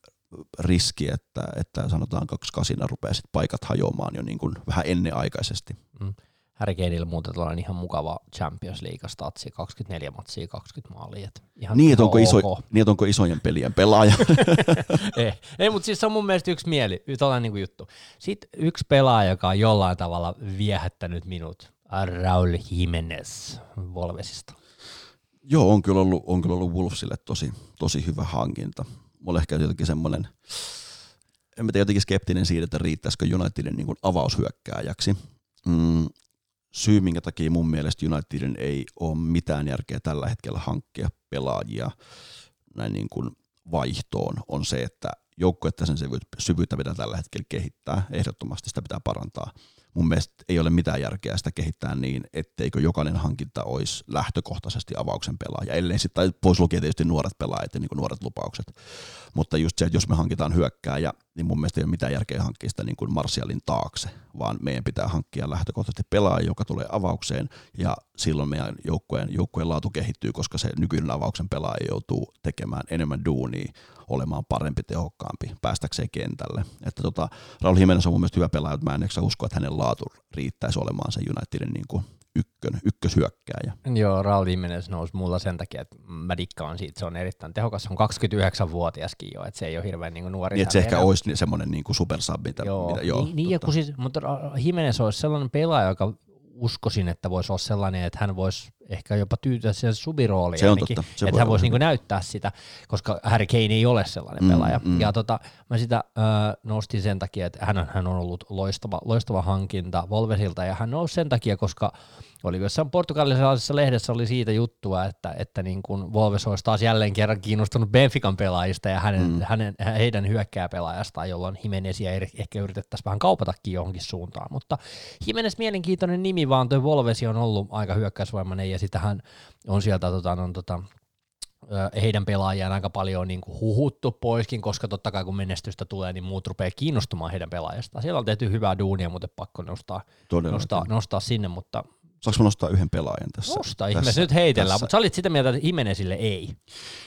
S2: riski, että, että sanotaan kaksi kasina rupeaa sit paikat hajoamaan jo niin kuin vähän ennenaikaisesti. Mm.
S1: Harry Kaneilla muuten tällainen ihan mukava Champions League-statsi, 24 matsia, 20 maalia.
S2: ihan niin, että onko, iso, niin, onko isojen pelien pelaaja?
S1: ei, ei mutta siis se on mun mielestä yksi mieli, tällainen niin juttu. Sitten yksi pelaaja, joka on jollain tavalla viehättänyt minut, Raul Jimenez Volvesista.
S2: Joo, on kyllä ollut, on kyllä ollut Wolfsille tosi, tosi hyvä hankinta. Mulla ehkä jotenkin semmoinen, en mä tiedä, jotenkin skeptinen siitä, että riittäisikö Unitedin niin avaushyökkääjäksi. Mm, syy, minkä takia mun mielestä Unitedin ei ole mitään järkeä tällä hetkellä hankkia pelaajia näin niin kuin vaihtoon, on se, että joukkuetta sen syvyyttä pitää tällä hetkellä kehittää. Ehdottomasti sitä pitää parantaa. Mun mielestä ei ole mitään järkeä sitä kehittää niin, etteikö jokainen hankinta olisi lähtökohtaisesti avauksen pelaaja, ellei sitten, pois lukien tietysti nuoret pelaajat ja niin nuoret lupaukset. Mutta just se, että jos me hankitaan hyökkää ja niin mun mielestä ei ole mitään järkeä hankkia sitä niin kuin Martialin taakse, vaan meidän pitää hankkia lähtökohtaisesti pelaaja, joka tulee avaukseen, ja silloin meidän joukkueen, joukkueen laatu kehittyy, koska se nykyinen avauksen pelaaja joutuu tekemään enemmän duunia, olemaan parempi, tehokkaampi, päästäkseen kentälle. Että tota, Raul Jimenez on mun mielestä hyvä pelaaja, mutta mä en usko, että hänen laatu riittäisi olemaan se Unitedin niin kuin ykkön, ykköshyökkääjä.
S1: Joo, Raul Jimenez nousi mulla sen takia, että mä dikkaan siitä, se on erittäin tehokas, se on 29-vuotiaskin jo, että se ei ole hirveän niin nuori.
S2: Niin, että se ehkä enää. olisi semmoinen niin kuin supersub, mitä,
S1: joo,
S2: mitä, joo.
S1: Niin, niin kun siis, mutta Jimenez olisi sellainen pelaaja, joka uskoisin, että voisi olla sellainen, että hän voisi ehkä jopa tyytyä siihen subirooliin.
S2: Se on ainakin, totta.
S1: Se että hän voisi niin näyttää sitä, koska Harry Kane ei ole sellainen mm, pelaaja. Mm. Ja tota, mä sitä äh, nostin sen takia, että hän, hän on ollut loistava, loistava hankinta Volvesilta, ja hän nousi sen takia, koska oli jossain portugalilaisessa lehdessä oli siitä juttua, että, että niin kuin Volves olisi taas jälleen kerran kiinnostunut Benfican pelaajista ja hänen, mm. hänen, heidän hyökkääpelaajastaan, jolloin Jimenezia ehkä yritettäisiin vähän kaupatakin johonkin suuntaan. Mutta Jimenez mielenkiintoinen nimi, vaan tuo Volvesi on ollut aika hyökkäysvoimainen ja sitähän on sieltä tota, on, tota, heidän pelaajiaan aika paljon niin kuin huhuttu poiskin, koska totta kai kun menestystä tulee, niin muut rupeaa kiinnostumaan heidän pelaajastaan. Siellä on tehty hyvää duunia, mutta pakko nostaa, nostaa, nostaa sinne, mutta
S2: Saanko mä nostaa yhden pelaajan tässä?
S1: Nosta ihmeessä, nyt heitellään, mutta sä olit sitä mieltä, että Jimenezille ei.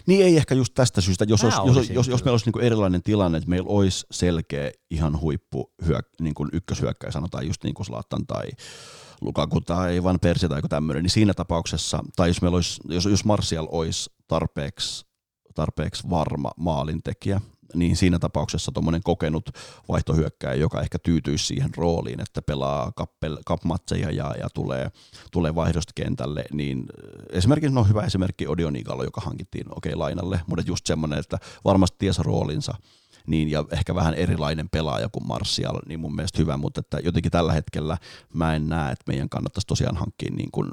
S2: Niin ei ehkä just tästä syystä, jos, olisi, jos, jos, jos meillä olisi niinku erilainen tilanne, että meillä olisi selkeä ihan huippu hyök, niin kuin ykköshyökkäjä, sanotaan just niin kuin Zlatan tai Lukaku tai Van Persie tai joku tämmöinen, niin siinä tapauksessa, tai jos, meillä olisi, jos, jos Martial olisi tarpeeksi, tarpeeksi varma maalintekijä, niin siinä tapauksessa tuommoinen kokenut vaihtohyökkäjä, joka ehkä tyytyisi siihen rooliin, että pelaa kapmatseja ja, ja tulee, tulee vaihdosta kentälle, niin esimerkiksi no hyvä esimerkki Odion Igalo, joka hankittiin okei okay, lainalle, mutta just semmoinen, että varmasti ties roolinsa, niin, ja ehkä vähän erilainen pelaaja kuin Martial, niin mun mielestä hyvä, mutta että jotenkin tällä hetkellä mä en näe, että meidän kannattaisi tosiaan hankkia niin kuin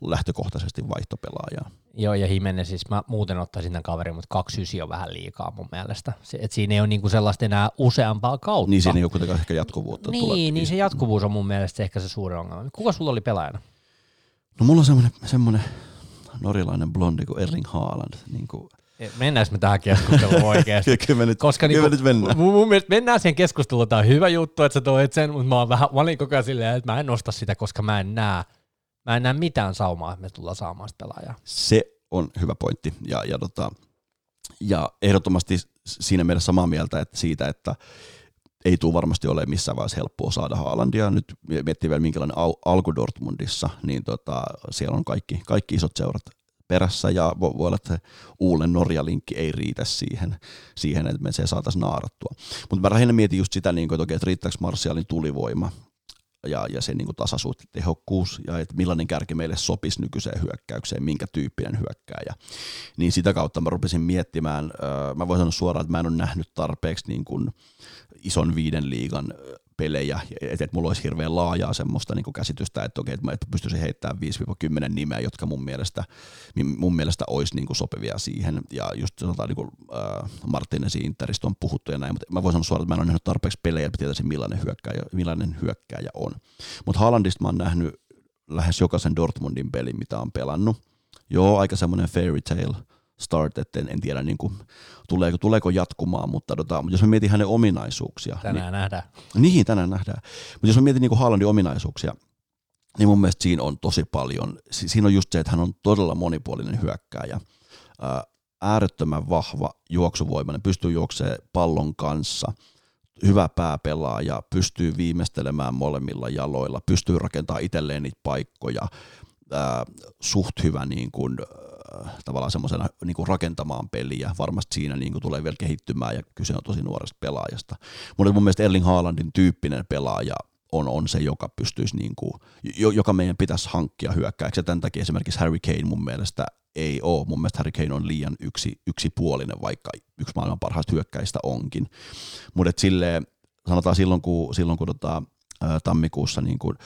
S2: lähtökohtaisesti vaihtopelaajaa.
S1: Joo, ja Himene siis mä muuten ottaisin tämän kaverin, mutta 29 on vähän liikaa mun mielestä. Se, et siinä ei ole niinku sellaista enää useampaa kautta.
S2: Niin, siinä ei ole kuitenkaan ehkä jatkuvuutta.
S1: Niin, tulee. niin se jatkuvuus on mun mielestä ehkä se suuri ongelma. Kuka sulla oli pelaajana?
S2: No mulla on semmoinen, semmoinen norjalainen blondi kuin Erling Haaland. Niin kuin
S1: Mennäänkö me tähän keskusteluun oikeasti?
S2: kyllä nyt, Koska kyllä niinku, nyt mennään.
S1: Mun, mun mielestä mennään siihen keskusteluun. Tämä on hyvä juttu, että sä toit sen, mutta mä oon vähän, mä olin koko ajan silleen, että mä en nosta sitä, koska mä en näe, mä en näe mitään saumaa, että me tullaan saamaan sitä pelaajaa.
S2: Se on hyvä pointti. Ja, ja, tota, ja ehdottomasti siinä meidän samaa mieltä että siitä, että ei tule varmasti ole missään vaiheessa helppoa saada Haalandia. Nyt miettii vielä minkälainen al- alku Dortmundissa, niin tota, siellä on kaikki, kaikki isot seurat perässä ja voi olla, että Uulen Norja-linkki ei riitä siihen, siihen että me se saataisiin naarattua. Mutta mä lähinnä mietin just sitä, niin kuin, että, että riittääkö Marsialin tulivoima ja, ja se niin kuin tasaisuus, tehokkuus ja että millainen kärki meille sopisi nykyiseen hyökkäykseen, minkä tyyppinen hyökkääjä. Niin sitä kautta mä rupesin miettimään, mä voin sanoa suoraan, että mä en ole nähnyt tarpeeksi niin kuin ison viiden liigan pelejä, että et mulla olisi hirveän laajaa semmoista niin kuin käsitystä, että okei, että mä pystyisin heittämään 5-10 nimeä, jotka mun mielestä, mun mielestä olisi niin kuin sopivia siihen, ja just sanotaan niin kuin, äh, Martinezin Interistä on puhuttu ja näin, mutta mä voin sanoa suoraan, että mä en ole nähnyt tarpeeksi pelejä, että tietäisin millainen hyökkääjä, millainen hyökkääjä on. Mutta Haalandista mä oon nähnyt lähes jokaisen Dortmundin pelin, mitä on pelannut. Joo, aika semmoinen fairy tale, start, että en, en tiedä niin kuin, tuleeko, tuleeko jatkumaan, mutta, tota, jos mä mietin hänen ominaisuuksia.
S1: Tänään
S2: niin,
S1: nähdään.
S2: Niin, tänään nähdään. Mutta jos mä mietin niin kuin Haalandin ominaisuuksia, niin mun mielestä siinä on tosi paljon. Siinä on just se, että hän on todella monipuolinen hyökkääjä. Äärettömän vahva, juoksuvoimainen, pystyy juoksemaan pallon kanssa, hyvä pääpelaaja, pystyy viimeistelemään molemmilla jaloilla, pystyy rakentamaan itselleen niitä paikkoja, suht hyvä niin kuin, tavallaan semmoisena niin rakentamaan peliä. Varmasti siinä niin kuin tulee vielä kehittymään ja kyse on tosi nuoresta pelaajasta. Mutta mun mielestä Erling Haalandin tyyppinen pelaaja on, on se, joka pystyisi, niin kuin, joka meidän pitäisi hankkia hyökkääksi. Ja tämän takia esimerkiksi Harry Kane mun mielestä ei ole. Mun mielestä Harry Kane on liian yksi, yksipuolinen, vaikka yksi maailman parhaista hyökkäistä onkin. Mutta silleen, sanotaan silloin, kun, silloin, kun tota, tammikuussa niin kuin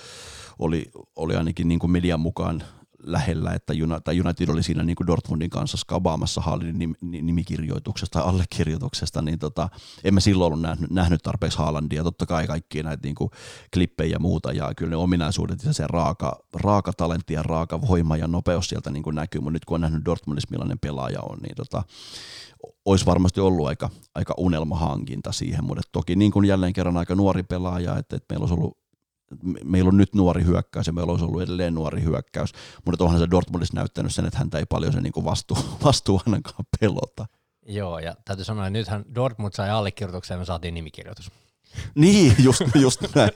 S2: oli, oli ainakin niin kuin median mukaan lähellä, että United oli siinä niin kuin Dortmundin kanssa skabaamassa Haalandin nimikirjoituksesta tai allekirjoituksesta, niin tota, emme silloin ollut nähnyt, nähnyt tarpeeksi Haalandia. Totta kai kaikkia näitä niin kuin klippejä ja muuta, ja kyllä ne ominaisuudet ja se raaka, raaka talentti ja raaka voima ja nopeus sieltä niin kuin näkyy, mutta nyt kun on nähnyt Dortmundissa millainen pelaaja on, niin tota, olisi varmasti ollut aika, aika unelmahankinta siihen, mutta toki niin kuin jälleen kerran aika nuori pelaaja, että, että meillä olisi ollut meillä on nyt nuori hyökkäys ja meillä olisi ollut edelleen nuori hyökkäys, mutta onhan se Dortmundissa näyttänyt sen, että häntä ei paljon se niin vastuu, vastuu ainakaan pelota.
S1: Joo, ja täytyy sanoa, että nythän Dortmund sai allekirjoituksen ja me saatiin nimikirjoitus.
S2: Niin, just, just näin.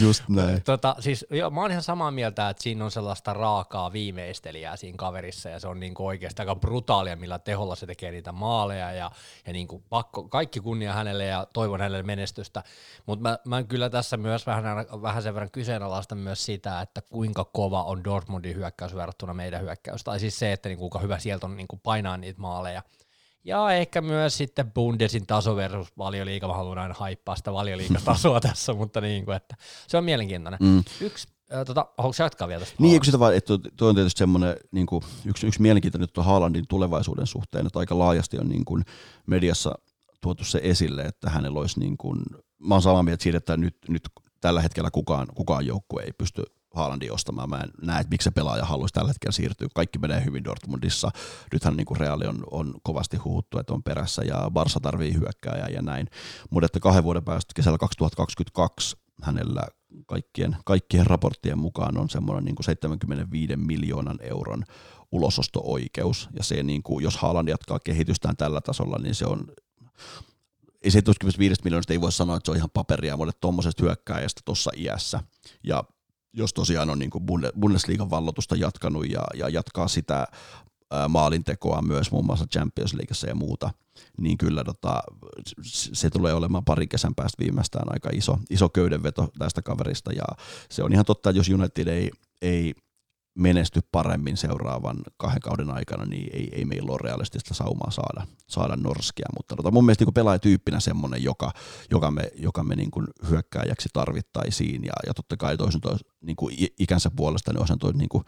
S2: Just näin.
S1: Tota, siis, joo, mä oon ihan samaa mieltä, että siinä on sellaista raakaa viimeistelijää siinä kaverissa ja se on niinku oikeasti aika brutaalia, millä teholla se tekee niitä maaleja ja, ja niinku pakko, kaikki kunnia hänelle ja toivon hänelle menestystä. Mutta mä, mä kyllä tässä myös vähän, vähän sen verran kyseenalaista myös sitä, että kuinka kova on Dortmundin hyökkäys verrattuna meidän hyökkäys. Tai siis se, että niinku, kuinka hyvä sieltä on niinku painaa niitä maaleja. Ja ehkä myös sitten Bundesin taso versus valioliiga. Mä haluan aina haippaa sitä valioliigatasoa tässä, mutta niin kuin, että se on mielenkiintoinen. Mm. Yksi Äh, tota, haluatko jatkaa vielä tästä?
S2: Niin, sitä vaan, että tuo on tietysti semmoinen niin kuin, yksi, yksi mielenkiintoinen tuo Haalandin tulevaisuuden suhteen, että aika laajasti on niin kuin mediassa tuotu se esille, että hänellä olisi niin kuin, mä oon samaa mieltä siitä, että nyt, nyt tällä hetkellä kukaan, kukaan joukkue ei pysty Haalandin ostamaan. Mä en näe, että miksi se pelaaja haluaisi tällä hetkellä siirtyä. Kaikki menee hyvin Dortmundissa. Nythän niin kuin Reali on, on kovasti huuttu, että on perässä ja Barsa tarvii hyökkääjää ja näin. Mutta että kahden vuoden päästä kesällä 2022 hänellä kaikkien, kaikkien raporttien mukaan on semmoinen niin kuin 75 miljoonan euron ulososto-oikeus. Ja se, niin kuin, jos Haaland jatkaa kehitystään tällä tasolla, niin se on ei 75 miljoonasta ei voi sanoa, että se on ihan paperia, mutta tuommoisesta hyökkääjästä tuossa iässä. Ja jos tosiaan on niin kuin Bundesliigan vallotusta jatkanut ja, ja jatkaa sitä maalintekoa myös muun muassa Champions Leagueassa ja muuta, niin kyllä tota, se tulee olemaan pari kesän päästä viimeistään aika iso, iso köydenveto tästä kaverista. Ja se on ihan totta, että jos United ei, ei menesty paremmin seuraavan kahden kauden aikana, niin ei, ei meillä ole realistista saumaa saada, saada norskia, mutta tota, mun mielestä niin pelaajatyyppinä semmoinen, joka, joka me, joka me niin kuin hyökkääjäksi tarvittaisiin ja, ja totta kai toisen toi, niin kuin ikänsä puolesta, niin olisihan toi, niin kuin,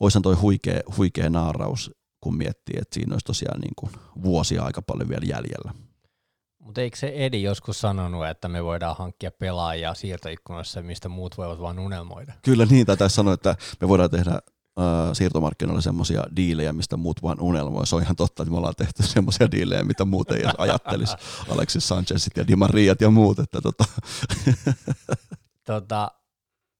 S2: olisihan toi huikea, huikea naaraus, kun miettii, että siinä olisi tosiaan niin kuin vuosia aika paljon vielä jäljellä.
S1: Mutta eikö se Edi joskus sanonut, että me voidaan hankkia pelaajia siirtoikkunassa, mistä muut voivat vain unelmoida?
S2: Kyllä niin, tai sanoa, että me voidaan tehdä äh, siirtomarkkinoilla semmoisia diilejä, mistä muut vain unelmoi. Se on ihan totta, että me ollaan tehty semmoisia diilejä, mitä muut ei ajattelisi. Alexis Sanchezit ja Di Mariat ja muut. Että tota.
S1: tota,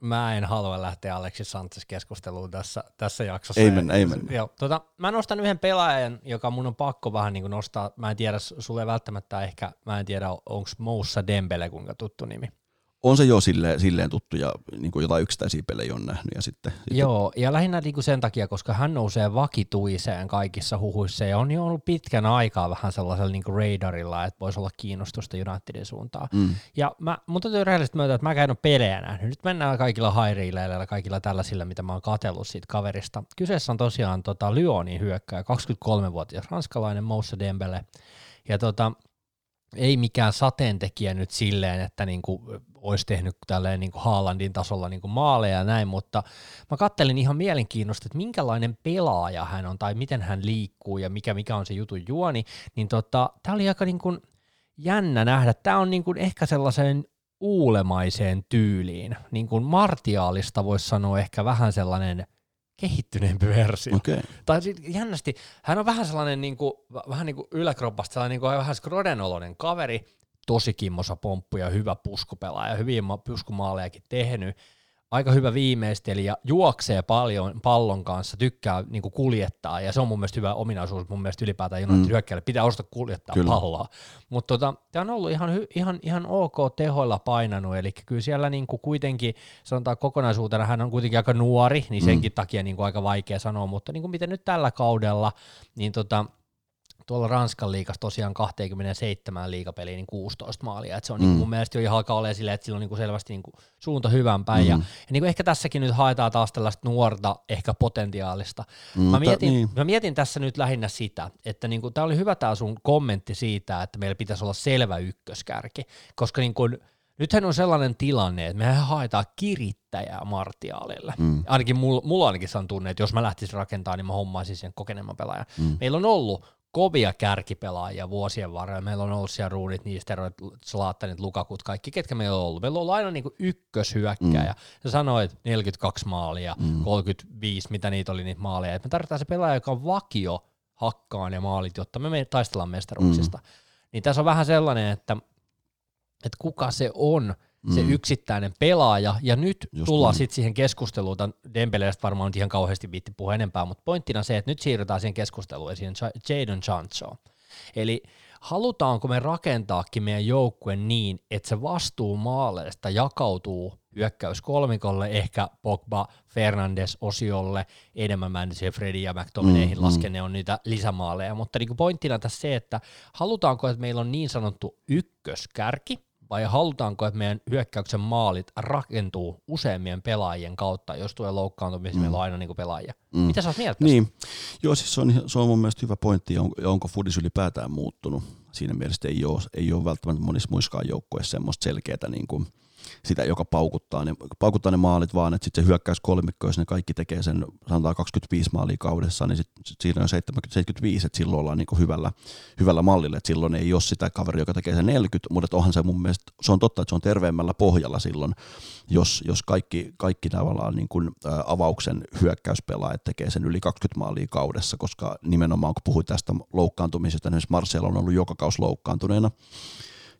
S1: mä en halua lähteä Alexis Sanchez keskusteluun tässä, tässä jaksossa.
S2: Ei mennä, ei mennä.
S1: Joo, tota, mä nostan yhden pelaajan, joka mun on pakko vähän niin kuin nostaa. Mä en tiedä, sulle välttämättä ehkä, mä en tiedä, onko Moussa Dembele kuinka tuttu nimi
S2: on se jo silleen, silleen tuttu ja niin kuin jotain yksittäisiä pelejä on nähnyt. Ja sitten, sitten...
S1: Joo, ja lähinnä niin kuin sen takia, koska hän nousee vakituiseen kaikissa huhuissa ja on jo ollut pitkän aikaa vähän sellaisella niin kuin radarilla, että voisi olla kiinnostusta Unitedin suuntaan. Mm. Ja mä, mun täytyy rehellisesti myöntää, että mä en ole pelejä nähnyt. Nyt mennään kaikilla hairiileillä kaikilla tällaisilla, mitä mä oon katsellut siitä kaverista. Kyseessä on tosiaan tota, Lyonin hyökkäjä, 23-vuotias ranskalainen Moussa Dembele. Ja tota, ei mikään sateentekijä nyt silleen, että niinku olisi tehnyt tälleen niinku Haalandin tasolla niinku maaleja ja näin, mutta mä kattelin ihan mielenkiinnosta, että minkälainen pelaaja hän on tai miten hän liikkuu ja mikä, mikä on se jutun juoni, niin tota, tämä oli aika niinku jännä nähdä. Tämä on niinku ehkä sellaiseen uulemaiseen tyyliin, niin kuin martiaalista voisi sanoa ehkä vähän sellainen – kehittyneempi versio.
S2: Okay.
S1: Tai sit jännästi, hän on vähän sellainen niin kuin, vähän niin kuin yläkroppasta, sellainen niin kuin vähän skrodenoloinen kaveri, tosi kimmosa pomppu ja hyvä puskupelaaja, hyviä puskumaalejakin tehnyt, aika hyvä viimeistelijä, juoksee paljon pallon kanssa, tykkää niin kuin kuljettaa, ja se on mun mielestä hyvä ominaisuus mun mielestä ylipäätään United mm. hyökkäjälle, pitää osata kuljettaa kyllä. palloa. Mutta tota, tämä on ollut ihan, ihan, ihan ok tehoilla painanut, eli kyllä siellä niin kuin kuitenkin, sanotaan kokonaisuutena, hän on kuitenkin aika nuori, niin senkin mm. takia niin kuin aika vaikea sanoa, mutta niin kuin miten nyt tällä kaudella, niin tota, tuolla Ranskan liikassa tosiaan 27 liikapeliin niin 16 maalia, että se on mm. niin mun mielestä jo ihan alkaa olemaan silleen, että sillä on niin kuin selvästi niin kuin suunta hyvän päin, mm. ja, ja niin kuin ehkä tässäkin nyt haetaan taas tällaista nuorta, ehkä potentiaalista. Mm, mä, mietin, niin. mä mietin tässä nyt lähinnä sitä, että niin tämä oli hyvä tämä sun kommentti siitä, että meillä pitäisi olla selvä ykköskärki, koska niin kuin, nythän on sellainen tilanne, että mehän haetaan kirittäjää Martiaalille. Mm. Ainakin mulla, mulla ainakin on tunne, että jos mä lähtisin rakentamaan, niin mä hommaisin sen kokeneemman pelaajan. Mm. Meillä on ollut kovia kärkipelaajia vuosien varrella. Meillä on ollut siellä Ruudit, Niisterot, Slaattanit, Lukakut, kaikki, ketkä meillä on ollut. Meillä on ollut aina niin ykköshyökkäjä. Mm. Sä sanoit 42 maalia, mm. 35, mitä niitä oli niitä maaleja. Et me tarvitaan se pelaaja, joka on vakio hakkaan ja maalit, jotta me, me taistellaan mestaruuksista. Mm. Niin tässä on vähän sellainen, että, että kuka se on, se mm. yksittäinen pelaaja, ja nyt Just tullaan sitten siihen keskusteluun, tämän Dembelestä varmaan ihan kauheasti viitti puhua enempää, mutta pointtina se, että nyt siirrytään siihen keskusteluun ja siihen Jadon Sancho. Eli halutaanko me rakentaakin meidän joukkue niin, että se vastuu maaleista jakautuu hyökkäys kolmikolle, ehkä Pogba, Fernandes osiolle, enemmän mä en Freddy ja McTominayhin mm, lasken, mm. ne on niitä lisämaaleja, mutta niin pointtina tässä se, että halutaanko, että meillä on niin sanottu ykköskärki, vai halutaanko, että meidän hyökkäyksen maalit rakentuu useimmien pelaajien kautta, jos tulee loukkaantumisia, mm. meillä on aina niin pelaajia. Mm. Mitä sä oot mieltä
S2: Niin, joo siis se on, se on mun mielestä hyvä pointti, ja onko Fudis ylipäätään muuttunut. Siinä mielessä ei ole, ei ole välttämättä monissa muissakaan joukkueissa semmoista selkeää niin kuin – sitä, joka paukuttaa ne, paukuttaa ne maalit vaan, että sitten se hyökkäys kolmikko, jos ne kaikki tekee sen, sanotaan 25 maalia kaudessa, niin sitten sit siinä on 70, 75, että silloin ollaan niin hyvällä, hyvällä mallilla, että silloin ei ole sitä kaveri, joka tekee sen 40, mutta onhan se mun mielestä, se on totta, että se on terveemmällä pohjalla silloin, jos, jos kaikki, kaikki tavallaan niin kuin, avauksen hyökkäyspelaajat tekee sen yli 20 maalia kaudessa, koska nimenomaan kun puhuit tästä loukkaantumisesta, niin Martial on ollut joka kausi loukkaantuneena,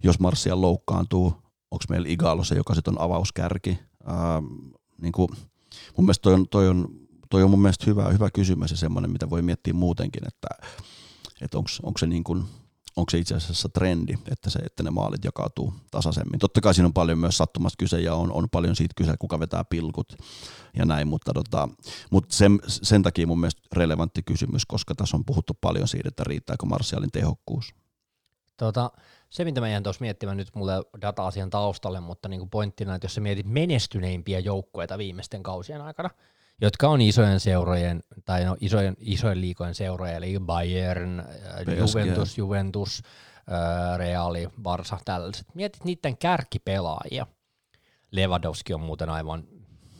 S2: jos Martial loukkaantuu, onko meillä Igalo se, joka sitten on avauskärki. Ää, niin kuin, mun mielestä toi on, toi on, toi on mun mielestä hyvä, hyvä kysymys ja semmoinen, mitä voi miettiä muutenkin, että, että onko se niin kuin, onko se itse asiassa trendi, että, se, että ne maalit jakautuu tasaisemmin. Totta kai siinä on paljon myös sattumasta kyse ja on, on paljon siitä kyse, kuka vetää pilkut ja näin, mutta, tota, mutta sen, sen takia mun mielestä relevantti kysymys, koska tässä on puhuttu paljon siitä, että riittääkö Marsialin tehokkuus.
S1: Tota, se, mitä mä jään tuossa miettimään, nyt mulle data-asian taustalle, mutta niin kuin pointtina, että jos sä mietit menestyneimpiä joukkueita viimeisten kausien aikana, jotka on isojen seurojen, tai no isojen, isojen liikojen seuroja, eli Bayern, PSG. Juventus, Juventus, Reali, Barsa, tällaiset. Mietit niiden kärkipelaajia. Lewandowski on muuten aivan,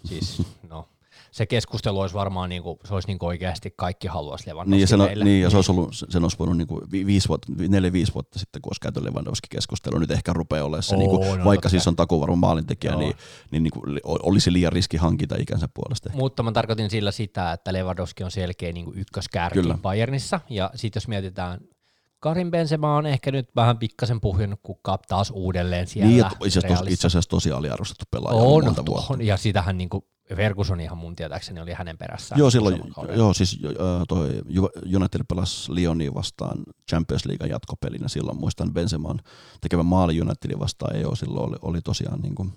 S1: siis no se keskustelu olisi varmaan niin kuin, se olisi niin kuin oikeasti kaikki haluaisi Lewandowski
S2: niin, ja
S1: sen, meille.
S2: Niin, ja se olisi ollut, sen olisi voinut niin kuin viisi vuotta, neljä, viisi vuotta sitten, kun olisi käyty Lewandowski-keskustelu, nyt ehkä rupeaa olemaan se, oh, niin kuin, no, vaikka siis on takuvarma maalintekijä, Joo. niin, niin, niin kuin, olisi liian riski hankita ikänsä puolesta.
S1: Mutta mä tarkoitin sillä sitä, että Lewandowski on selkeä niin kuin ykköskärki Kyllä. Bayernissa, ja sitten jos mietitään Karin Benzema on ehkä nyt vähän pikkasen puhjennut kukkaa taas uudelleen siellä. Niin,
S2: itse asiassa, itse asiassa tosi aliarvostettu pelaaja
S1: on, monta vuotta. On, ja sitähän niin kuin Ferguson ihan mun tietääkseni oli hänen perässään.
S2: Joo, silloin, joo siis toi United pelasi Lyonia vastaan Champions League jatkopelinä silloin. Muistan Benzeman tekevä maali Unitedin vastaan, ei ole, silloin oli, oli tosiaan niin kuin,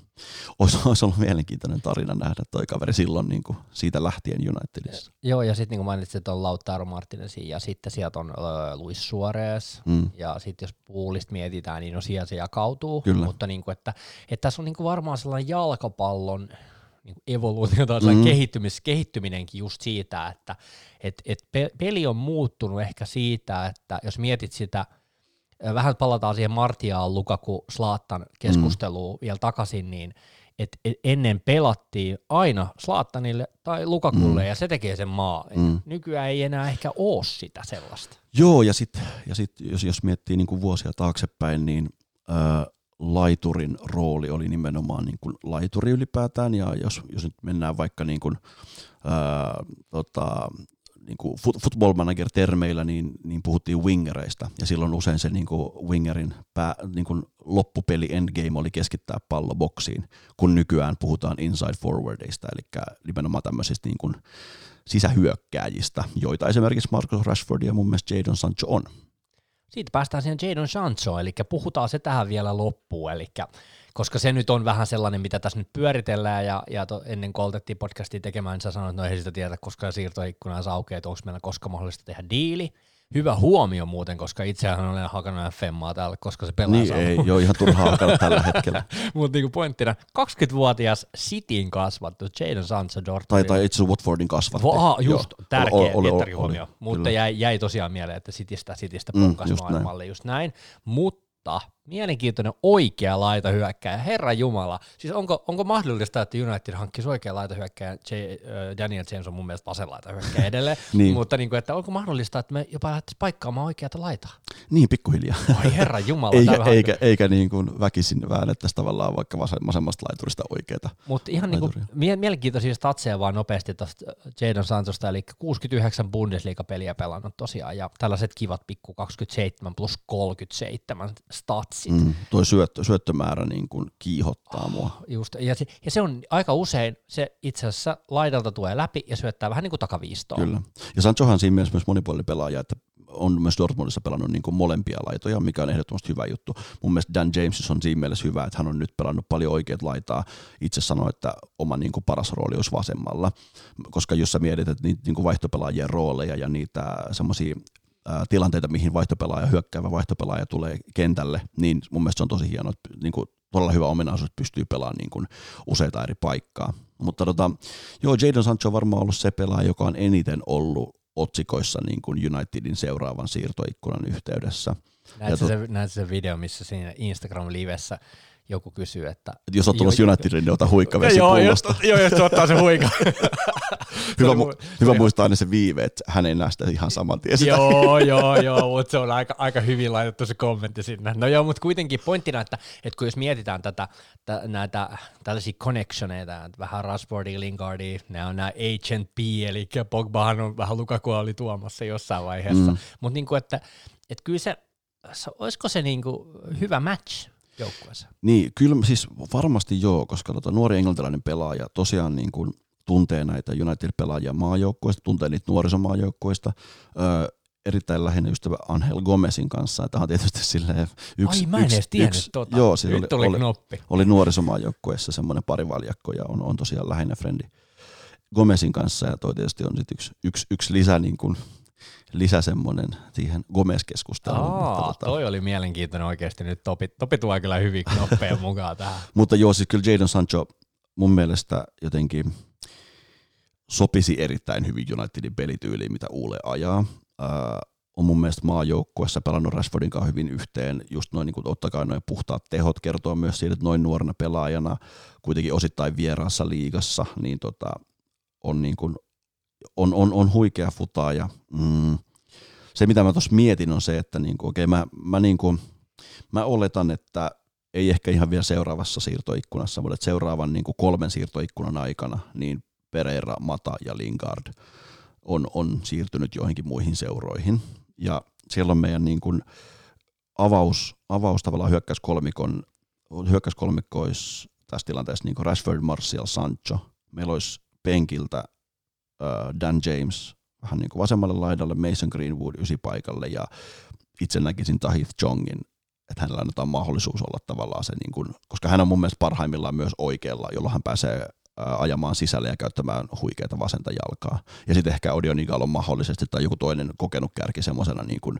S2: olisi, olisi, ollut mielenkiintoinen tarina nähdä toi kaveri silloin niin kuin, siitä lähtien Unitedissa.
S1: Joo, ja sitten niin kuin mainitsit, on Lautaro Martinezin ja sitten sieltä on Luis Suarez, mm. ja sitten jos puulista mietitään, niin no siellä se jakautuu, Kyllä. mutta niin kuin, että, että tässä on niin kuin varmaan sellainen jalkapallon niin evoluutio tai mm. kehittymis, kehittyminenkin just siitä, että et, et peli on muuttunut ehkä siitä, että jos mietit sitä, vähän palataan siihen Martiaan, Lukaku, Slaattan keskusteluun mm. vielä takaisin, niin et, et ennen pelattiin aina Slaattanille tai Lukakulle mm. ja se tekee sen maalin. Mm. Nykyään ei enää ehkä ole sitä sellaista.
S2: Joo, ja sitten ja sit, jos, jos miettii niin kuin vuosia taaksepäin, niin äh, laiturin rooli oli nimenomaan niin kuin laituri ylipäätään, ja jos, jos nyt mennään vaikka niin kuin, ää, tota, niin kuin football manager termeillä, niin, niin puhuttiin wingereista, ja silloin usein se niin kuin wingerin pää, niin kuin loppupeli endgame oli keskittää pallo boksiin, kun nykyään puhutaan inside forwardeista, eli nimenomaan tämmöisistä niin kuin sisähyökkääjistä, joita esimerkiksi Marcus Rashford ja mun mielestä Jadon Sancho on.
S1: Siitä päästään siihen Jadon Sanchoon, eli puhutaan se tähän vielä loppuun, eli koska se nyt on vähän sellainen, mitä tässä nyt pyöritellään, ja, ja to, ennen kuin aloitettiin podcastia tekemään, niin sä sanoit, että no ei sitä tiedä, koska siirtoikkuna saa aukeaa, että onko meillä koska mahdollista tehdä diili, Hyvä huomio muuten, koska itsehän olen hakannut FMaa täällä, koska se pelaa
S2: Niin, ei joo ihan turhaa hakata tällä hetkellä.
S1: Mutta niinku pointtina, 20-vuotias Cityn kasvattu Jadon Sancho Dortmund.
S2: Tai, tai itse Watfordin kasvatti.
S1: Aha, just, joo. tärkeä, oli, oli, oli, huomio. Mutta jäi, jäi tosiaan mieleen, että Citystä, Citystä mm, maailmalle, just näin. Just näin. Mutta mielenkiintoinen oikea laita hyökkäjä, herra Jumala. Siis onko, onko mahdollista, että United hankkisi oikea laita hyökkäjä, J, äh, Daniel James on mun mielestä vasen laita hyökkäjä edelleen, niin. mutta niin kuin, että onko mahdollista, että me jopa lähdettäisiin paikkaamaan oikeata laitaa?
S2: Niin, pikkuhiljaa.
S1: Oi herra Jumala.
S2: eikä, eikä, eikä niin kuin väkisin väännettäisi tavallaan vaikka vasemmasta laiturista oikeita
S1: Mutta ihan niin kuin, mielenkiintoisia statseja vaan nopeasti tuosta Jadon Sanchosta, eli 69 Bundesliga-peliä pelannut tosiaan, ja tällaiset kivat pikku 27 plus 37 statsit. Mm,
S2: toi syöttö, syöttömäärä niin kuin kiihottaa oh, mua.
S1: Just, ja se, ja se on aika usein, se itse asiassa laidalta tulee läpi ja syöttää vähän niin kuin takaviistoon.
S2: Kyllä. Ja Sanchohan siinä mielessä myös monipuolinen pelaaja, että on myös Dortmundissa pelannut niin kuin molempia laitoja, mikä on ehdottomasti hyvä juttu. Mun mielestä Dan James on siinä mielessä hyvä, että hän on nyt pelannut paljon oikeat laitaa. Itse sanoi, että oma niin kuin paras rooli olisi vasemmalla, koska jos sä mietit, että niitä niin kuin vaihtopelaajien rooleja ja niitä semmoisia tilanteita, mihin vaihtopelaaja, hyökkäävä vaihtopelaaja tulee kentälle, niin mun mielestä se on tosi hienoa, että niin kuin, todella hyvä ominaisuus, että pystyy pelaamaan niin kuin useita eri paikkaa. Mutta tota, joo, Jadon Sancho on varmaan ollut se pelaaja, joka on eniten ollut otsikoissa niin kuin Unitedin seuraavan siirtoikkunan yhteydessä.
S1: Näetkö se, näet se video, missä siinä Instagram-livessä joku kysyy, että...
S2: Jos on tulossa Unitedin, niin ota huikkavesi
S1: joo, pullosta. Joo, jos ottaa se huikka.
S2: hyvä, mu- hyvä muistaa aina se viive, että hän ei näe sitä ihan saman tien sitä.
S1: joo, joo, joo, mutta se on aika, aika hyvin laitettu se kommentti sinne. No joo, mutta kuitenkin pointtina, että, että kun jos mietitään tätä, t- näitä tällaisia connectioneita, vähän Rashfordia, Lingardia, nämä on nämä P, eli Pogbahan on vähän Lukakua oli tuomassa jossain vaiheessa, mm. mutta niin että, että kyllä se, olisiko se niin kuin hyvä match joukkueessa?
S2: Niin, kyllä siis varmasti joo, koska tota, nuori englantilainen pelaaja tosiaan niin kuin tuntee näitä United-pelaajia maajoukkueista, tuntee niitä nuorisomaajoukkueista, öö, erittäin läheinen ystävä Angel Gomezin kanssa. Tämä on tietysti silleen
S1: yksi... Ai mä en yksi, edes tiennyt yksi, tota.
S2: Joo, siis oli, oli, knoppi. oli nuorisomaajoukkueessa semmoinen parivaljakko ja on, on tosiaan läheinen frendi Gomezin kanssa ja toi tietysti on sit yksi, yksi, yksi lisä niin kuin lisä semmoinen siihen Gomez-keskusteluun.
S1: Aa, mutta, tota, toi oli mielenkiintoinen oikeasti. Nyt Topi, topi tuo kyllä hyvin knoppeja mukaan tähän.
S2: mutta joo, siis kyllä Jadon Sancho mun mielestä jotenkin sopisi erittäin hyvin Unitedin pelityyliin, mitä Uule ajaa. Ää, on mun mielestä maajoukkuessa pelannut Rashfordin kanssa hyvin yhteen, just noin, niin kuin, ottakaa noin puhtaat tehot, kertoo myös siitä, että noin nuorena pelaajana, kuitenkin osittain vieraassa liigassa, niin tota, on niin kuin on, on, on huikea futaaja. Mm. Se, mitä mä tuossa mietin, on se, että niinku, okay, mä, mä, niinku, mä oletan, että ei ehkä ihan vielä seuraavassa siirtoikkunassa, mutta seuraavan niinku kolmen siirtoikkunan aikana niin Pereira, Mata ja Lingard on, on siirtynyt joihinkin muihin seuroihin. Ja siellä on meidän niin kuin avaus, avaus tavallaan hyökkäyskolmikon, hyökkäyskolmikko olisi tässä tilanteessa niin kuin Rashford, Martial, Sancho. Meillä olisi penkiltä Dan James vähän niin kuin vasemmalle laidalle, Mason Greenwood ysipaikalle ja itse näkisin Tahith Jongin, että hänellä annetaan mahdollisuus olla tavallaan se, niin kuin, koska hän on mun mielestä parhaimmillaan myös oikealla, jolloin hän pääsee ajamaan sisälle ja käyttämään huikeita vasenta jalkaa. Ja sitten ehkä Odionigal on mahdollisesti tai joku toinen kokenut kärki semmoisena niin kuin,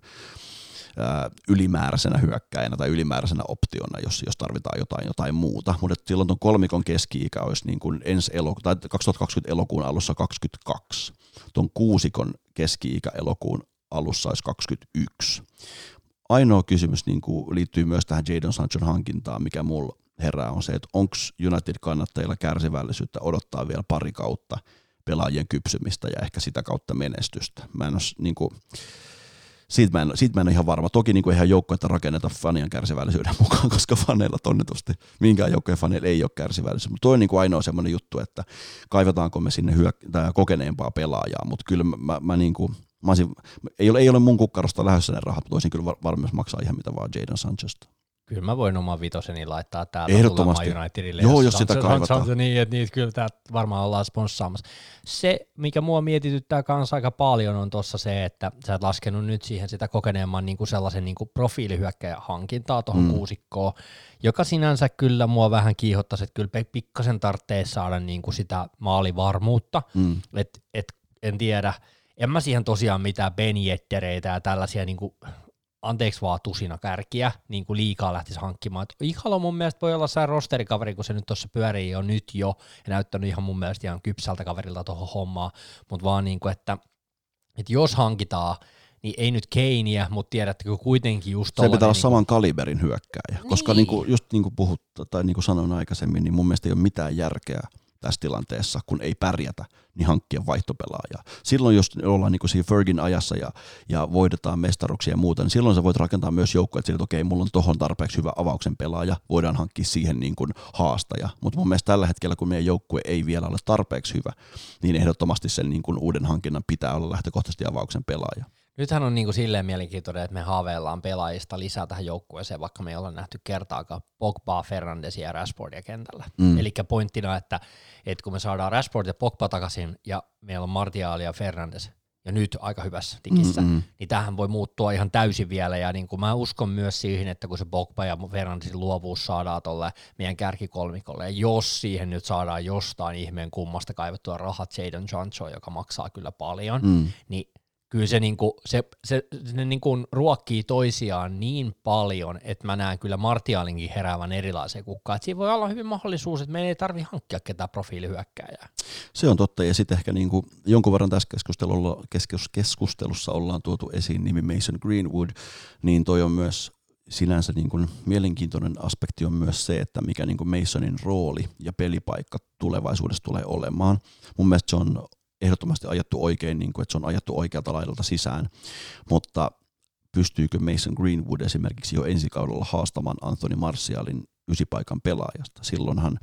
S2: ylimääräisenä hyökkäjänä tai ylimääräisenä optiona, jos, jos tarvitaan jotain, jotain muuta. Mutta silloin tuon kolmikon keski-ikä olisi niin kuin ensi eloku- tai 2020 elokuun alussa 22. Tuon kuusikon keski-ikä elokuun alussa olisi 21. Ainoa kysymys niin kuin liittyy myös tähän Jadon Sanchon hankintaan, mikä mulla herää on se, että onko United-kannattajilla kärsivällisyyttä odottaa vielä pari kautta pelaajien kypsymistä ja ehkä sitä kautta menestystä. Mä en ole, niin kuin, siitä mä en, siitä mä en ole ihan varma. Toki niin kuin ihan joukkoita rakenneta fanien kärsivällisyyden mukaan, koska faneilla tonnetusti minkään joukkojen faneilla ei ole kärsivällisyys. Mutta toi on niin kuin ainoa semmoinen juttu, että kaivataanko me sinne hyö- kokeneempaa pelaajaa, mutta kyllä mä, mä, mä niin kuin, mä olisin, ei, ole, ei ole mun kukkarosta lähdössä ne rahat, mutta voisin kyllä varmasti maksaa ihan mitä vaan Jadon Sanchesta.
S1: Kyllä mä voin oman vitoseni laittaa täältä
S2: Ehdottomasti.
S1: Unitedille.
S2: Joo, jos sitä kaivataan.
S1: Se niin, että niitä kyllä täältä varmaan ollaan sponssaamassa. Se, mikä mua mietityttää kanssa aika paljon, on tuossa se, että sä et laskenut nyt siihen sitä kokeneemman niin kuin sellaisen niin kuin profiilihyökkäjän hankintaa tuohon mm. kuusikkoon, joka sinänsä kyllä mua vähän kiihottaisi, että kyllä pikkasen tarvitsee saada niin kuin sitä maalivarmuutta, mm. että et, en tiedä, en mä siihen tosiaan mitään benjettereitä ja tällaisia niin kuin anteeksi vaan tusina kärkiä, niin kuin liikaa lähtisi hankkimaan. Et Ihalo mun mielestä voi olla se rosterikaveri, kun se nyt tuossa pyörii jo nyt jo, ja näyttänyt ihan mun mielestä ihan kypsältä kaverilta tuohon hommaan, mutta vaan niin kuin, että, että jos hankitaan, niin ei nyt Keinia, mutta tiedättekö kuitenkin just
S2: Se pitää olla
S1: niin
S2: saman kaliberin hyökkääjä, koska
S1: Niin.
S2: niin kuin, just niin kuin puhut, tai niin kuin sanoin aikaisemmin, niin mun mielestä ei ole mitään järkeä tässä tilanteessa, kun ei pärjätä, niin hankkia vaihtopelaajaa. Silloin, jos ollaan niin kuin siinä Fergin ajassa ja, ja voitetaan mestaruksia ja muuta, niin silloin sä voit rakentaa myös joukkoja, että että okei, mulla on tohon tarpeeksi hyvä avauksen pelaaja, voidaan hankkia siihen niin kuin haastaja. Mutta mun mielestä tällä hetkellä, kun meidän joukkue ei vielä ole tarpeeksi hyvä, niin ehdottomasti sen niin kuin uuden hankinnan pitää olla lähtökohtaisesti avauksen pelaaja.
S1: Nythän on niinku silleen mielenkiintoinen, että me haaveillaan pelaajista lisää tähän joukkueeseen, vaikka me ei olla nähty kertaakaan Pogbaa, Fernandesia ja Rashfordia kentällä. Mm. Eli pointtina, että, että kun me saadaan Rashford ja Pogba takaisin ja meillä on Martial ja Fernandes ja nyt aika hyvässä tikissä,
S2: Mm-mm.
S1: niin tähän voi muuttua ihan täysin vielä. Ja niin kuin mä uskon myös siihen, että kun se Pogba ja Fernandesin luovuus saadaan tuolle meidän kärkikolmikolle, ja jos siihen nyt saadaan jostain ihmeen kummasta kaivettua rahat Jadon Sancho, joka maksaa kyllä paljon,
S2: Mm.
S1: niin kyllä se, niinku, se, se, se niinku ruokkii toisiaan niin paljon, että mä näen kyllä Martialinkin heräävän erilaiseen kukkaan. Et siinä voi olla hyvin mahdollisuus, että meidän ei tarvi hankkia ketään profiilihyökkääjää.
S2: Se on totta, ja sitten ehkä niin kuin jonkun verran tässä keskustelulla, keskus, keskustelussa ollaan tuotu esiin nimi Mason Greenwood, niin toi on myös sinänsä niin kuin mielenkiintoinen aspekti on myös se, että mikä niin kuin Masonin rooli ja pelipaikka tulevaisuudessa tulee olemaan. Mun mielestä se on ehdottomasti ajattu oikein, niin kuin, että se on ajattu oikealta laidalta sisään, mutta pystyykö Mason Greenwood esimerkiksi jo ensi kaudella haastamaan Anthony Martialin ysipaikan pelaajasta? Silloinhan,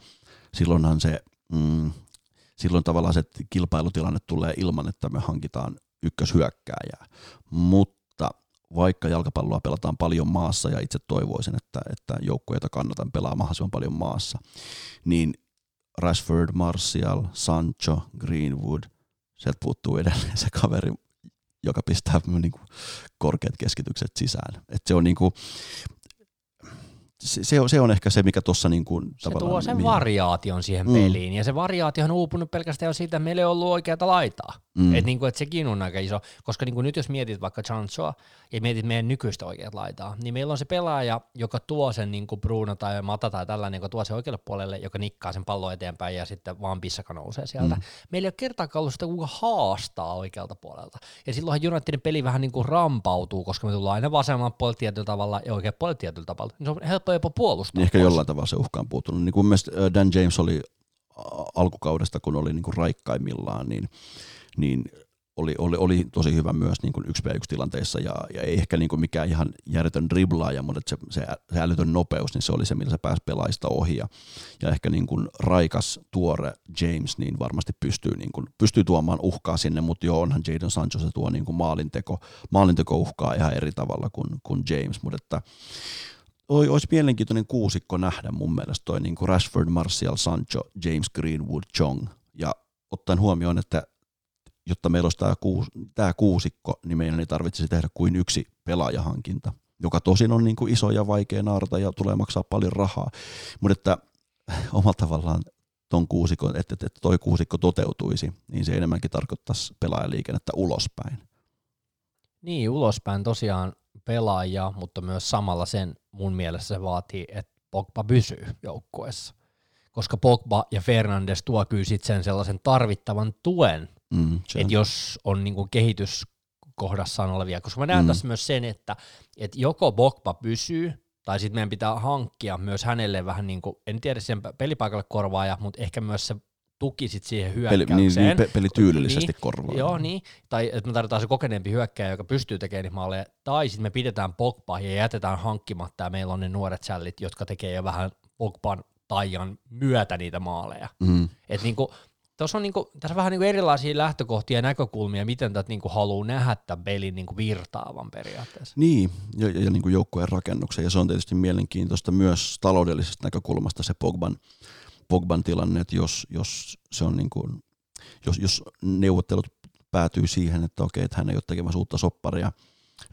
S2: silloinhan se mm, silloin tavallaan se kilpailutilanne tulee ilman, että me hankitaan ykköshyökkääjää. Mutta vaikka jalkapalloa pelataan paljon maassa ja itse toivoisin, että, että joukkueita kannatan pelaa mahdollisimman paljon maassa, niin Rashford, Martial, Sancho, Greenwood, sieltä puuttuu edelleen se kaveri, joka pistää niin kuin korkeat keskitykset sisään. Et se on niin kuin, se, se, on, se on ehkä se, mikä tuossa niin kuin,
S1: Se tuo sen variaation siihen
S2: Mm.
S1: peliin, ja se variaatio on uupunut pelkästään jo siitä, että meillä ei ollut oikeata laitaa.
S2: Mm.
S1: Mm. Että niinku, et sekin on aika iso, koska niinku nyt jos mietit vaikka Chanchoa ja mietit meidän nykyistä oikeat laitaa, niin meillä on se pelaaja, joka tuo sen niinku Bruno tai Mata tai tällainen, joka tuo sen oikealle puolelle, joka nikkaa sen pallon eteenpäin ja sitten vaan pissaka nousee sieltä. Mm. Meillä ei ole kertaakaan ollut sitä, kuka haastaa oikealta puolelta. Ja silloinhan Unitedin peli vähän niinku rampautuu, koska me tullaan aina vasemman puolella tietyllä tavalla ja oikein puolella tietyllä tavalla. Niin se on helppo jopa puolustaa.
S2: Niin ehkä
S1: pois.
S2: jollain tavalla se uhka on puuttunut. Niin kuin Dan James oli alkukaudesta, kun oli niin kuin raikkaimmillaan, niin, niin oli, oli, oli, tosi hyvä myös niin kuin 1v1 tilanteissa ja, ja ei ehkä niin kuin mikään ihan järjetön driblaaja, mutta se, se, se älytön nopeus, niin se oli se, millä se pääsi pelaista ohi ja, ja ehkä niin kuin raikas, tuore James, niin varmasti pystyy, niin kuin, pystyy tuomaan uhkaa sinne, mutta joo, onhan Jadon Sancho se tuo niin kuin maalinteko, maalinteko uhkaa ihan eri tavalla kuin, kuin James, mutta että olisi mielenkiintoinen kuusikko nähdä mun mielestä toi niin kuin Rashford, Martial, Sancho, James Greenwood, Chong. Ja ottaen huomioon, että jotta meillä olisi tämä, kuus, tämä kuusikko, niin meidän ei tarvitsisi tehdä kuin yksi pelaajahankinta, joka tosin on niin kuin iso ja vaikea naarata ja tulee maksaa paljon rahaa. Mutta että omalla tavallaan ton kuusikon, että, että toi kuusikko toteutuisi, niin se enemmänkin tarkoittaisi pelaajaliikennettä ulospäin.
S1: Niin, ulospäin tosiaan pelaajia, mutta myös samalla sen mun mielestä se vaatii, että Pogba pysyy joukkueessa. Koska Pogba ja Fernandes tuo kyllä sit sen sellaisen tarvittavan tuen,
S2: Mm,
S1: että jos on niinku kehityskohdassaan olevia, koska mä näen
S2: Mm.
S1: tässä myös sen, että, että joko Pogba pysyy, tai sitten meidän pitää hankkia myös hänelle vähän niin kuin, en tiedä sen pelipaikalle korvaaja, mutta ehkä myös se tuki sit siihen
S2: Peli,
S1: hyökkäykseen.
S2: niin, niin, pe- peli tyylillisesti
S1: Niin,
S2: korvaa.
S1: Joo, niin. Tai että me tarvitaan se kokeneempi hyökkäjä, joka pystyy tekemään niitä maaleja. Tai sitten me pidetään Pogba ja jätetään hankkimatta ja meillä on ne nuoret sällit, jotka tekee jo vähän Pogban taian myötä niitä maaleja.
S2: Mm.
S1: Et niinku, tuossa on niinku, tässä on vähän niinku erilaisia lähtökohtia ja näkökulmia, miten tätä niinku haluaa nähdä tämän pelin niinku virtaavan periaatteessa.
S2: Niin, ja, ja, ja niin kuin joukkueen rakennuksen, ja se on tietysti mielenkiintoista myös taloudellisesta näkökulmasta se Pogban, Pogban tilanne, että jos, jos se on niin kuin, jos, jos neuvottelut päätyy siihen, että okei, että hän ei ole tekemässä uutta sopparia,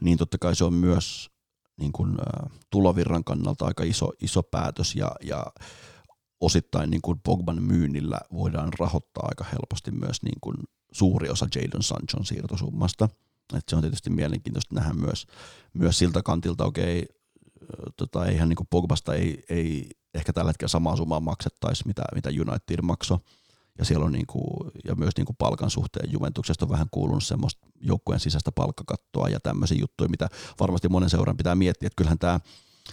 S2: niin totta kai se on myös niin kuin, ä, tulovirran kannalta aika iso, iso päätös, ja, ja osittain niin kuin Pogban myynnillä voidaan rahoittaa aika helposti myös niin kuin suuri osa Jadon Sanchon siirtosummasta. Et se on tietysti mielenkiintoista nähdä myös, myös siltä kantilta, okei, tota, eihän niin kuin Pogbasta ei, ei ehkä tällä hetkellä samaa summaa maksettaisi, mitä, mitä United maksoi, ja siellä on niinku, ja myös niinku palkan suhteen Juventuksesta on vähän kuulunut semmoista joukkueen sisäistä palkkakattoa ja tämmöisiä juttuja, mitä varmasti monen seuran pitää miettiä, että kyllähän tämä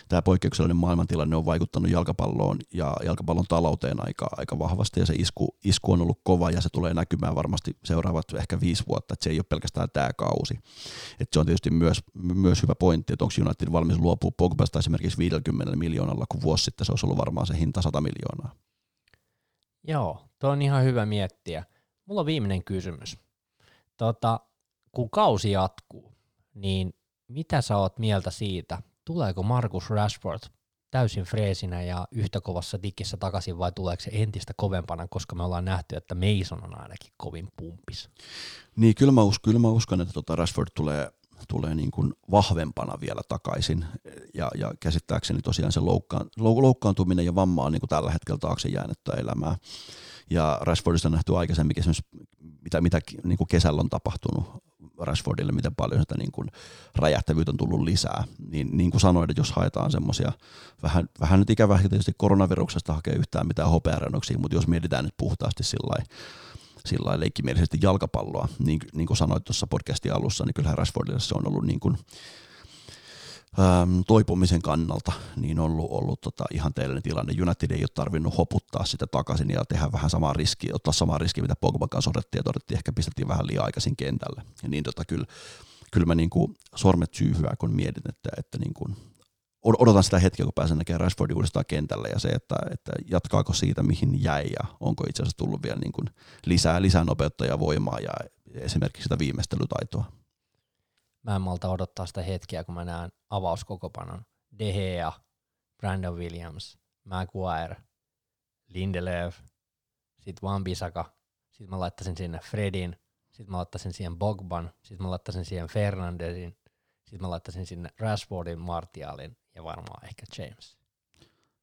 S2: tämä poikkeuksellinen maailmantilanne on vaikuttanut jalkapalloon ja jalkapallon talouteen aika, aika vahvasti ja se isku, isku on ollut kova ja se tulee näkymään varmasti seuraavat ehkä viisi vuotta, että se ei ole pelkästään tämä kausi. Et se on tietysti myös, myös hyvä pointti, että onko United valmis luopua Pogbasta esimerkiksi 50 miljoonalla, kun vuosi sitten se olisi ollut varmaan se hinta 100 miljoonaa.
S1: Joo, tuo on ihan hyvä miettiä. Mulla on viimeinen kysymys. Tota, kun kausi jatkuu, niin mitä sä oot mieltä siitä, tuleeko Markus Rashford täysin freesinä ja yhtä kovassa tikissä takaisin vai tuleeko se entistä kovempana, koska me ollaan nähty, että Mason on ainakin kovin pumpis.
S2: Niin, kyllä mä, uskon, kyllä mä uskon, että tota Rashford tulee, tulee niin kuin vahvempana vielä takaisin ja, ja käsittääkseni tosiaan se loukkaan, loukkaantuminen ja vamma on niin kuin tällä hetkellä taakse jäänyttä elämää. Ja Rashfordista on nähty aikaisemmin esimerkiksi, mitä, mitä niin kuin kesällä on tapahtunut Rashfordille, miten paljon sitä niin kuin räjähtävyyttä on tullut lisää. Niin, niin kuin sanoin, että jos haetaan semmoisia, vähän, vähän nyt ikävä tietysti koronaviruksesta hakee yhtään mitään hopearennoksia, mutta jos mietitään nyt puhtaasti sillä sillä leikkimielisesti jalkapalloa, niin, niin kuin sanoit tuossa podcastin alussa, niin kyllähän Rashfordille se on ollut niin kuin äm, toipumisen kannalta niin ollut, ollut tota, ihan teellinen tilanne. United ei ole tarvinnut hoputtaa sitä takaisin ja tehdä vähän samaa riskiä, ottaa samaa riskiä, mitä Pogba kanssa odettiin, ja todettiin, ehkä pistettiin vähän liian aikaisin kentälle. Ja niin tota, kyllä, kyllä mä niin kuin sormet syyhyää, kun mietin, että, että niin kuin odotan sitä hetkeä, kun pääsen näkemään Rashfordin uudestaan kentälle ja se, että, että jatkaako siitä, mihin jäi ja onko itse asiassa tullut vielä niin kuin lisää, lisää nopeutta ja voimaa ja esimerkiksi sitä viimeistelytaitoa
S1: mä en malta odottaa sitä hetkeä, kun mä näen avauskokopanon. De Gea, Brandon Williams, Maguire, Lindelöf, sit Van Bisaka, sit mä laittaisin sinne Fredin, sit mä laittaisin siihen Bogban, sit mä laittaisin siihen Fernandesin, sit mä laittaisin sinne Rashfordin, Martialin ja varmaan ehkä James.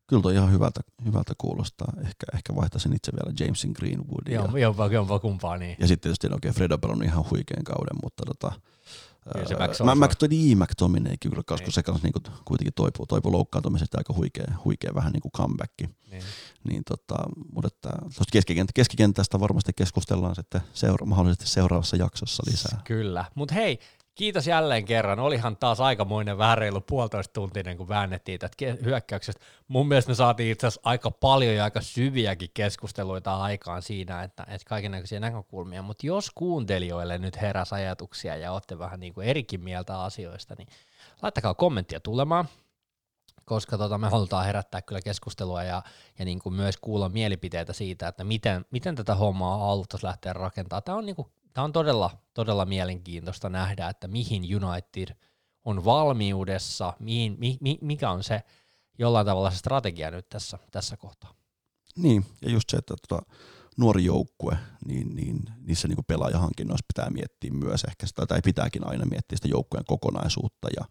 S2: Kyllä toi ihan hyvältä, hyvältä kuulostaa. Ehkä, ehkä vaihtaisin itse vielä Jamesin Greenwoodin.
S1: Joo, ja, jopa, jopa kumpaa niin.
S2: Ja sitten tietysti, okei, okay, Fred on ihan huikean kauden, mutta tota, se Mä, McTominay, McTominay kyllä, koska niin. se kanssa niinku, kuitenkin toipuu, toipuu loukkaantumisesta aika huikea, huikea vähän niin kuin comeback. Niin. niin tota, mutta että, keskikent- keskikentästä varmasti keskustellaan sitten seura- mahdollisesti seuraavassa jaksossa lisää.
S1: Kyllä, mutta hei, Kiitos jälleen kerran. Olihan taas aikamoinen vähän reilu puolitoista tuntinen, kun väännettiin tätä hyökkäyksestä. Mun mielestä me saatiin itse asiassa aika paljon ja aika syviäkin keskusteluita aikaan siinä, että, että kaikenlaisia näkökulmia. Mutta jos kuuntelijoille nyt heräs ajatuksia ja olette vähän niin kuin erikin mieltä asioista, niin laittakaa kommenttia tulemaan koska tota, me halutaan herättää kyllä keskustelua ja, ja niin kuin myös kuulla mielipiteitä siitä, että miten, miten tätä hommaa haluttaisiin lähteä rakentamaan. Tämä on niin kuin tämä on todella, todella mielenkiintoista nähdä, että mihin United on valmiudessa, mihin, mi, mi, mikä on se jollain tavalla se strategia nyt tässä, tässä kohtaa.
S2: Niin, ja just se, että tota, nuori joukkue, niin, niin niissä niin pelaajahankinnoissa pitää miettiä myös ehkä sitä, tai pitääkin aina miettiä sitä joukkueen kokonaisuutta, ja,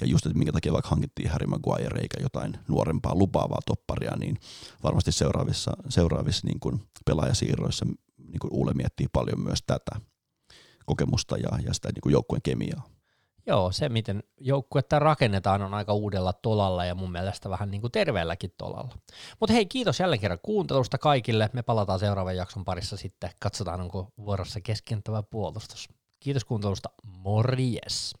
S2: ja just, että minkä takia vaikka hankittiin Harry Maguire eikä jotain nuorempaa lupaavaa topparia, niin varmasti seuraavissa, seuraavissa niin pelaajasiirroissa niin kuin Uule miettii paljon myös tätä kokemusta ja, ja sitä niin kuin joukkueen kemiaa.
S1: Joo, se miten joukkuetta rakennetaan on aika uudella tolalla ja mun mielestä vähän niin kuin terveelläkin tolalla. Mutta hei, kiitos jälleen kerran kuuntelusta kaikille. Me palataan seuraavan jakson parissa sitten. Katsotaan, onko vuorossa keskentävä puolustus. Kiitos kuuntelusta. Morjes!